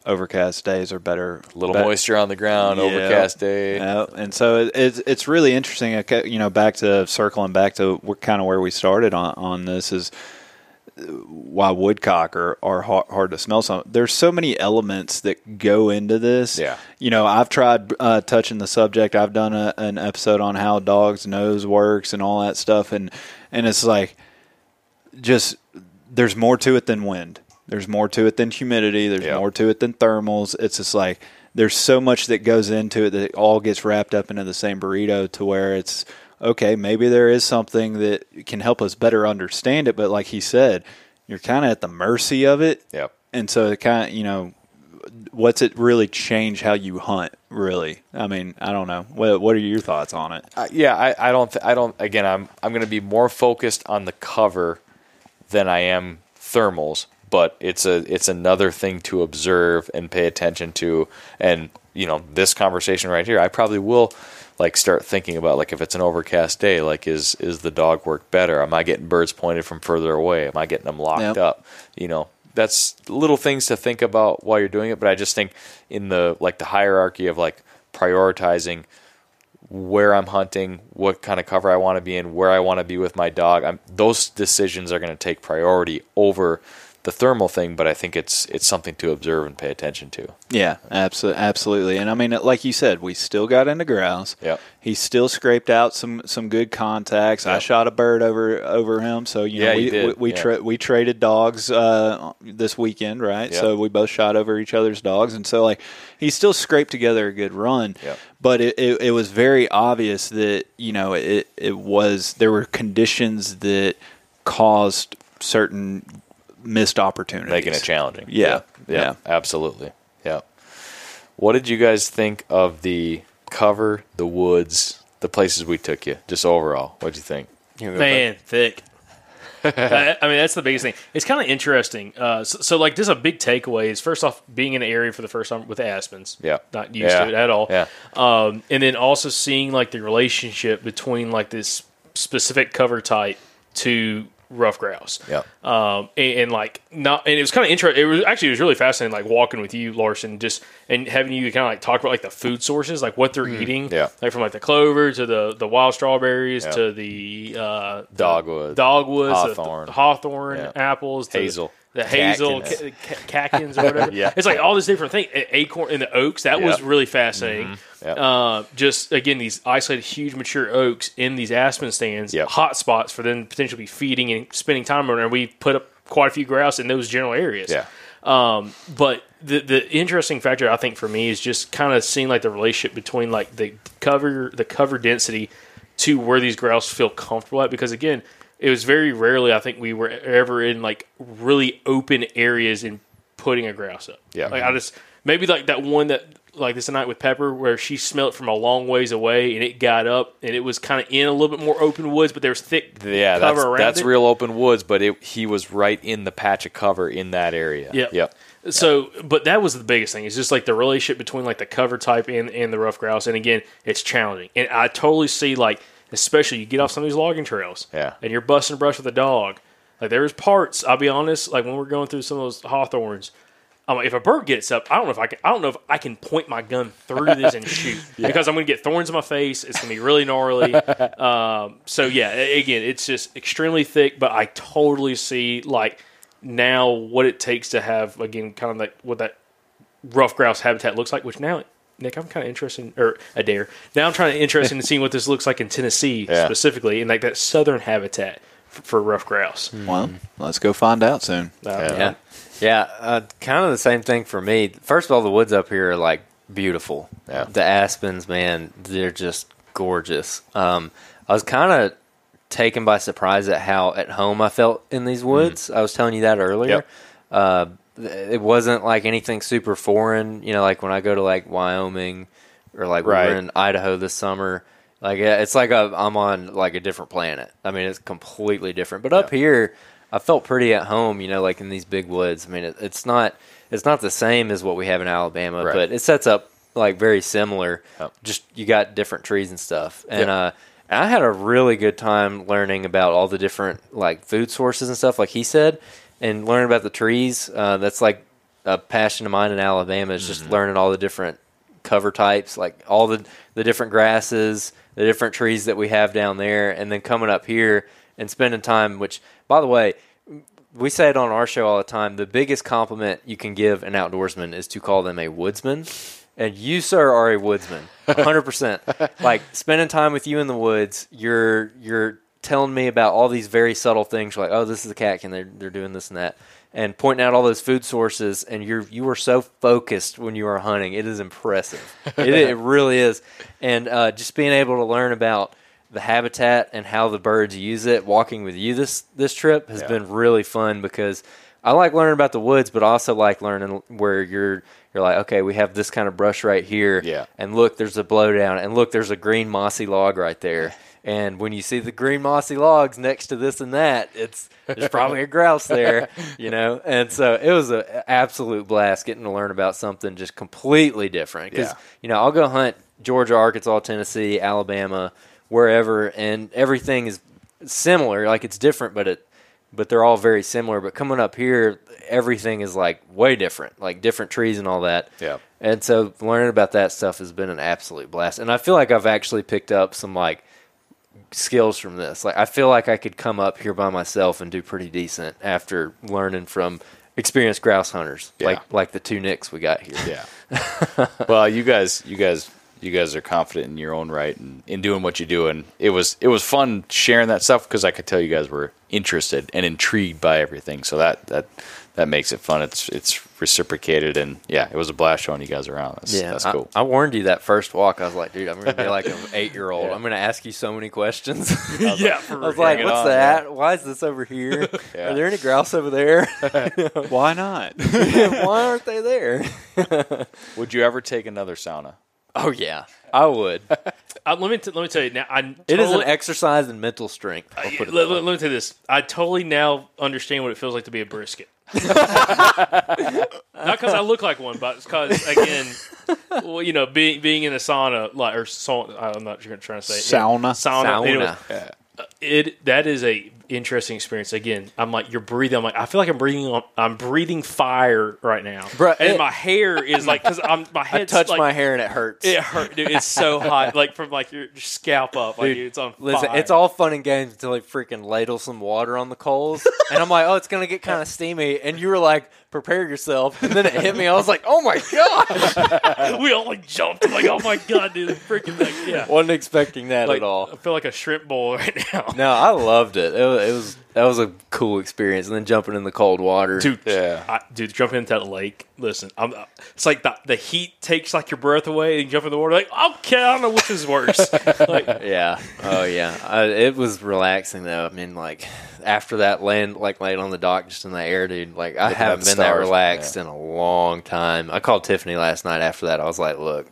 overcast days are better. A little bet- moisture on the ground, Yeah. overcast day. Yeah, and so it, it's it's really interesting. You know, back to circling back to kind of where we started on on this is uh, why woodcock are, are hard, hard to smell. Some there's so many elements that go into this. Yeah. you know, I've tried uh, touching the subject. I've done a, an episode on how dog's nose works and all that stuff, and and it's like just there's more to it than wind. There's more to it than humidity. There's Yeah. more to it than thermals. It's just like there's so much that goes into it that it all gets wrapped up into the same burrito to where it's okay, maybe there is something that can help us better understand it, but like he said, you're kind of at the mercy of it. Yep. And so it kind of, you know, what's it really change how you hunt really? I mean, I don't know. What what are your thoughts on it? Uh, yeah, I, I don't. Th- I don't. Again, I'm I'm going to be more focused on the cover than I am thermals. But it's a it's another thing to observe and pay attention to. And you know, this conversation right here, I probably will like start thinking about like if it's an overcast day, like is is the dog work better? Am I getting birds pointed from further away? Am I getting them locked Yep. up? You know, that's little things to think about while you're doing it. But I just think in the like the hierarchy of like prioritizing where I'm hunting, what kind of cover I want to be in, where I want to be with my dog. I'm, those decisions are going to take priority over the thermal thing, but I think it's it's something to observe and pay attention to. Yeah, absolutely, absolutely. And I mean, like you said, we still got into grouse. Yep. He still scraped out some some good contacts. I shot a bird over over him. So you Yeah, know, we you we we, Yeah. tra- we traded dogs uh, this weekend, right? Yep. So we both shot over each other's dogs, and so like he still scraped together a good run. Yep. But it, it, it was very obvious that you know it it was there were conditions that caused certain missed opportunities, Making it challenging. Yeah, yeah, yeah. absolutely. Yeah. What did you guys think of the cover, the woods, the places we took you, just overall? What'd you think? You know, Man, thick. I, I mean, that's the biggest thing. It's kind of interesting. Uh, so, so, like, this is a big takeaway. Is first off, being in the area for the first time with aspens. Yeah. not used Yeah. to it at all. Yeah. Um, and then also seeing like the relationship between like this specific cover type to ruffed grouse. Yeah. Um, and, and like not, and it was kind of interesting. It was actually it was really fascinating, like walking with you, Larson, just and having you kind of like talk about like the food sources, like what they're eating, Mm-hmm. Yeah. like from like the clover to the the wild strawberries Yeah. to the uh, the Dogwood. dogwoods, Hawthorn. the, hawthorn Yeah. apples, to Hazel. the hazel, Catkins. ca- ca- catkins or whatever. Yeah. it's like all these different things. Acorn and the oaks that was. Mm-hmm. really fascinating. Yep. Uh, just again, these isolated, huge, mature oaks in these aspen stands, Yep. hot spots for them to potentially be feeding and spending time on. And we put up quite a few grouse in those general areas. Yeah. Um, but the the interesting factor I think for me is just kind of seeing like the relationship between like the cover the cover density to where these grouse feel comfortable at because again it was very rarely I think we were ever in like really open areas and putting a grouse up. Yeah. like I just maybe like that one that like this night with Pepper where she smelled from a long ways away and it got up and it was kind of in a little bit more open woods but there was thick Yeah, cover that's, that's it. real open woods, but it, he was right in the patch of cover in that area. Yep. Yep. So, but that was the biggest thing. It's just like the relationship between like the cover type and, and the ruffed grouse. And again, it's challenging. And I totally see like especially you get off some of these logging trails, Yeah. and you're busting brush with a dog. Like there's parts. I'll be honest. Like when we're going through some of those hawthorns, I'm like, if a bird gets up, I don't know if I can. I don't know if I can point my gun through this and shoot because I'm going to get thorns in my face. It's going to be really gnarly. um, so yeah, again, it's just extremely thick. But I totally see like now what it takes to have again kind of like what that ruffed grouse habitat looks like. Which now, Nick, I'm kind of interested in, or Adair. Now I'm trying to interested in seeing what this looks like in Tennessee Yeah. specifically, and like that southern habitat f- for ruffed grouse. Well, let's go find out soon. Uh, Yeah, yeah. Yeah, uh, kind of the same thing for me. First of all, the woods up here are like beautiful. Yeah. The aspens, man, they're just gorgeous. Um, I was kind of taken by surprise at how at home I felt in these woods. I was telling you that earlier. Yep. Uh, it wasn't like anything super foreign. You know, like when I go to like Wyoming or like we Right. were in Idaho this summer. Like it's like a, I'm on like a different planet. I mean, it's completely different. But up here, I felt pretty at home. You know, like in these big woods. I mean, it, it's not it's not the same as what we have in Alabama, Right. but it sets up like very similar. Just you got different trees and stuff, and uh, I had a really good time learning about all the different like food sources and stuff, like he said, and learning about the trees. Uh, that's like a passion of mine in Alabama is Mm-hmm. just learning all the different cover types, like all the the different grasses, the different trees that we have down there, and then coming up here and spending time. Which, by the way, we say it on our show all the time. The biggest compliment you can give an outdoorsman is to call them a woodsman. And you, sir, are a woodsman, hundred percent. Like spending time with you in the woods, you're you're telling me about all these very subtle things. You're like, oh, this is a cat, and they're they're doing this and that, and pointing out all those food sources. And you're you are so focused when you are hunting. It is impressive. it, it really is. And uh, just being able to learn about the habitat and how the birds use it. Walking with you this this trip has Yeah. been really fun because I like learning about the woods, but I also like learning where you're you're like, okay, we have this kind of brush right here, Yeah. and look, there's a blowdown, and look, there's a green mossy log right there. And when you see the green mossy logs next to this and that, it's there's probably a grouse there, you know. And so it was an absolute blast getting to learn about something just completely different. Because Yeah. you know, I'll go hunt Georgia, Arkansas, Tennessee, Alabama, wherever, and everything is similar. Like it's different, but it but they're all very similar. But coming up here, everything is like way different, like different trees and all that. Yeah. And so learning about that stuff has been an absolute blast. And I feel like I've actually picked up some like skills from this. Like I feel like I could come up here by myself and do pretty decent after learning from experienced grouse hunters, Yeah. like like the two Nicks we got here. Yeah. well, you guys, you guys, you guys are confident in your own right and in doing what you do, and it was it was fun sharing that stuff because I could tell you guys were interested and intrigued by everything. So that that that makes it fun. It's it's reciprocated, and yeah, it was a blast showing you guys around. That's, Yeah, that's I- cool. I, warned you that first walk. I was like, dude, I'm going to be like an eight year old. I'm going to ask you so many questions. yeah, for I was like, what's on, that? Why is this over here? Yeah. Are there any grouse over there? Why not? Why aren't they there? Would you ever take another sauna? Oh yeah, I would. Uh, let me t- let me tell you now. I It is an exercise in mental strength. I'll put it let, that way. let- let me tell you this. I totally now understand what it feels like to be a brisket. Not because I look like one, but because again, well, you know, being being in a sauna, like or sauna, I'm not sure trying to say Sauna. sauna. Sauna. Anyway, it that is a interesting experience. Again, I'm like you're breathing. I'm like I feel like I'm breathing. On, I'm breathing fire right now, Bruh, and it- my hair is like because I'm my I touched like, my hair and it hurts. It hurt, dude. It's so hot, like from like your scalp up, like Dude, it's on Fire. Listen, it's all fun and games until they freaking ladle some water on the coals, and I'm like, oh, it's gonna get kind of steamy, and you were like, prepare yourself, and then it hit me. I was like, oh my gosh, we all like jumped. I'm like, oh my god, dude, freaking like, yeah. wasn't expecting that Like, at all. I feel like a shrimp bowl right now. No, I loved it. It was, it was that was a cool experience, and then jumping in the cold water, Dude, Yeah. I, dude, jumping into that lake. Listen, I'm, it's like the, the heat takes like your breath away, and you jump in the water. Like, okay, I don't know which is worse. like, Yeah. Oh yeah. I, it was relaxing though. I mean, like after that land, like laying on the dock just in the air, dude. Like I haven't at been that relaxed yeah. in a long time. I called Tiffany last night after that. I was like, look.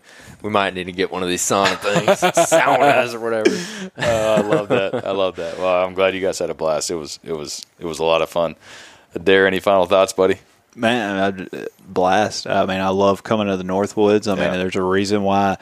We might need to get one of these sauna things, saunas or whatever. Uh, I love that. I love that. Well, I'm glad you guys had a blast. It was it was it was a lot of fun. Adair any final thoughts, buddy? Man, I, blast. I mean, I love coming to the Northwoods. I Yeah. mean, there's a reason why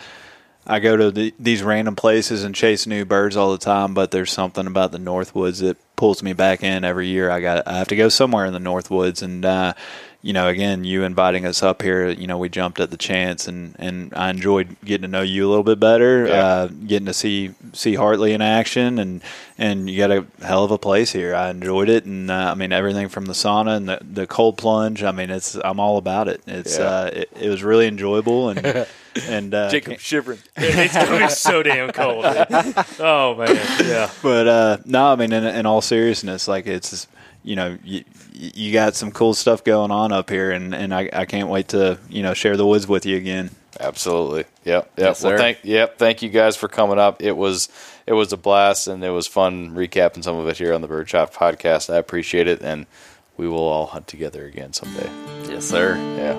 I go to the, these random places and chase new birds all the time, but there's something about the Northwoods that pulls me back in every year. I got I have to go somewhere in the Northwoods, and uh, you know, again, you inviting us up here, you know, we jumped at the chance, and, and I enjoyed getting to know you a little bit better, Yeah. uh, getting to see see Hartley in action, and and you got a hell of a place here. I enjoyed it, and uh, I mean everything from the sauna and the, the cold plunge. I mean, it's I'm all about it. It's Yeah. uh, it, it was really enjoyable, and and uh, Jacob shivering. it's gonna be so damn cold. Oh man, yeah. But uh, no, I mean, in, in all seriousness, like it's you know you, you got some cool stuff going on up here, and, and I, I can't wait to you know share the woods with you again. Absolutely. Yep. Yep. Yes, well, thank. Yep. Thank you guys for coming up. It was it was a blast, and it was fun recapping some of it here on the Birdshot podcast. I appreciate it, and we will all hunt together again someday. Yes, sir. Yeah.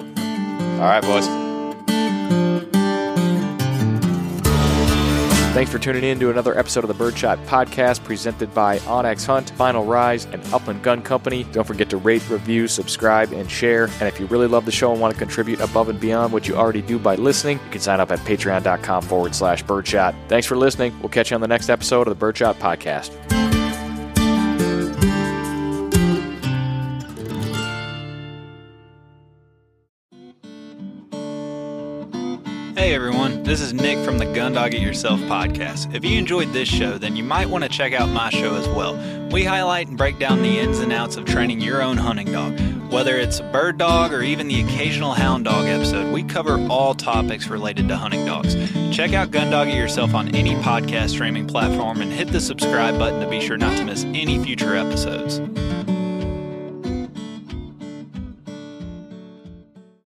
All right, boys. Thanks for tuning in to another episode of the Birdshot Podcast presented by onX Hunt, Final Rise, and Upland Gun Company. Don't forget to rate, review, subscribe, and share. And if you really love the show and want to contribute above and beyond what you already do by listening, you can sign up at patreon.com forward slash birdshot. Thanks for listening. We'll catch you on the next episode of the Birdshot Podcast. Hey everyone, this is Nick from the Gun Dog It Yourself podcast. If you enjoyed this show, then you might want to check out my show as well. We highlight and break down the ins and outs of training your own hunting dog. Whether it's a bird dog or even the occasional hound dog episode, we cover all topics related to hunting dogs. Check out Gun Dog It Yourself on any podcast streaming platform and hit the subscribe button to be sure not to miss any future episodes.